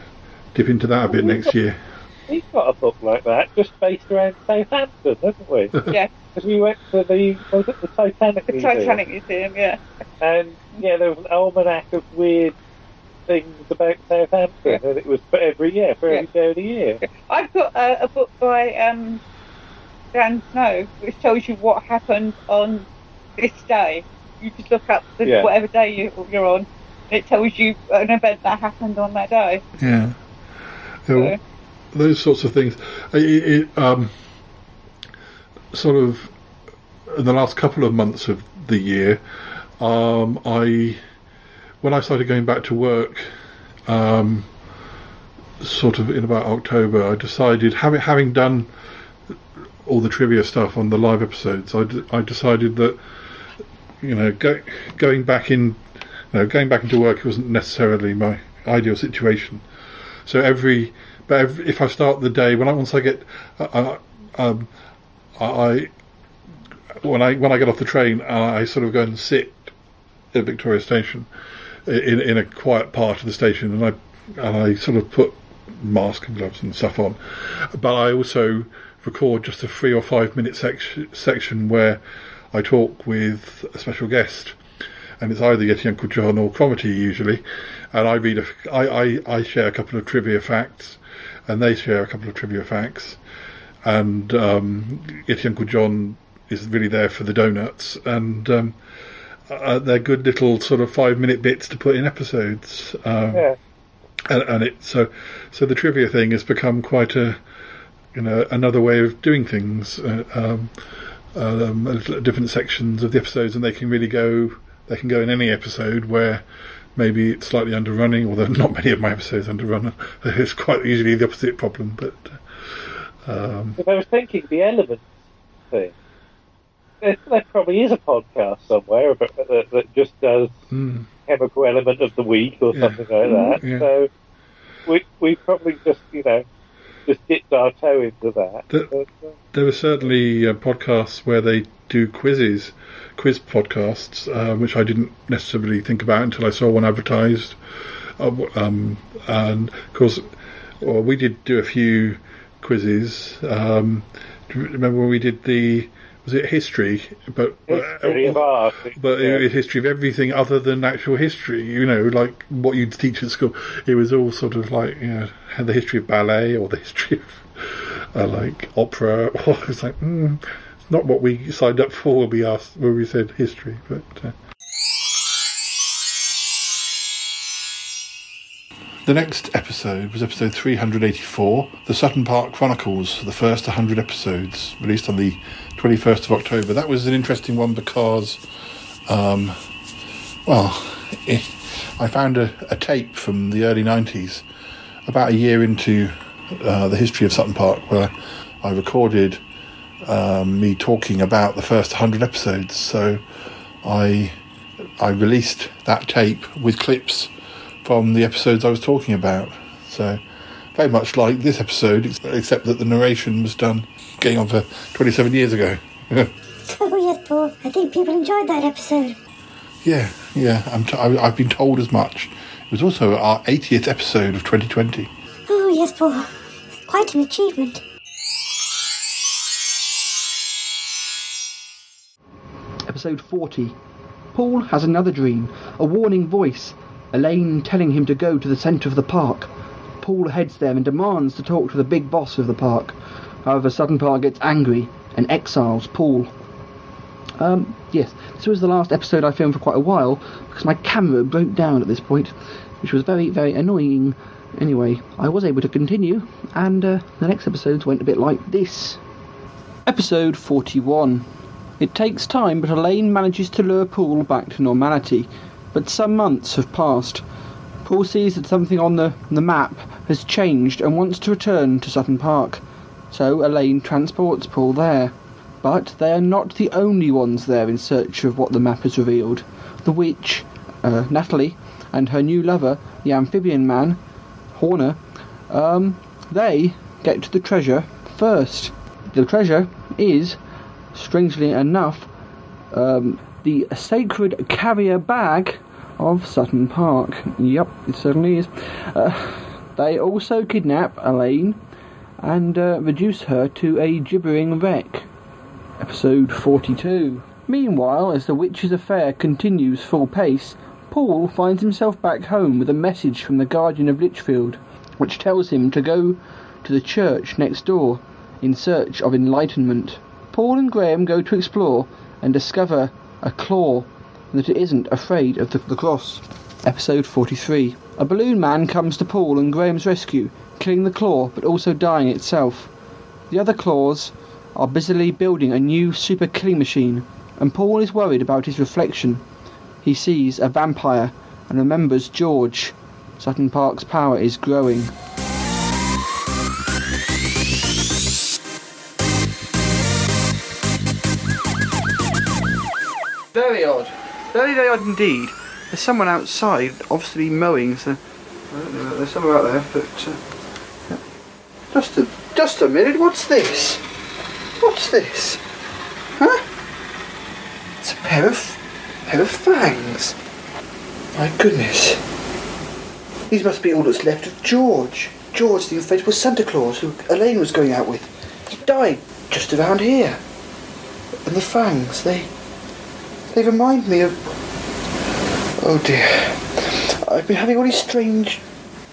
dip into that a bit next year. We've got a book like that, just based around Southampton, haven't we? <laughs> Yeah. Because we went to the was it the Titanic The Museum? Titanic Museum, yeah. and yeah, there was an almanac of weird things about Southampton, and it was for every year, for every day of the year. <laughs> I've got a, a book by um, Dan Snow which tells you what happened on <laughs> this day. You just look up the, Yeah. whatever day you, you're on. and It tells you an event that happened on that day. Yeah. Yeah, those sorts of things. It, it, um, sort of in the last couple of months of the year, um, I when I started going back to work, um, sort of in about October, I decided having having done all the trivia stuff on the live episodes, I, d- I decided that you know go, going back in you know, going back into work wasn't necessarily my ideal situation. So every, but every, if I start the day when I once I get, uh, um, I when I when I get off the train, I sort of go and sit at Victoria Station in in a quiet part of the station, and I and I sort of put mask and gloves and stuff on, but I also record just a three or five minute section section where I talk with a special guest and it's either Yeti Uncle John or Cromarty usually, and I read a, I, I, I share a couple of trivia facts, and they share a couple of trivia facts, and um, Yeti Uncle John is really there for the donuts, and um, uh, they're good little sort of five minute bits to put in episodes. Um, Yeah. and, and it so so the trivia thing has become quite a you know another way of doing things. Uh, um, um, different sections of the episodes, and they can really go. They can go in any episode where maybe it's slightly underrunning, although not many of my episodes underrun. <laughs> It's quite usually the opposite problem, but. Um, If I was thinking the elements thing, there, there probably is a podcast somewhere about, that, that just does Hmm. chemical element of the week or Yeah. something like that. Yeah. So we we probably just you know <laughs> just dipped our toe into that. The- There are certainly uh, podcasts where they do quizzes, quiz podcasts, uh, which I didn't necessarily think about until I saw one advertised. Uh, um, and of course, well, we did do a few quizzes. Um, remember when we did the was it history? But history of art. but yeah. it was history of everything other than actual history. You know, like what you'd teach at school. It was all sort of like you know had the history of ballet or the <laughs> history of uh, like opera. <laughs> Or it's like mm, it's not what we signed up for when we asked when we said history. But uh. the next episode was episode 384, the Sutton Park Chronicles, the first 100 episodes, released on the 21st of October. That was an interesting one because, um, well, eh, <laughs> I found a, a tape from the early 90s, about a year into uh, the history of Sutton Park, where I recorded um, me talking about the first 100 episodes. So I I released that tape with clips from the episodes I was talking about. So very much like this episode, except that the narration was done getting on for 27 years ago. Oh, yes, Paul. I think people enjoyed that episode. yeah, yeah, I'm t- I, I've been told as much. It was also our 80th episode of 2020. Oh, yes, Paul. Quite an achievement. Episode 40. Paul has another dream, a warning voice, Elaine telling him to go to the centre of the park. Paul heads there and demands to talk to the big boss of the park. However, Sutton Park gets angry and exiles Paul. Um, yes, this was the last episode I filmed for quite a while because my camera broke down at this point, which was very, very annoying. Anyway, I was able to continue, and uh, the next episodes went a bit like this. Episode 41. It takes time, but Elaine manages to lure Paul back to normality. But some months have passed. Paul sees that something on the, the map has changed and wants to return to Sutton Park. So Elaine transports Paul there. But they are not the only ones there in search of what the map has revealed. The witch, uh, Natalie, and her new lover, the amphibian man, Horner, um, they get to the treasure first. The treasure is, strangely enough, um, the sacred carrier bag of Sutton Park. Yep, it certainly is. Uh, they also kidnap Elaine and uh, reduce her to a gibbering wreck. Episode 42. Meanwhile, as the witch's affair continues full pace, Paul finds himself back home with a message from the Guardian of Lichfield, which tells him to go to the church next door in search of enlightenment. Paul and Graham go to explore and discover a claw and that it isn't afraid of the, the cross. Episode 43. A balloon man comes to Paul and Graham's rescue, killing the claw but also dying itself. The other claws are busily building a new super killing machine, and Paul is worried about his reflection. He sees a vampire and remembers George. Sutton Park's power is growing. Very odd. Very, very odd indeed. There's someone outside, obviously mowing, so. I don't know, there's someone out there, but. Uh. Just a, just a minute, what's this? What's this? Huh? It's a pair of. pair of fangs. My goodness. These must be all that's left of George. George, the inflatable Santa Claus who Elaine was going out with. He died just around here. And the fangs, they. they remind me of. Oh dear. I've been having all these strange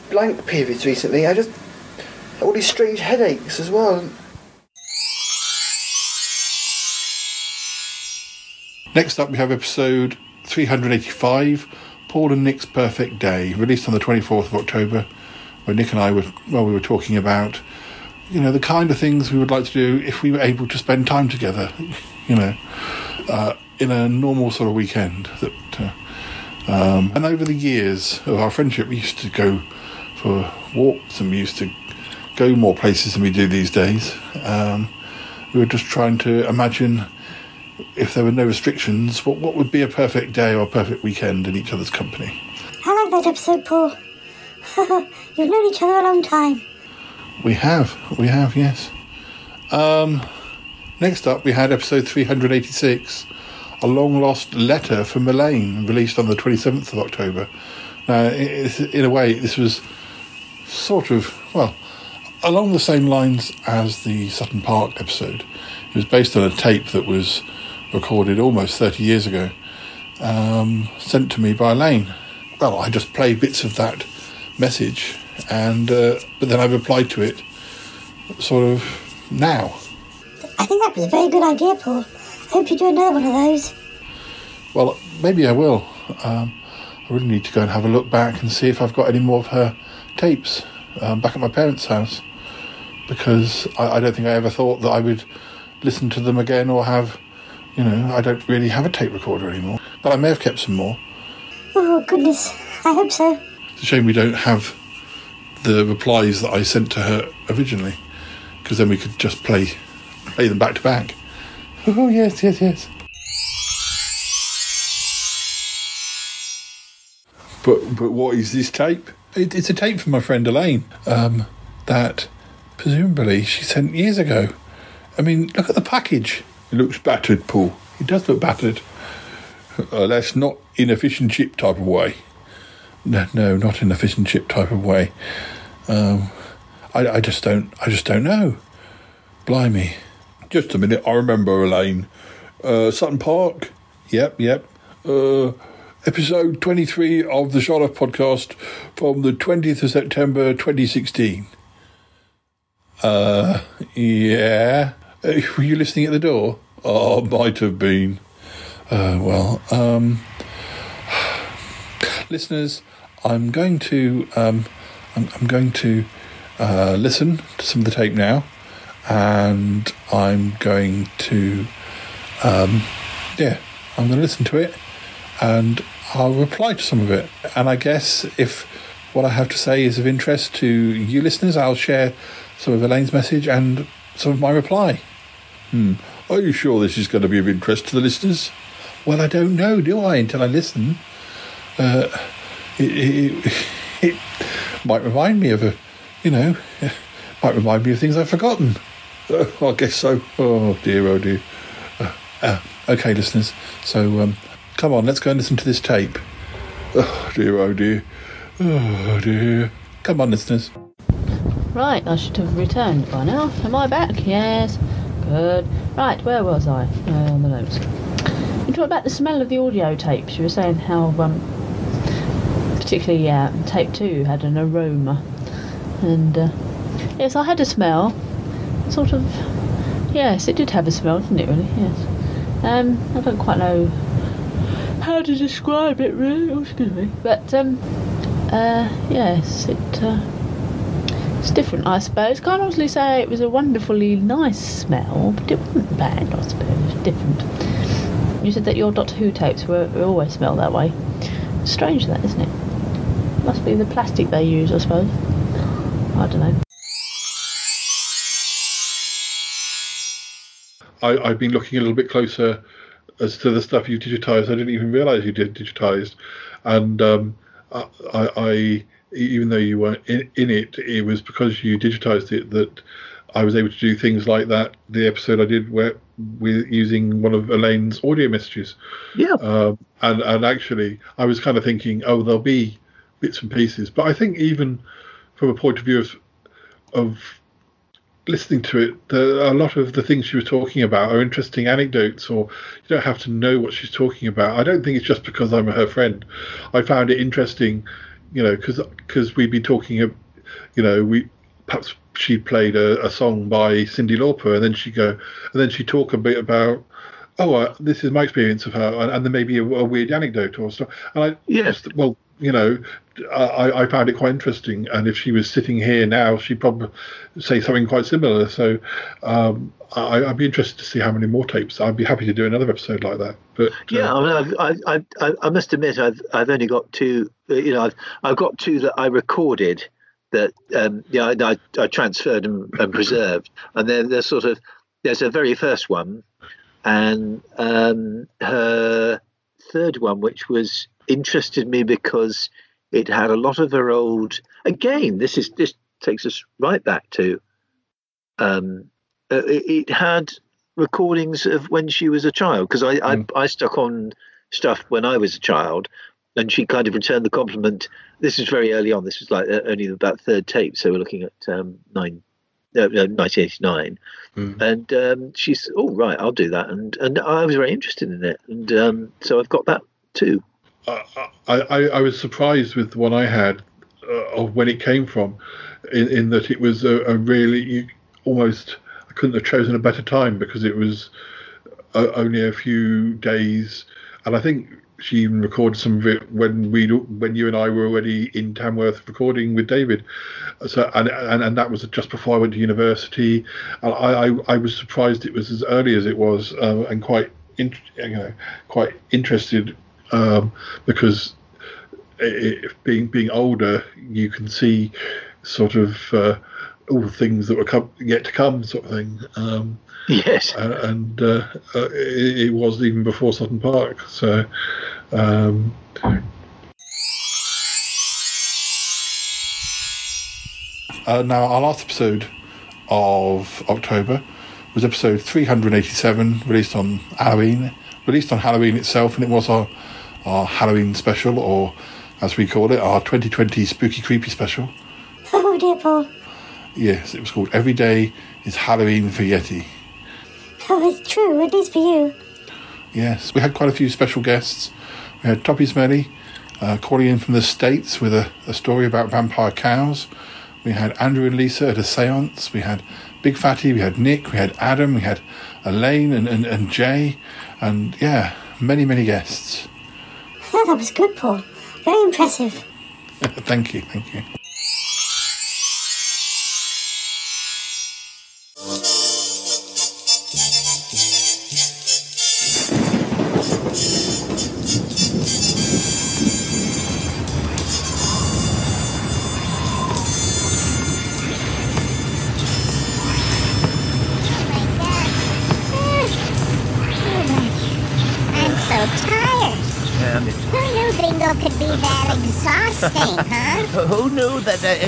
blank periods recently. I just all these strange headaches as well. Next up, we have episode 385 Paul and Nick's Perfect Day, released on the 24th of October, where Nick and I were, well, we were talking about, you know, the kind of things we would like to do if we were able to spend time together, <laughs> you know, uh, in a normal sort of weekend. That, uh, um, and over the years of our friendship, we used to go for walks and we used to go more places than we do these days. Um, we were just trying to imagine if there were no restrictions, what, what would be a perfect day or a perfect weekend in each other's company. I like that episode, Paul. <laughs> You've known each other a long time. We have, we have, yes. Um, next up, we had episode 386, A Long Lost Letter from Elaine, released on the 27th of October. Now, in a way, this was sort of, well, along the same lines as the Sutton Park episode. It was based on a tape that was recorded almost 30 years ago, um, sent to me by Lane. Well, I just played bits of that message, and uh, but then I've applied to it sort of now. I think that was a very good idea, Paul. I hope you do another one of those. Well, maybe I will. Um, I really need to go and have a look back and see if I've got any more of her tapes um, back at my parents' house because I, I don't think I ever thought that I would listen to them again or have, you know, I don't really have a tape recorder anymore. But I may have kept some more. Oh, goodness. I hope so. It's a shame we don't have the replies that I sent to her originally because then we could just play play them back to back. <laughs> Oh, yes, yes, yes. But but what is this tape? It, it's a tape from my friend Elaine um, that presumably she sent years ago. I mean, look at the package. It looks battered, Paul. It does look battered. Uh, that's not in a fish and chip type of way. No, no, not in a fish and chip type of way. Um, I, I just don't. I just don't know. Blimey. Just a minute. I remember Elaine. Uh, Sutton Park. Yep, yep. Uh, episode 23 of the Shot Off podcast from the 20th of September 2016. Uh, yeah. Uh, were you listening at the door? Oh, might have been. Uh, well, um, <sighs> listeners, I'm going to, um, I'm, I'm going to uh, listen to some of the tape now, and I'm going to, um, yeah, I'm going to listen to it, and I'll reply to some of it. And I guess if what I have to say is of interest to you listeners, I'll share some of Elaine's message and some of my reply. Hmm. Are you sure this is going to be of interest to the listeners? Well, I don't know, do I, until I listen. Uh, it, it, it might remind me of a, you know, <laughs> might remind me of things I've forgotten. Uh, I guess so. Oh dear, oh dear. Uh, uh, okay, listeners. So, um, come on, let's go and listen to this tape. Oh dear, oh dear. Oh dear. Come on, listeners. Right, I should have returned by now. Am I back? Yes. Good. Right, where was I? Uh, on the notes. You talked about the smell of the audio tapes. You were saying how, um, particularly uh, tape two had an aroma, and uh, yes, I had a smell. Sort of. Yes, it did have a smell, didn't it? Really? Yes. Um, I don't quite know how to describe it, really. Oh, excuse me. But um, uh, yes, it. Uh, it's different, I suppose. Can't honestly say it was a wonderfully nice smell, but it wasn't bad, I suppose. Different. You said that your Doctor Who tapes were, always smell that way. Strange, that isn't it? Must be the plastic they use, I suppose. I don't know. I, I've been looking a little bit closer as to the stuff you digitized. I didn't even realize you did digitized, and um, I, I, even though you weren't in, in it, it was because you digitized it that I was able to do things like that. The episode I did where with using one of Elaine's audio messages. Yeah. Um, and and actually, I was kind of thinking, oh, there'll be bits and pieces, but I think even from a point of view of of listening to it, the, a lot of the things she was talking about are interesting anecdotes, or you don't have to know what she's talking about. I don't think it's just because I'm her friend. I found it interesting, you know, because because we'd be talking, you know, we perhaps she played a, a song by Cyndi Lauper, and then she go, and then she talk a bit about oh, uh, this is my experience of her, and, and there may be a, a weird anecdote or stuff. And I, yes, well, you know, I, I found it quite interesting. And if she was sitting here now, she'd probably say something quite similar. So um, I, I'd be interested to see how many more tapes. I'd be happy to do another episode like that. But Yeah, I, mean, I've, I, I, must admit, I've, I've only got two. uh, You know, I've, I've got two that I recorded that, um, yeah, I, I, I transferred and, and <coughs> preserved, and then there's sort of there's a very first one, and um, her third one, which was interested me because it had a lot of her old. Again, this is this takes us right back to. Um, uh, it, it had recordings of when she was a child because I, I I stuck on stuff when I was a child, and she kind of returned the compliment. This is very early on. This was like uh, only about third tape, so we're looking at um, nine, no, no, 1989. And um, she's, oh right, I'll do that, and and I was very interested in it, and um, so I've got that too. I, I, I was surprised with one I had uh, of when it came from, in, in that it was a, a really almost I couldn't have chosen a better time because it was uh, only a few days, and I think she even recorded some of it when we when you and I were already in Tamworth recording with David. So and and, and that was just before I went to university. And I, I I was surprised it was as early as it was, uh, and quite in, you know quite interested um, because being being older, you can see sort of uh, all the things that were come, yet to come, sort of thing. Um, yes, and uh, uh, it, it was even before Sutton Park. So. Um, uh, now, our last episode of October was episode 387, released on Halloween, released on Halloween itself, and it was our, our Halloween special, or as we call it, our 2020 Spooky Creepy special. Oh dear, Paul. Yes, it was called Every Day is Halloween for Yeti. Oh, it's true. It is for you. Yes, we had quite a few special guests. We had Toppie Smellie uh, calling in from the States with a, a story about vampire cows. We had Andrew and Lisa at a seance. We had Big Fatty, we had Nick, we had Adam, we had Elaine and, and, and Jay. And yeah, many, many guests. <laughs> That was good, Paul. Very impressive. <laughs> thank you, thank you.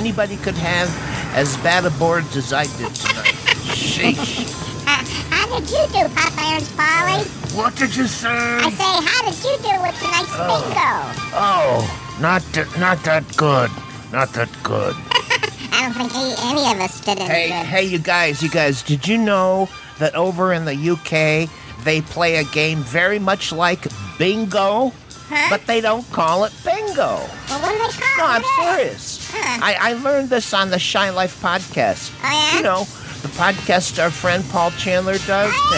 Anybody could have as bad a board as I did tonight? Sheesh. <laughs> How did you do, Popeye Ernst Polly? What did you say? I say, how did you do with tonight's oh. bingo? Oh, not th- not that good. Not that good. <laughs> I don't think any, any of us did any Hey, good. hey, you guys, you guys, did you know that over in the UK they play a game very much like bingo, but they don't call it bingo? Well, what do they call it? No, I'm it? Serious. I, I learned this on the Shy Life podcast. Oh, yeah? You know, the podcast our friend Paul Chandler does. <laughs>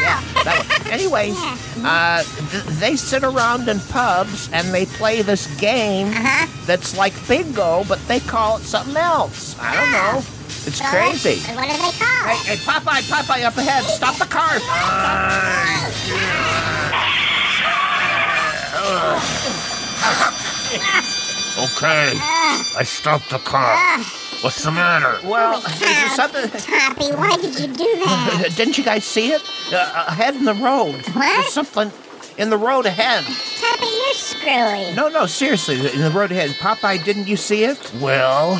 yeah, that one. Anyways, uh, th- they sit around in pubs and they play this game Uh-huh. that's like bingo, but they call it something else. I don't know. It's So crazy. What, do they call it? Hey, hey, Popeye, Popeye, up ahead! Stop the car! <laughs> <laughs> Okay, I stopped the car. What's the matter? Well, is there something? Toppie, why did you do that? <laughs> Didn't you guys see it? Uh, ahead in the road. There's something in the road ahead. Toppie, you're screwy. No, no, seriously, in the road ahead. Popeye, didn't you see it? Well,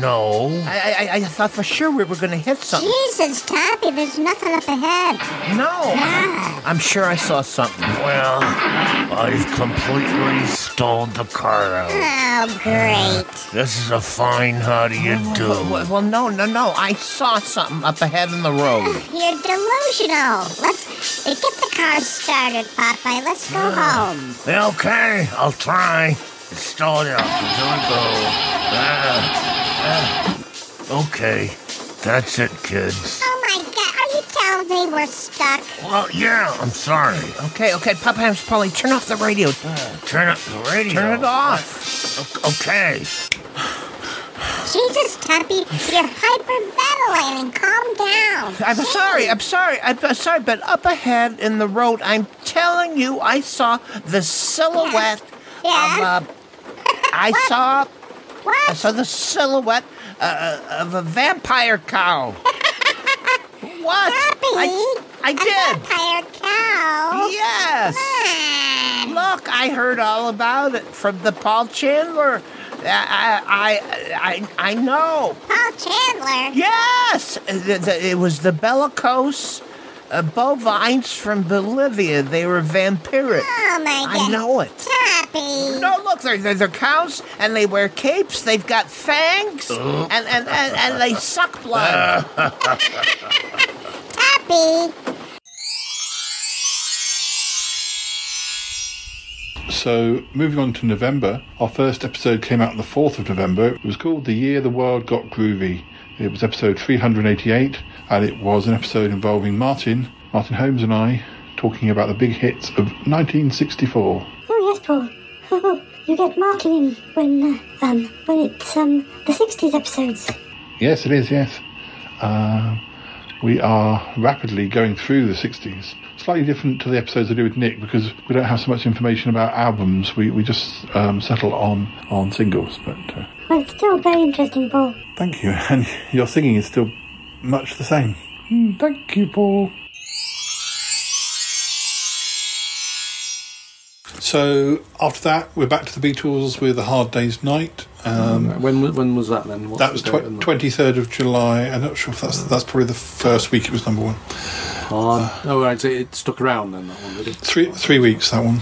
no. I, I, I thought for sure we were going to hit something. Jesus, Toppie, there's nothing up ahead. No. Yeah. I'm sure I saw something. Well, I've completely stalled the car out. Oh, great. This is a fine how do you do. Well, well, no, no, no. I saw something up ahead in the road. Ah, you're delusional. Let's get the car started, Popeye. Let's go home. Okay, I'll try. It's stalled out. Here we go. Ah, ah. Okay, that's it, kids. Oh my God! Are you telling me we're stuck. Well, yeah, I'm sorry. Okay, okay, Papa Ham's Polly, turn off the radio. Turn up the radio. Turn it off. O- Okay. <sighs> Jesus, Toppie, you're hyperventilating. Calm down. I'm sorry, I'm sorry, I'm uh, sorry, but up ahead in the road, I'm telling you, I saw the silhouette Yeah. of I saw. I saw the silhouette uh, of a vampire cow. <laughs> what? I, I did. Vampire cow. Yes. Look, I heard all about it from the Paul Chandler. I, I, I, I know. Paul Chandler. Yes, it was the bellicose uh, bovines from Bolivia. They were vampiric. Oh my god. I know it. Toppie. No, look, they're, they're, they're cows, and they wear capes. They've got fangs, and, and, and, and they suck blood. <laughs> Toppie. So, moving on to November, our first episode came out on the 4th of November. It was called The Year the World Got Groovy. It was episode 388, and it was an episode involving Martin, Martin Holmes, and I talking about the big hits of 1964. Oh yes, Paul. <laughs> you get Martin in when uh, um when it's um the '60s episodes. Yes, it is, yes. Uh, we are rapidly going through the 60s. Slightly different to the episodes I do with Nick because we don't have so much information about albums. We, we just um, settle on, on singles. But uh, Well, it's still very interesting, Paul. thank you. <laughs> And your singing is still much the same. Mm, thank you, Paul. So after that, we're back to the Beatles with a Hard Day's Night. Um, when wa- when was that then? What's that was the date on that? twenty third of July. I'm not sure if that's that's probably the first week it was number one. Hard. oh, right. So it stuck around then. That one did it? Three three weeks that one.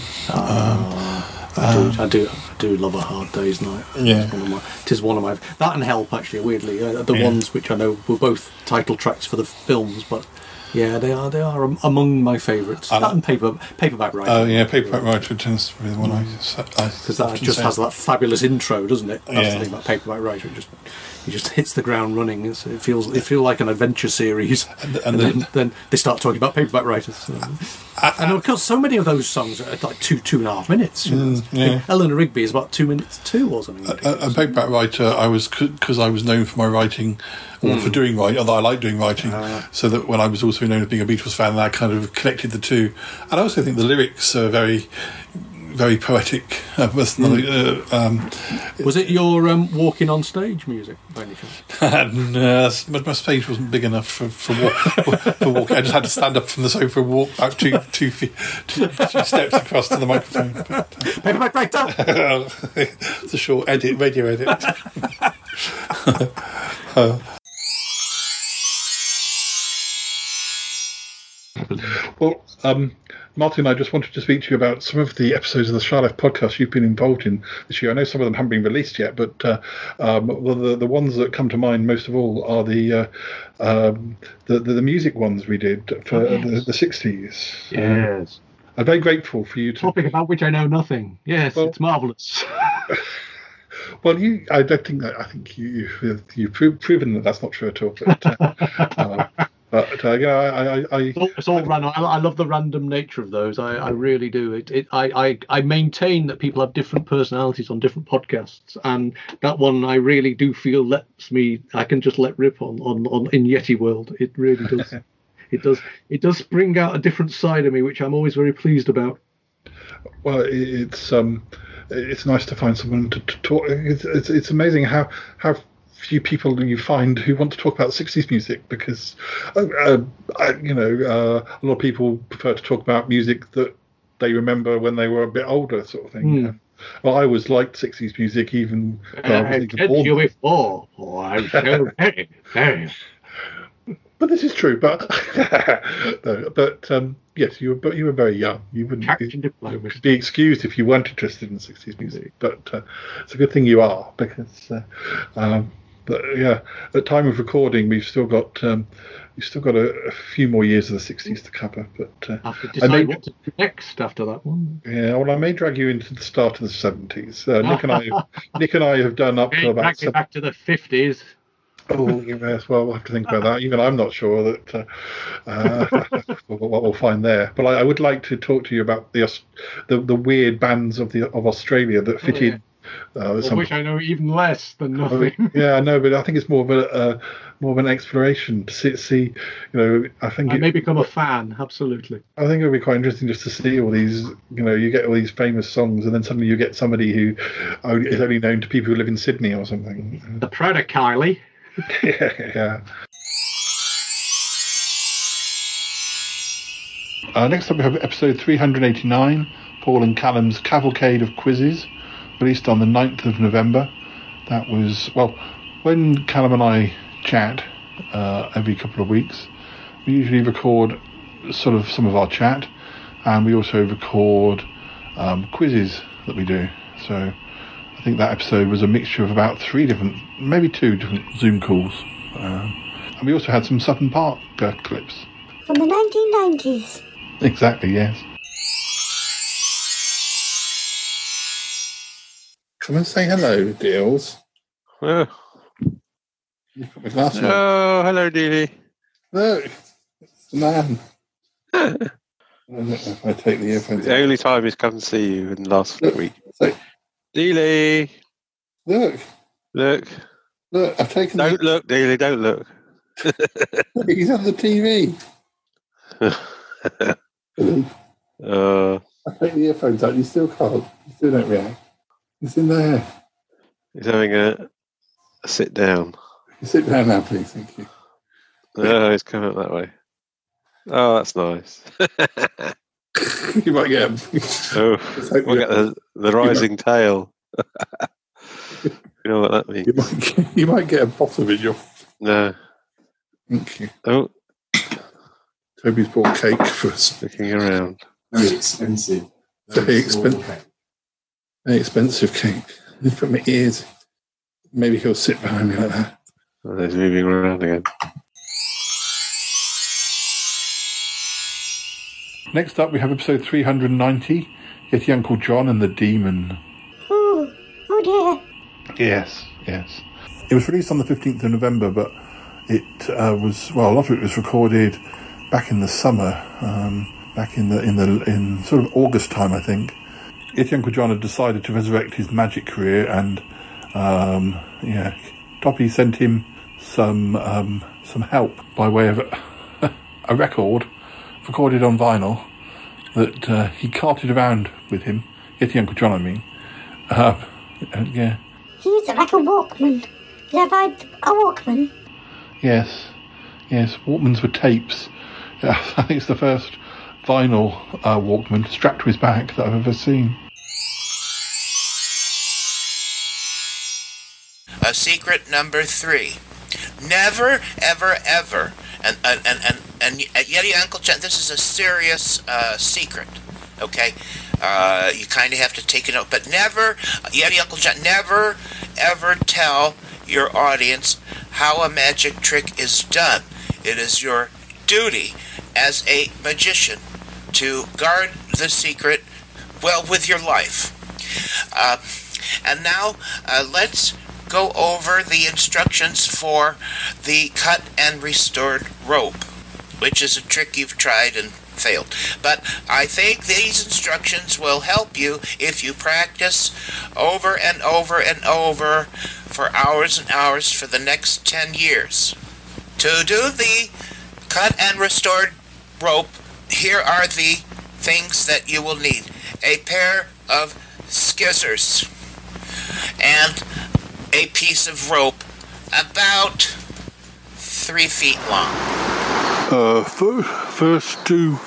I do, I do, I do love a hard day's night. Yeah. it's one of my, it is one of my that and help actually. Weirdly, uh, the Yeah. ones which I know were both title tracks for the films, but yeah, they are they are among my favourites. That and paper paperback writer. Oh yeah, Paperback Writer tends to be the one I because that just say. has that fabulous intro, doesn't it? That's Yeah. the thing about paperback writer. It just he just hits the ground running. It's, it feels it feels like an adventure series, <laughs> and, and then, then- then they start talking about paperback writers. and of course, so many of those songs are like two two and a half minutes. You know? Mm, yeah. Eleanor Rigby is about two minutes two or something. a, a paperback writer, I was because I was known for my writing, or for Mm. doing writing, although I like doing writing. so that when I was also known as being a Beatles fan, that kind of connected the two. And I also think the lyrics are very, very poetic. Uh, was Mm. uh, um, Was it your um, walking on stage music by any chance? <laughs> no, my, my space wasn't big enough for for, walk, <laughs> for walking. I just had to stand up from the sofa and walk about two two feet, two, two steps across to the microphone. But, uh, Paperback writer. <laughs> it's a short edit, radio edit. Uh, well, um, Martin, I just wanted to speak to you about some of the episodes of the Charlotte podcast you've been involved in this year. I know some of them haven't been released yet, but uh, um, well, the the ones that come to mind most of all are the uh, um, the, the the music ones we did for Oh, yes. the, the 60s. Yes. I'm very grateful for you to Topic about which I know nothing. Yes, it's marvellous. <laughs> Well, you, I don't think that. I think you, you you've proven that that's not true at all. But, uh, uh, <laughs> but uh, yeah, I, I, I, It's all, it's all random. I, I love the random nature of those. I, I really do. It, it I, I, I maintain that people have different personalities on different podcasts, and that one I really do feel lets me. I can just let rip on on, on in Yeti World. It really does. <laughs> it does. It does bring out a different side of me, which I'm always very pleased about. well, it's um, it's nice to find someone to, to talk. It's, it's it's amazing how how few people you find who want to talk about 60s music because uh, uh, I, you know uh, a lot of people prefer to talk about music that they remember when they were a bit older sort of thing you well I always liked 60s music even though I I said born you before. Oh, I'm so <laughs> very, very. but this is true. But <laughs> no, but um, yes, you were but you were very young. You wouldn't you could be excused if you weren't interested in sixties music. But uh, it's a good thing you are because. Uh, um, but yeah, at the time of recording, we've still got um, we've still got a, a few more years of the sixties to cover. But uh, Have to I decide may, what to do next after that one. yeah, well, I may drag you into the start of the seventies. Uh, Nick and I, <laughs> Nick and I have done up to about back, seven, back to the fifties. Oh, yes. Well, we'll have to think about that. Even I'm not sure that uh, <laughs> uh, what we'll find there. But I, I would like to talk to you about the the, the weird bands of the of Australia that fit Oh, yeah. in. Uh, which I know even less than I mean, nothing. <laughs> yeah, I know, but I think it's more of a uh, more of an exploration to see, see you know. I think I it, may become a fan, absolutely. I think it would be quite interesting just to see all these, you know, you get all these famous songs, and then suddenly you get somebody who is only, known to people who live in Sydney or something. The Proto Kylie. <laughs> yeah, yeah. Uh, next up, we have episode 389 Paul and Callum's Cavalcade of Quizzes, released on the 9th of November. That was, well, when Callum and I chat uh, every couple of weeks, we usually record sort of some of our chat, and we also record um, quizzes that we do. So I think that episode was a mixture of about three different, maybe two different Zoom calls. Um, and we also had some Sutton Park uh, clips. From the 1990s. Exactly, yes. Come and say hello, Deals. Oh, my glass on. oh hello, Dealey. Look, it's the man. <laughs> I don't know if I take the earphones The only time he's come to see you in the last week. So- Dealey, Look, look. look, I've taken Don't look, Dealey, don't look. the, <laughs> he's on the TV. <laughs> Uh, I take the earphones out, you still can't. You still don't react. It's in there. he's having a, a sit down. Sit down now, please. Thank you. Oh, he's coming up that way. Oh, that's nice. <laughs> you might get. <laughs> oh, <laughs> we'll you- get the, the rising tail. you know what that means? You might get, you might get a bottom in your. No. Thank you. Oh, Toby's bought cake for us. looking around. Very expensive. Very expensive. Very expensive cake. <laughs> Just put my ears. Maybe he'll sit behind me like that. Oh, he's moving around again. Next up, we have episode 390 Yeti Uncle John and the Demon. Oh, oh dear. Yes, yes. It was released on the 15th of November, but it uh, was, well, a lot of it was recorded back in the summer, um, back in the, in the, in sort of August time, I think. Yeti Uncle John had decided to resurrect his magic career and, um, yeah, Toppie sent him some, um, some help by way of a <laughs> record recorded on vinyl that uh, he carted around with him. Yeti Uncle John, I mean. Uh, uh, yeah, He used it like a Walkman. Did I a Walkman? yes, yes. Walkmans were tapes. Yeah, <laughs> I think it's the first vinyl uh, Walkman strapped to his back that I've ever seen. Secret number three. Never, ever, ever, and and and and, and Yeti Uncle John. This is a serious uh, secret. Okay, uh, you kind of have to take it out, but never, Yeti Uncle John. Never, ever tell your audience how a magic trick is done. It is your duty as a magician to guard the secret well with your life. Uh, and now uh, let's go over the instructions for the cut and restored rope, which is a trick you've tried and failed. But I think these instructions will help you if you practice over and over and over for hours and hours for the next 10 years. To do the cut and restored rope, here are the things that you will need a pair of scissors and a piece of rope about three feet long. Uh, fir- first do.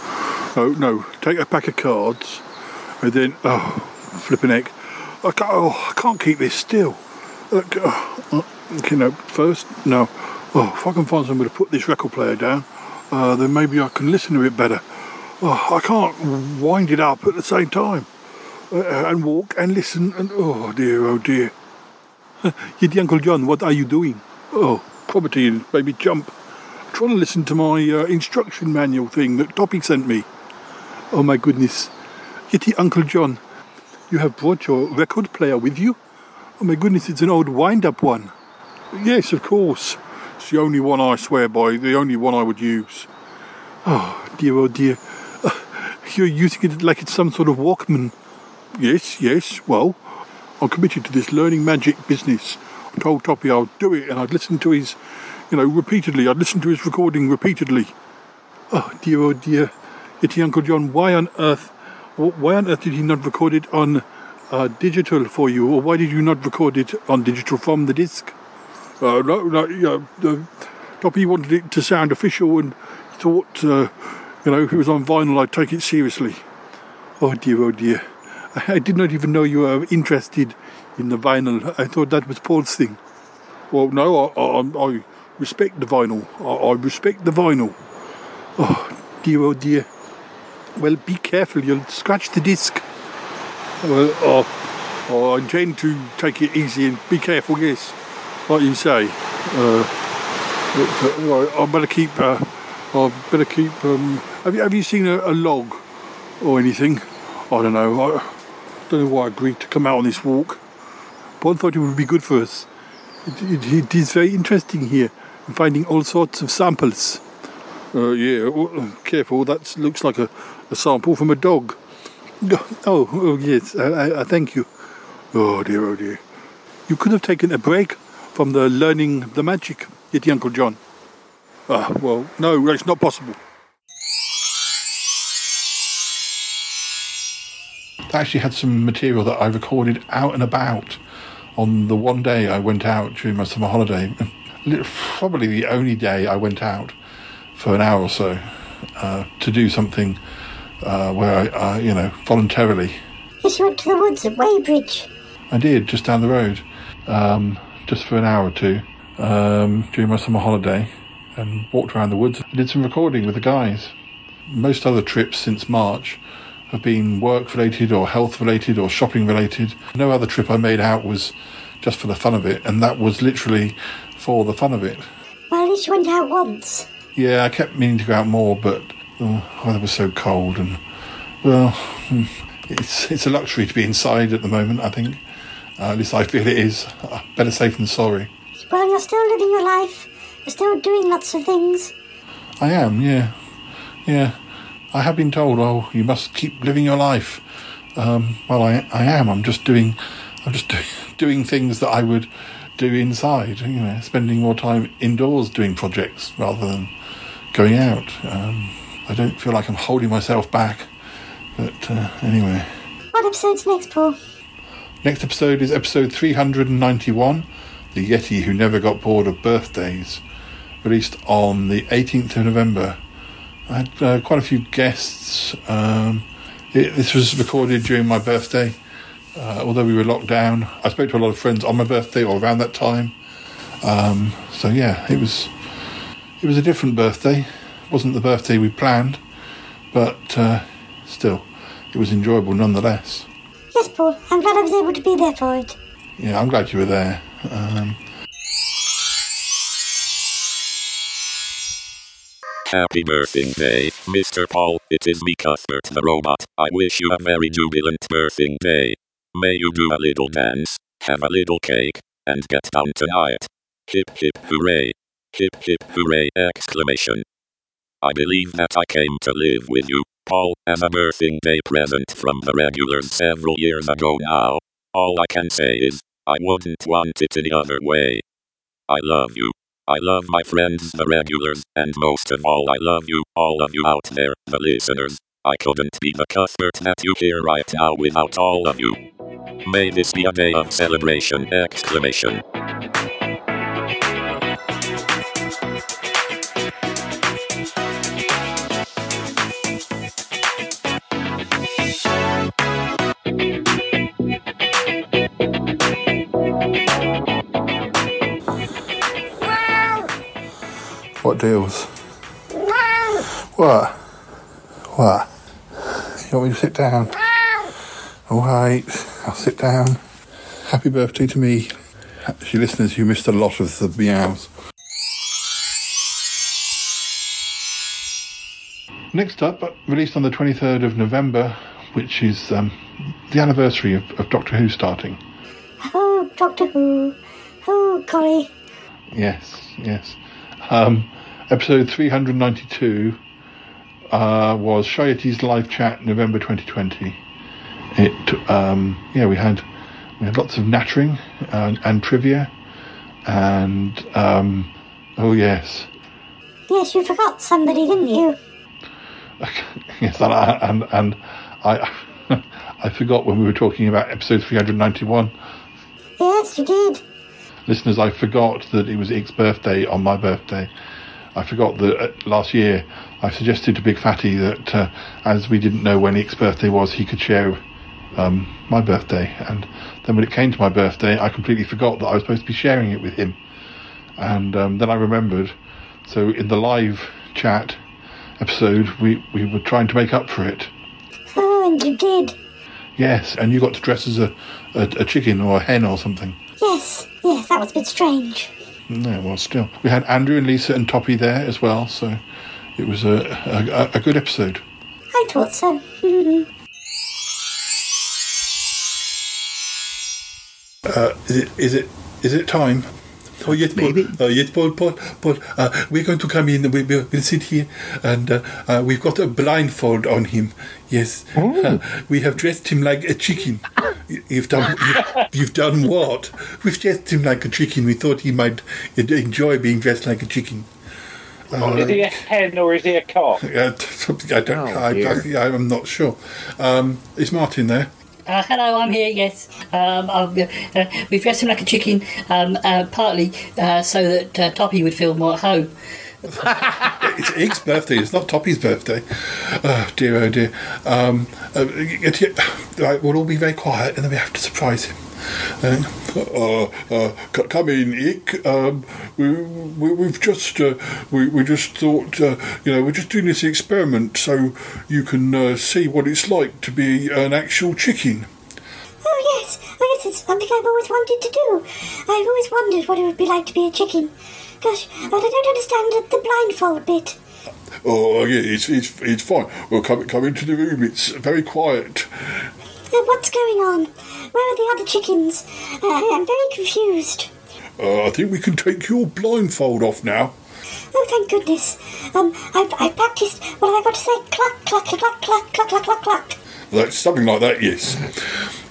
Oh no, take a pack of cards, and then oh, flipping egg. I can't. Oh, I can't keep this still. Look, uh, uh, you know, first no. Oh, if I can find somewhere to put this record player down, uh, then maybe I can listen a bit better. Oh, I can't wind it up at the same time uh, and walk and listen and oh dear, oh dear. <laughs> Yeti Uncle John, what are you doing? Oh, property and maybe jump. trying to listen to my uh, instruction manual thing that Toppie sent me. Oh my goodness. Yeti Uncle John, you have brought your record player with you? Oh my goodness, it's an old wind up one. Yes, of course. It's the only one I swear by, the only one I would use. Oh, dear, oh dear. Uh, You're using it like it's some sort of Walkman. Yes, yes, well, I'm committed to this learning magic business. I told Toppie I'll do it, and I'd listen to his, you know, repeatedly. I'd listen to his recording repeatedly. Oh, dear, oh dear. Yeti Uncle John, why on earth, why on earth did he not record it on uh, digital for you, or why did you not record it on digital from the disc? Uh, no, no, yeah, the Toppie wanted it to sound official and thought, uh, you know, if it was on vinyl, I'd take it seriously. Oh dear, oh dear. I, did not even know you were interested in the vinyl. I thought that was Paul's thing. Well, no, I, I, I respect the vinyl. I, I respect the vinyl. Oh dear, oh dear. Well, be careful, you'll scratch the disc. Well, oh, oh, I intend to take it easy and be careful, yes, like you say. Uh, uh, I better keep. Uh, I better keep. Um, have you have you seen a, a log or anything? I don't know. I don't know why I agreed to come out on this walk. Paul thought it would be good for us. It, it, it is very interesting here, finding all sorts of samples. Uh, yeah, careful. That looks like a, a sample from a dog. <laughs> Oh, oh yes. I, I, I thank you. Oh dear, oh dear. You could have taken a break from the learning the magic, Yeti Uncle John. Ah, well, no, it's not possible. I actually had some material that I recorded out and about on the one day I went out during my summer holiday. <laughs> Probably the only day I went out for an hour or so uh, to do something uh, where I, uh, you know, voluntarily. You went to the woods at Weybridge. I did just down the road, um, just for an hour or two um, during my summer holiday, and walked around the woods. I did some recording with the guys. Most other trips since March have been work related or health related or shopping related. No other trip I made out was just for the fun of it, and that was literally for the fun of it. Well, at least you went out once. Yeah, I kept meaning to go out more, but oh, the weather was so cold, and well, hmm, it's it's a luxury to be inside at the moment. I think, uh, at least I feel it is. Uh, better safe than sorry. Well, you're still living your life. You're still doing lots of things. I am, yeah, yeah. I have been told, oh, you must keep living your life. Um, well, I I am. I'm just doing, I'm just <laughs> do, doing things that I would do inside. You know, spending more time indoors doing projects rather than going out. Um, I don't feel like I'm holding myself back. But uh, anyway, What episode's next, Paul? next episode is episode 391, The Yeti Who Never Got Bored of Birthdays, released on the 18th of November. I had uh, quite a few guests. Um, it, this was recorded during my birthday. Uh, although we were locked down, I spoke to a lot of friends on my birthday or around that time. Um, so yeah, it was it was a different birthday. It wasn't the birthday we planned, but uh, still, it was enjoyable nonetheless. Yes, Paul. I'm glad I was able to be there for it. Yeah, I'm glad you were there. Um, Happy birthday, Mr. Paul. It is me, Cuthbert the robot. I wish you a very jubilant birthday. May you do a little dance, have a little cake, and get down tonight. Hip hip hooray. Hip hip hooray exclamation. I believe that I came to live with you, Paul, as a birthday present from the regulars several years ago now. All I can say is, I wouldn't want it any other way. I love you. I love my friends, the regulars, and most of all, I love you, all of you out there, the listeners. I couldn't be the Cuthbert that you hear right now without all of you. May this be a day of celebration! Exclamation. What deals? What? What? You want me to sit down? All right, I'll sit down. Happy birthday to me. Actually, listeners, you missed a lot of the meows. Next up, released on the 23rd of November, which is um, the anniversary of, of Doctor Who starting. Oh, Doctor Who. Oh, golly. Yes, yes. Um, episode 392 uh, was Shy Yeti's live chat November 2020. It, um, yeah, we had we had lots of nattering and, and trivia, and um, oh yes, Yes, you forgot somebody, didn't you? <laughs> yes, and I, and, and I <laughs> I forgot when we were talking about episode 391. Yes, you did. Listeners, I forgot that it was Ick's birthday on my birthday. I forgot that uh, last year I suggested to Big Fatty that uh, as we didn't know when Ick's birthday was, he could share um, my birthday. And then when it came to my birthday, I completely forgot that I was supposed to be sharing it with him. And um, then I remembered. So in the live chat episode, we, we were trying to make up for it. Oh, and you did. Yes, and you got to dress as a, a, a chicken or a hen or something. Yes, yes, that was a bit strange. No, well, still. We had Andrew and Lisa and Toppie there as well, so it was a, a, a good episode. I thought so. <laughs> Uh, is it is it is it time? Oh yes, Paul. Uh, yes, Paul. Paul. Paul. Uh, we're going to come in. We, we'll, we'll sit here, and uh, uh, we've got a blindfold on him. Yes, Uh, we have dressed him like a chicken. You- You've done. You've, you've done what? We've dressed him like a chicken. We thought he might enjoy being dressed like a chicken. Uh, is he a hen or is he a cock? <laughs> I don't. I, I, I'm not sure. Um, is Martin there? Uh, hello, I'm here. Yes, um, uh, we've dressed him like a chicken, um, uh, partly uh, so that uh, Toppie would feel more at home. <laughs> It's Ick's birthday. It's not Toppie's birthday. Oh dear, oh dear. Um, uh, it, it, <sighs> right, we'll all be very quiet, and then we have to surprise him. Uh, uh, uh, come in, Ick. Um, we, we, we've just uh, we, we just thought uh, you know we're just doing this experiment so you can uh, see what it's like to be an actual chicken. Oh, yes. Oh, yes, it's something I've always wanted to do. I've always wondered what it would be like to be a chicken. Gosh, but I don't understand the, the blindfold bit. Oh yeah, it's it's it's fine. Well, come come into the room. It's very quiet. Uh, what's going on? Where are the other chickens? Uh, I'm very confused. Uh, I think we can take your blindfold off now. Oh, thank goodness. Um, I've, I've practiced what have I got to say? Cluck, cluck, cluck, cluck, cluck, cluck, cluck, cluck. That's something like that, yes.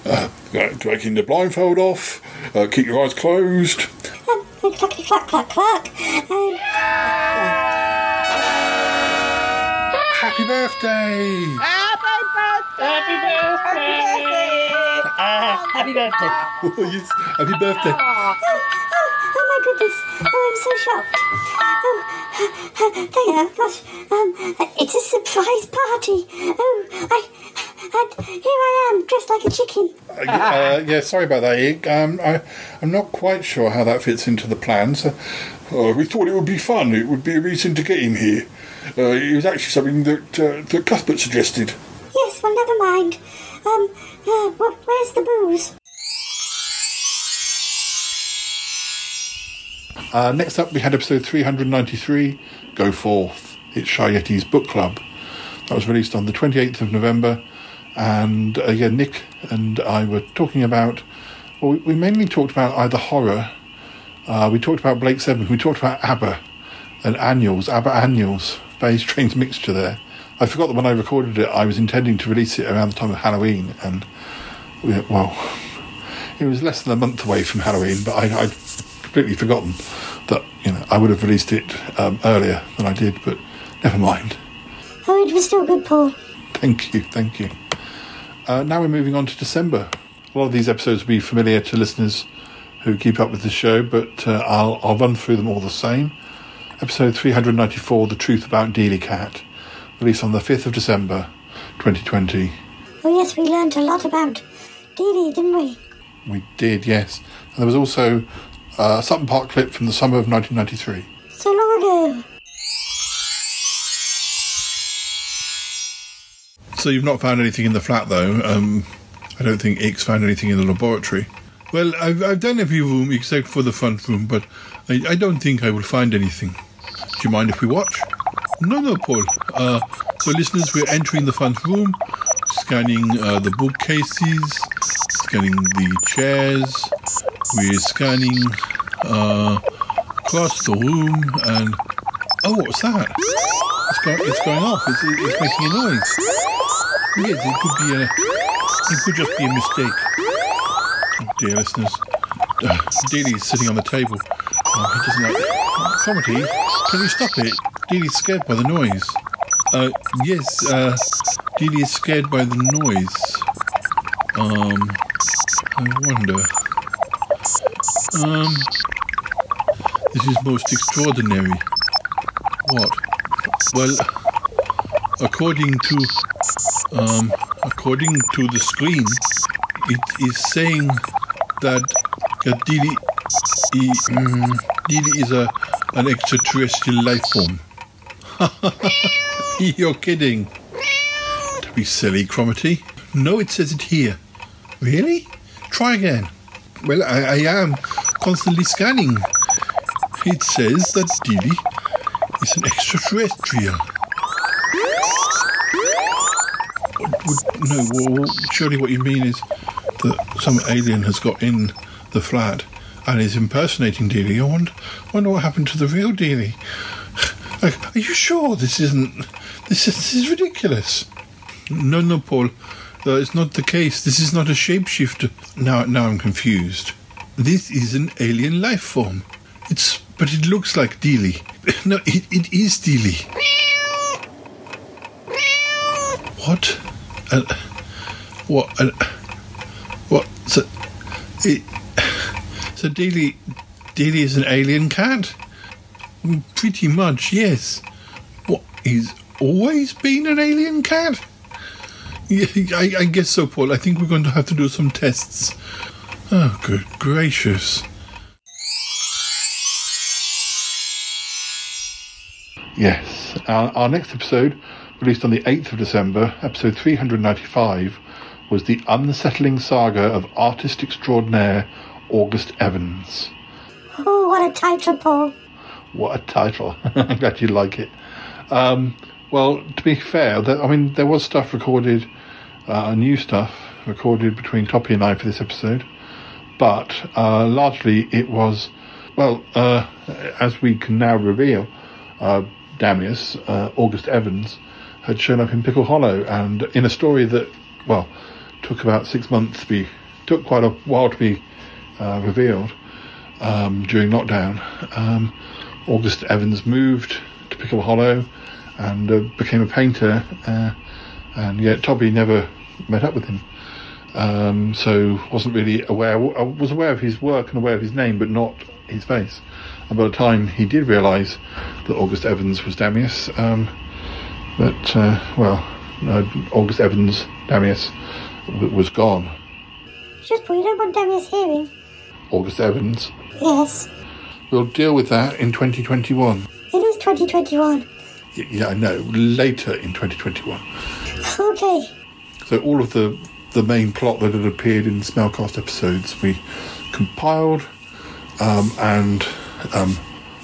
Uh, uh, taking the blindfold off, uh, keep your eyes closed. Um, cluck, cluck, cluck. Um, Happy birthday! Happy birthday! Uh, happy birthday! <laughs> Oh, yes, happy birthday. oh, oh, oh my goodness. Oh, I'm so shocked. Um, there, gosh, um, it's a surprise party. Oh, I, and here I am, dressed like a chicken. Uh, uh, yeah, sorry about that, Ig. Um, I, I'm not quite sure how that fits into the plans. Uh, we thought it would be fun. It would be a reason to get him here. Uh, it was actually something that uh, that Cuthbert suggested. Yes, well, never mind. Um, uh, wh- where's the booze? Uh, next up, we had episode 393, Go Forth. It's Shy Yeti's book club. That was released on the 28th of November. And again, Nick and I were talking about, well, we- we mainly talked about either horror, uh, we talked about Blake Seven, we talked about ABBA and annuals, ABBA annuals. Very strange mixture there. I forgot that when I recorded it, I was intending to release it around the time of Halloween, and we- well, <laughs> it was less than a month away from Halloween, but I, I'd completely forgotten that you know I would have released it um, earlier than I did. But never mind. Oh, it was still good, Paul. Thank you, thank you. Uh, now we're moving on to December. A lot of these episodes will be familiar to listeners who keep up with the show, but uh, I'll I'll run through them all the same. Episode 394, The Truth About Dealey Cat, released on the 5th of December, 2020. Oh, yes, we learned a lot about Dee didn't we? We did, yes. And there was also uh, a Sutton Park clip from the summer of 1993. So long ago. So you've not found anything in the flat, though. Um, I don't think Ix found anything in the laboratory. Well, I've, I've done every room except for the front room, but I, I don't think I will find anything. Do you mind if we watch? No, no, Paul. Uh, so, listeners, we're entering the front room, scanning uh, the bookcases, scanning the chairs. We're scanning uh, across the room, and Oh, what's that? It's, go, it's going off. It's, it's making a noise. Yes, it could be a. It could just be a mistake. Dear listeners, uh, Dealey's sitting on the table. Oh, he doesn't like. Comedy, you stop it? Dealey's scared by the noise. Uh, yes, uh, is scared by the noise. Um, I wonder. Um, this is most extraordinary. What? Well, according to, um, according to the screen, it is saying that that Dealey is a an extraterrestrial life form. <laughs> You're kidding. Don't be silly, Cromarty. No, it says it here. Really? Try again. Well, I, I am constantly scanning. It says that Dealey is an extraterrestrial. No, well, surely what you mean is that some alien has got in the flat and is impersonating Dealey. I wonder, wonder what happened to the real Dealey. Like, Are you sure this isn't? This is, this is ridiculous. No, no, Paul. That is not the case. This is not a shapeshifter. Now, now I'm confused. This is an alien life form. It's, but it looks like Dealey. <laughs> No, it, it is Dealey. What? Uh, what? Uh, what? So, it, so Dealey, Dealey is an alien cat? Mm, Pretty much, yes. What? He's always been an alien cat? <laughs> Yeah, I, I guess so, Paul. I think we're going to have to do some tests. Oh, good gracious. Yes, our, our next episode, released on the 8th of December, episode 395, was The Unsettling Saga of Artist Extraordinaire August Evans. Oh, what a title, Paul. What a title. <laughs> I'm glad you like it. Um, well, to be fair, I mean, there was stuff recorded, uh, new stuff recorded between Toppie and I for this episode, but uh, largely it was, well, uh, as we can now reveal, uh, Damius, uh, August Evans, had shown up in Pickle Hollow, and in a story that, well, took about six months to be, took quite a while to be uh, revealed um, during lockdown. Um, August Evans moved to Pickle Hollow and uh, became a painter, uh, and yet Toby never met up with him. Um, so wasn't really aware. I was aware of his work and aware of his name, but not his face. And by the time he did realise that August Evans was Damius, um, that uh, well, August Evans Damius was gone. Just we don't want Damius hearing. August Evans. Yes, We'll deal with that in 2021. it is 2021. Y- Yeah, I know. Later in 2021. Okay. So all of the the main plot that had appeared in Smellcast episodes, we compiled um, and um,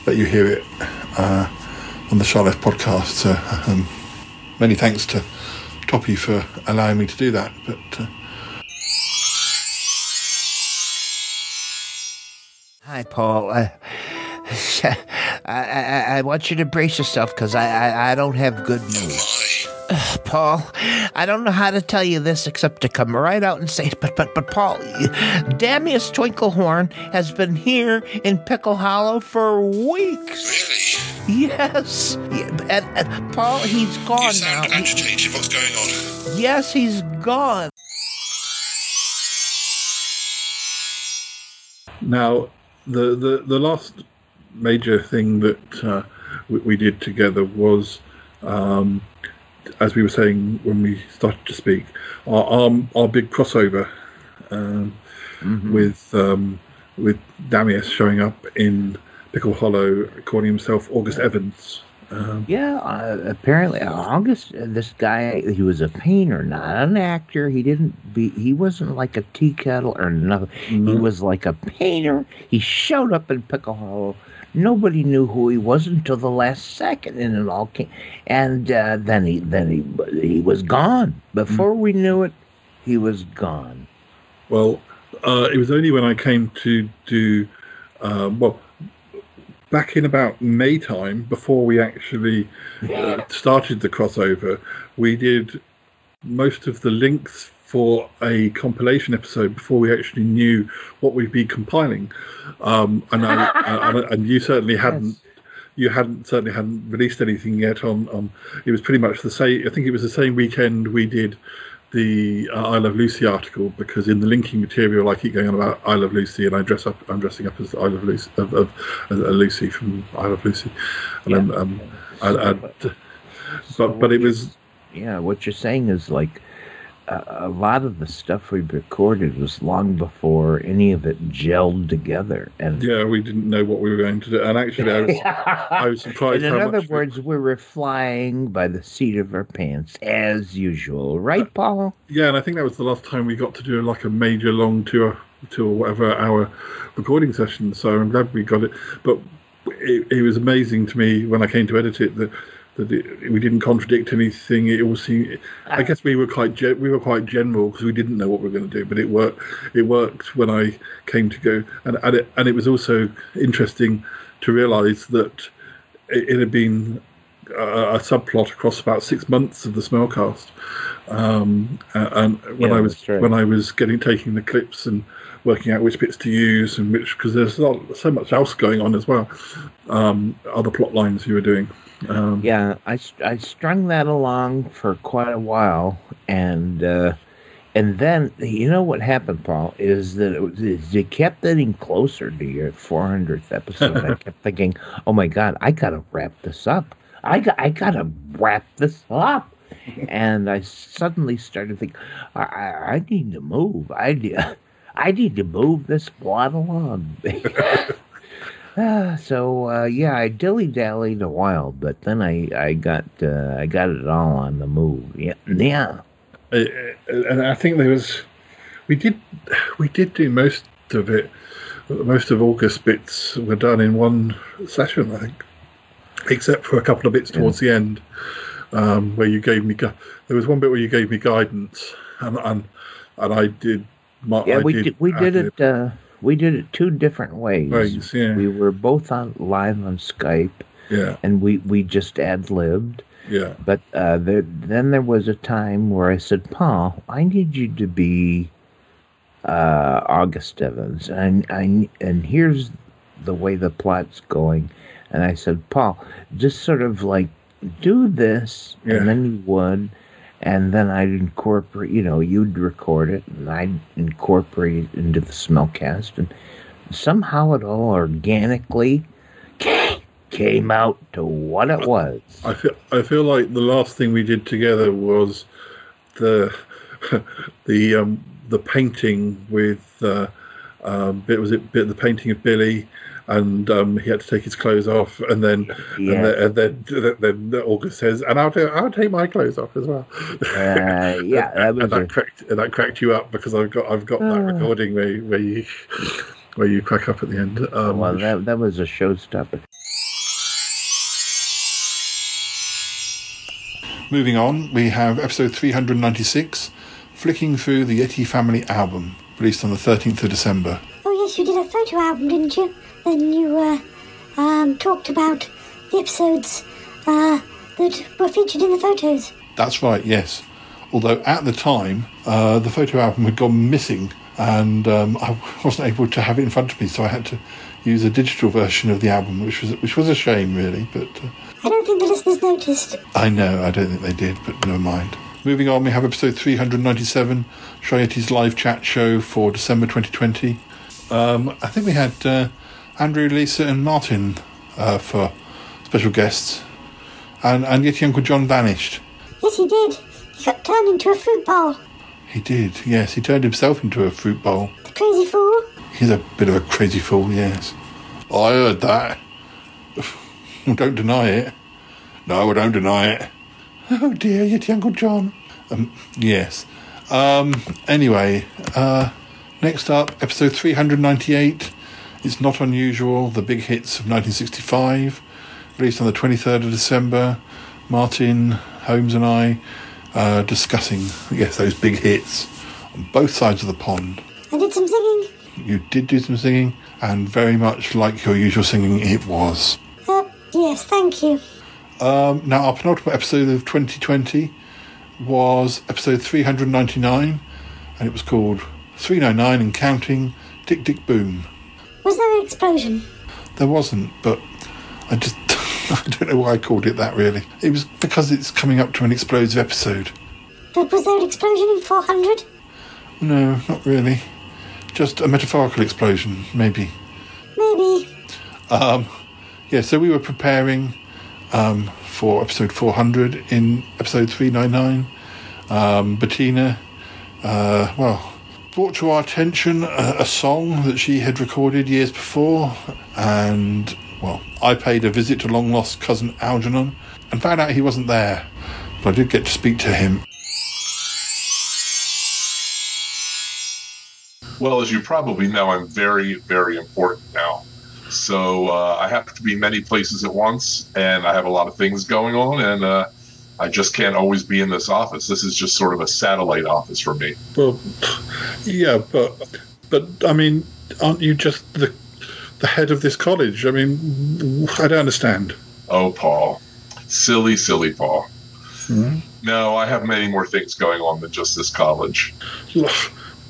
let you hear it uh, on the Shy Life podcast. So um, many thanks to Toppie for allowing me to do that. But uh, Hi, Paul. Uh, <laughs> I, I, I want you to brace yourself because I, I, I don't have good news. Ugh, <sighs> Paul, I don't know how to tell you this except to come right out and say it, but but but Paul, Damius Twinklehorn has been here in Pickle Hollow for weeks. Really? Yes. Yeah, and, and Paul, he's gone You sound now. agitated. What's going on? Yes, he's gone. now the, the the last major thing that uh, we, we did together was, um, as we were saying when we started to speak, our our, our big crossover um, with um, with Damius showing up in Pickle Hollow, calling himself August Evans. Um, Yeah, uh, apparently August. uh, This guy, he was a painter, not an actor. He didn't be. He wasn't like a tea kettle or nothing. He was like a painter. He showed up in Pickle Hollow. Nobody knew who he was until the last second, and it all came. And uh, then he, then he, he was gone. Before we knew it, he was gone. Well, uh, it was only when I came to do, um, well, back in about May time, before we actually uh, started the crossover, we did most of the links for a compilation episode before we actually knew what we'd be compiling. Um, and, I, <laughs> and, and you certainly hadn't. You hadn't certainly hadn't released anything yet on, on. It was pretty much the same. I think it was the same weekend we did the uh, I Love Lucy article because in the linking material I keep going on about I Love Lucy and I dress up. I'm dressing up as I Love Lucy of, of as a Lucy from I Love Lucy, and um, um, and, and, but but it was Yeah, what you're saying is like a, lot of the stuff we recorded was long before any of it gelled together, and yeah, we didn't know what we were going to do. And actually, I was, I was <laughs> surprised in other words, we were flying by the seat of our pants as usual, right, uh, Paul? Yeah, and I think that was the last time we got to do like a major long tour, tour whatever hour recording session. So I'm glad we got it. But it, it was amazing to me when I came to edit it that that it, we didn't contradict anything. It all seemed. I guess we were quite ge- we were quite general because we didn't know what we were going to do. But it worked. It worked when I came to go, and and it, and it was also interesting to realise that it, it had been a, a subplot across about six months of the Smellcast. Um, and when Yeah, I was when I was getting taking the clips and working out which bits to use and which because there's not so much else going on as well. Um, other plot lines you were doing. Um, Yeah, I, I strung that along for quite a while, and uh, and then you know what happened, Paul, is that it, was, it kept getting closer to your 400th episode. I <laughs> kept thinking, oh my god, I gotta wrap this up. I got, I gotta wrap this up, and I suddenly started thinking, I, I, I need to move. I need, <laughs> I need to move this squad along. <laughs> Ah, so uh, yeah, I dilly dallied a while, but then I I got uh, I got it all on the move. Yeah, yeah. Uh, and I think there was we did we did do most of it. Most of August bits were done in one session, I think, except for a couple of bits towards the end um, where you gave me. Gu- there was one bit where you gave me guidance, and and, and I did. My, Yeah, I we did, we did it. Uh, we did it two different ways. Ways, yeah. We were both on live on Skype. Yeah. And we we just ad libbed. Yeah. But uh, there, then there was a time where I said, Paul, I need you to be uh, August Evans, and I and here's the way the plot's going. And I said, Paul, just sort of like do this, Yeah. and then you would, and then I'd incorporate. You know, you'd record it, and I'd incorporate it into the smellcast, and somehow it all organically <laughs> came out to what it was. I feel I feel like the last thing we did together was the <laughs> the um, the painting with uh, um, bit was it bit the painting of Billy. And um, he had to take his clothes off, and then Yeah. and then, and then, then August says, "And I'll, do, I'll take my clothes off as well." Uh, yeah, <laughs> that was and that cracked and that cracked you up because I've got I've got that Ah. recording where where you where you crack up at the end. Um, well, that that was a showstopper. Moving on, we have episode 396, Flicking Through the Yeti Family album, released on the 13th of December. Oh yes, you did a photo album, didn't you? Then you uh, um, talked about the episodes uh, that were featured in the photos. That's right, yes. Although at the time, uh, the photo album had gone missing and um, I wasn't able to have it in front of me, so I had to use a digital version of the album, which was which was a shame, really. But uh, I don't think the listeners noticed. I know, I don't think they did, but never mind. Moving on, we have episode 397, Shy Yeti's live chat show for December 2020. Um, I think we had uh, Andrew, Lisa, and Martin uh, for special guests, and and yet Uncle John vanished. Yes, he did. He got turned into a fruit bowl. He did, yes. He turned himself into a fruit bowl. The crazy fool. He's a bit of a crazy fool, yes. I heard that. <laughs> don't deny it. No, I don't deny it. Oh dear, yet Uncle John. Um, yes. Um, anyway, uh, next up, episode 398. It's Not Unusual, the big hits of 1965. Released on the 23rd of December. Martin, Holmes, and I uh, discussing, yes, those big hits on both sides of the pond. I did some singing. You did do some singing, and very much like your usual singing, it was. Uh, yes, thank you. Um, now, our penultimate episode of 2020 was episode 399, and it was called 399 and Counting Dick Dick Boom. Was there an explosion? There wasn't, but I just. <laughs> I don't know why I called it that really. It was because it's coming up to an explosive episode. But was there an explosion in 400? No, not really. Just a metaphorical explosion, maybe. Maybe. Um, yeah, so we were preparing um, for episode 400 in episode 399. Um, Bettina, uh, well, brought to our attention a, a song that she had recorded years before, and, well, I paid a visit to long lost cousin Algernon and found out he wasn't there, but I did get to speak to him. Well, as you probably know, I'm very, very important now. So uh, I have to be many places at once, and I have a lot of things going on, and uh, I just can't always be in this office. This is just sort of a satellite office for me. Well, yeah, but but I mean, aren't you just the the head of this college? I mean, I don't understand. Oh, Paul, silly, silly Paul. Hmm? No, I have many more things going on than just this college.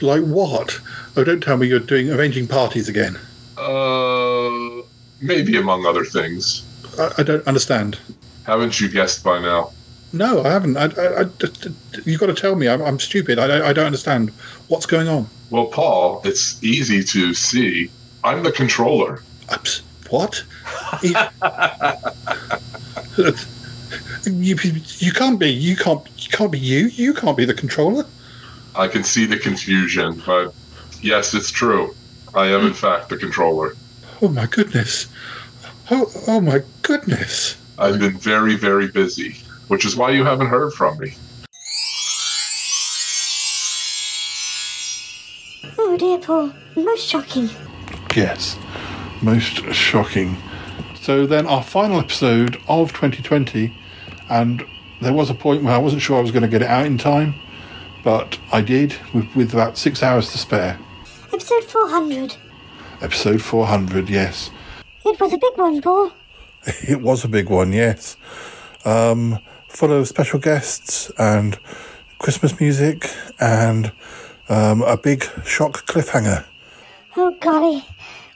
Like what? Oh, don't tell me you're doing arranging parties again. Uh, maybe among other things. I, I don't understand. Haven't you guessed by now? No, I haven't. I, I, I, you've got to tell me. I'm, I'm stupid. I, don't- I don't understand what's going on. Well, Paul, it's easy to see. I'm the controller. What? <laughs> you, you can't be. You can't. You can't be you. You can't be the controller. I can see the confusion, but yes, it's true. I am, in fact, the controller. Oh my goodness. Oh, oh my goodness. I've been very, very busy, which is why you haven't heard from me. Oh dear, Paul. Most shocking. Yes, most shocking. So then, our final episode of 2020, and there was a point where I wasn't sure I was going to get it out in time, but I did with, with about six hours to spare. Episode 400. Episode 400, yes. It was a big one, Paul. <laughs> It was a big one, yes. Um, full of special guests and Christmas music and um, a big shock cliffhanger. Oh golly.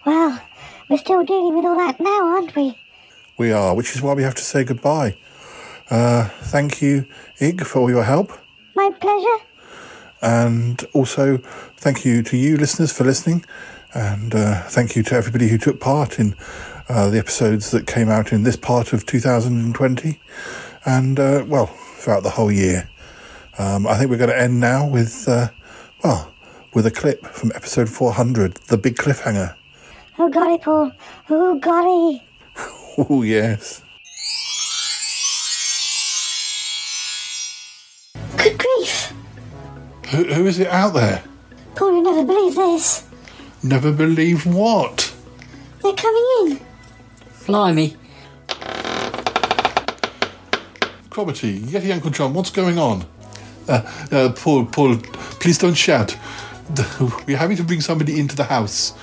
Well, we're still dealing with all that now, aren't we? We are, which is why we have to say goodbye. Uh, thank you, Ig, for all your help. My pleasure. And also, thank you to you, listeners, for listening. And uh, thank you to everybody who took part in uh, the episodes that came out in this part of 2020. And, uh, well, throughout the whole year. Um, I think we're going to end now with, uh, well, with a clip from episode 400, The Big Cliffhanger. Oh golly, Paul. Oh golly. Oh, yes. Good grief. Who, who is it out there? Paul, you'll never believe this. Never believe what? They're coming in. Blimey. Cromarty, Yeti Uncle John, what's going on? Uh, uh, Paul, Paul, please don't shout. <laughs> We're having to bring somebody into the house.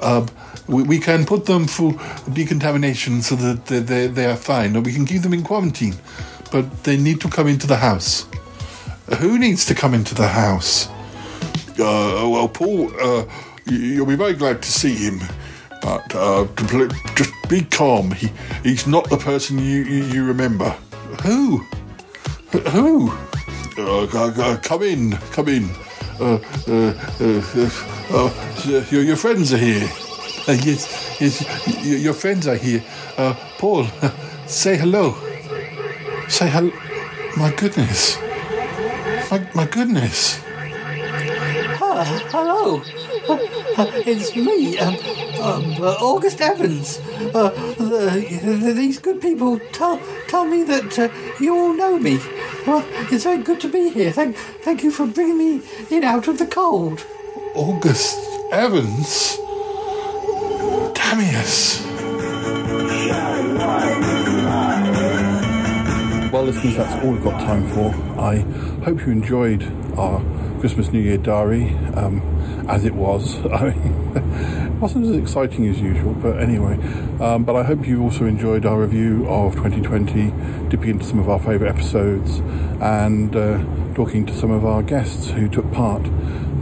Um, we, we can put them through decontamination so that they, they, they are fine, or we can keep them in quarantine. But they need to come into the house. Who needs to come into the house? Uh, well, Paul, uh, you'll be very glad to see him. But uh, just be calm. He, he's not the person you, you, you remember. Who? Who? Uh, c- c- come in, come in. Uh, uh, uh, uh, uh, your, your friends are here. Uh, yes, yes, y- y- your friends are here. Uh, Paul, <laughs> say hello. Say hello. My goodness. My, my goodness. Hello. <laughs> Uh, it's me, um, um, uh, August Evans. Uh, the, the, these good people tell tell me that uh, you all know me. Well, it's very good to be here. Thank thank you for bringing me in out of the cold. August Evans? Damius. Well, listeners, that's all we've got time for. I hope you enjoyed our Christmas New Year diary, um, as it was. <laughs> I mean, it wasn't as exciting as usual, but anyway. Um, but I hope you also enjoyed our review of 2020, dipping into some of our favourite episodes, and uh, talking to some of our guests who took part.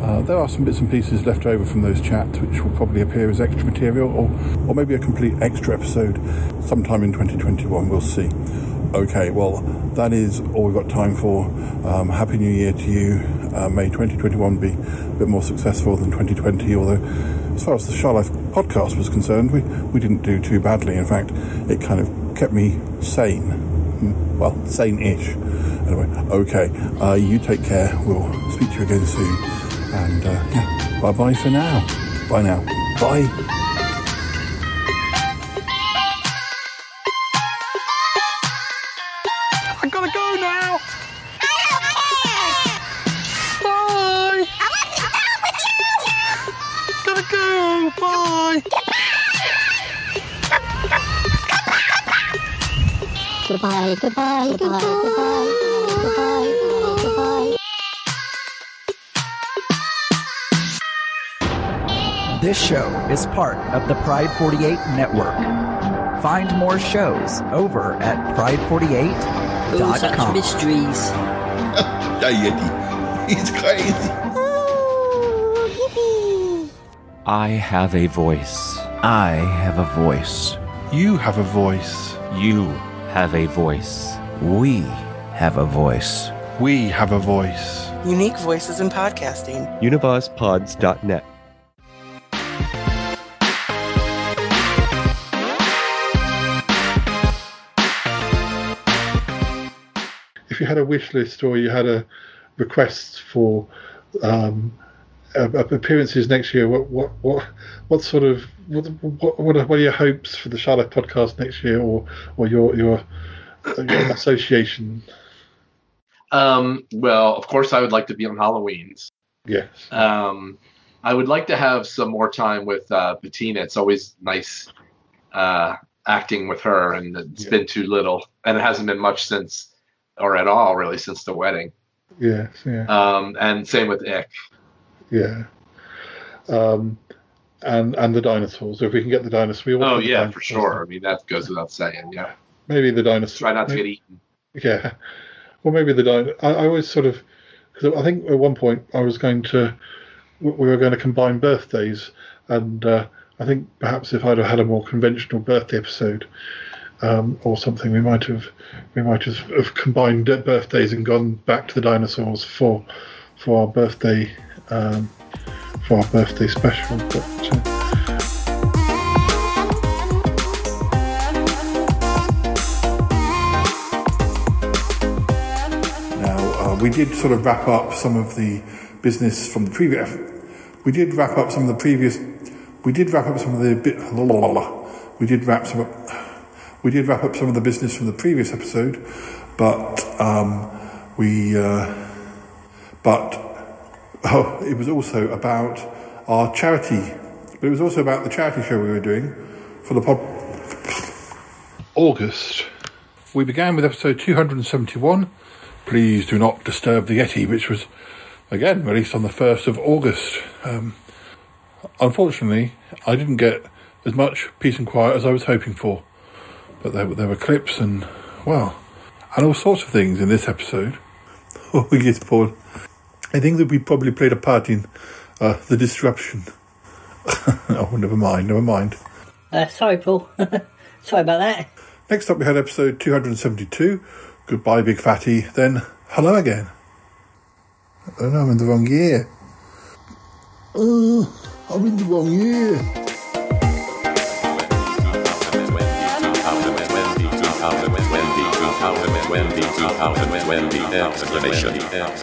Uh, there are some bits and pieces left over from those chats which will probably appear as extra material or, or maybe a complete extra episode sometime in 2021. We'll see. Okay, well, that is all we've got time for. Um, Happy New Year to you. Uh, may 2021 be a bit more successful than 2020, although, as far as the Shy Life podcast was concerned, we, we didn't do too badly. In fact, it kind of kept me sane. Mm, Well, sane ish. Anyway, okay, uh, you take care. We'll speak to you again soon. And uh, yeah, bye bye for now. Bye now. Bye. Goodbye, goodbye, goodbye, goodbye, goodbye, goodbye. This show is part of the Pride 48 network. Find more shows over at pride48.com. Ooh, such mysteries. <laughs> Yeah, Yeti. He's crazy. Oh, I have a voice. I have a voice. You have a voice. You have a voice. We have a voice. We have a voice. Unique voices in podcasting. UnivazPods.net. If you had a wish list or you had a requests for um, uh, appearances next year, what what what what sort of what what, what, are, what are your hopes for the Shy Life podcast next year, or or your your, your <clears throat> association? Um, well, of course, I would like to be on Halloween's. Yes. Um, I would like to have some more time with uh, Bettina. It's always nice uh, acting with her, and it's been too little, and it hasn't been much since, or at all, really, since the wedding. Yes. Yeah. Um, and same with Ick. Yeah. Um, and and the dinosaurs. If we can get the dinosaurs, we all Oh yeah, for sure. I mean, that goes without saying. Yeah. Maybe the dinosaurs. Try not to get eaten. Yeah. Well, maybe the dino. I, I always sort of because I think at one point I was going to we we were going to combine birthdays, and uh, I think perhaps if I'd have had a more conventional birthday episode. Um, or something, we might have we might have, have combined birthdays and gone back to the dinosaurs for for our birthday um, for our birthday special. But uh, Now, uh, we did sort of wrap up some of the business from the previous. We did wrap up some of the previous. We did wrap up some of the bit. la, la, la. We did wrap some. Up, we did wrap up some of the business from the previous episode, but um, we. Uh, but oh, it was also about our charity. But it was also about the charity show we were doing for the pod. August. We began with episode 271. Please do not disturb the Yeti, which was again released on the 1st of August. Um, unfortunately, I didn't get as much peace and quiet as I was hoping for. But there, there were clips and, well, and all sorts of things in this episode. <laughs> Oh, yes, Paul. I think that we probably played a part in uh, the disruption. <laughs> oh, never mind, never mind. Uh, sorry, Paul. <laughs> sorry about that. Next up, we had episode 272. Goodbye, Big Fatty. Then, hello again. Oh no, I'm in the wrong year. Oh, I'm in the wrong year. Exclamation.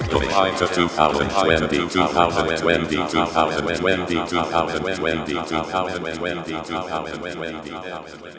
Goodbye to 2020, 2020, 2020, 2020, 2020, 2020.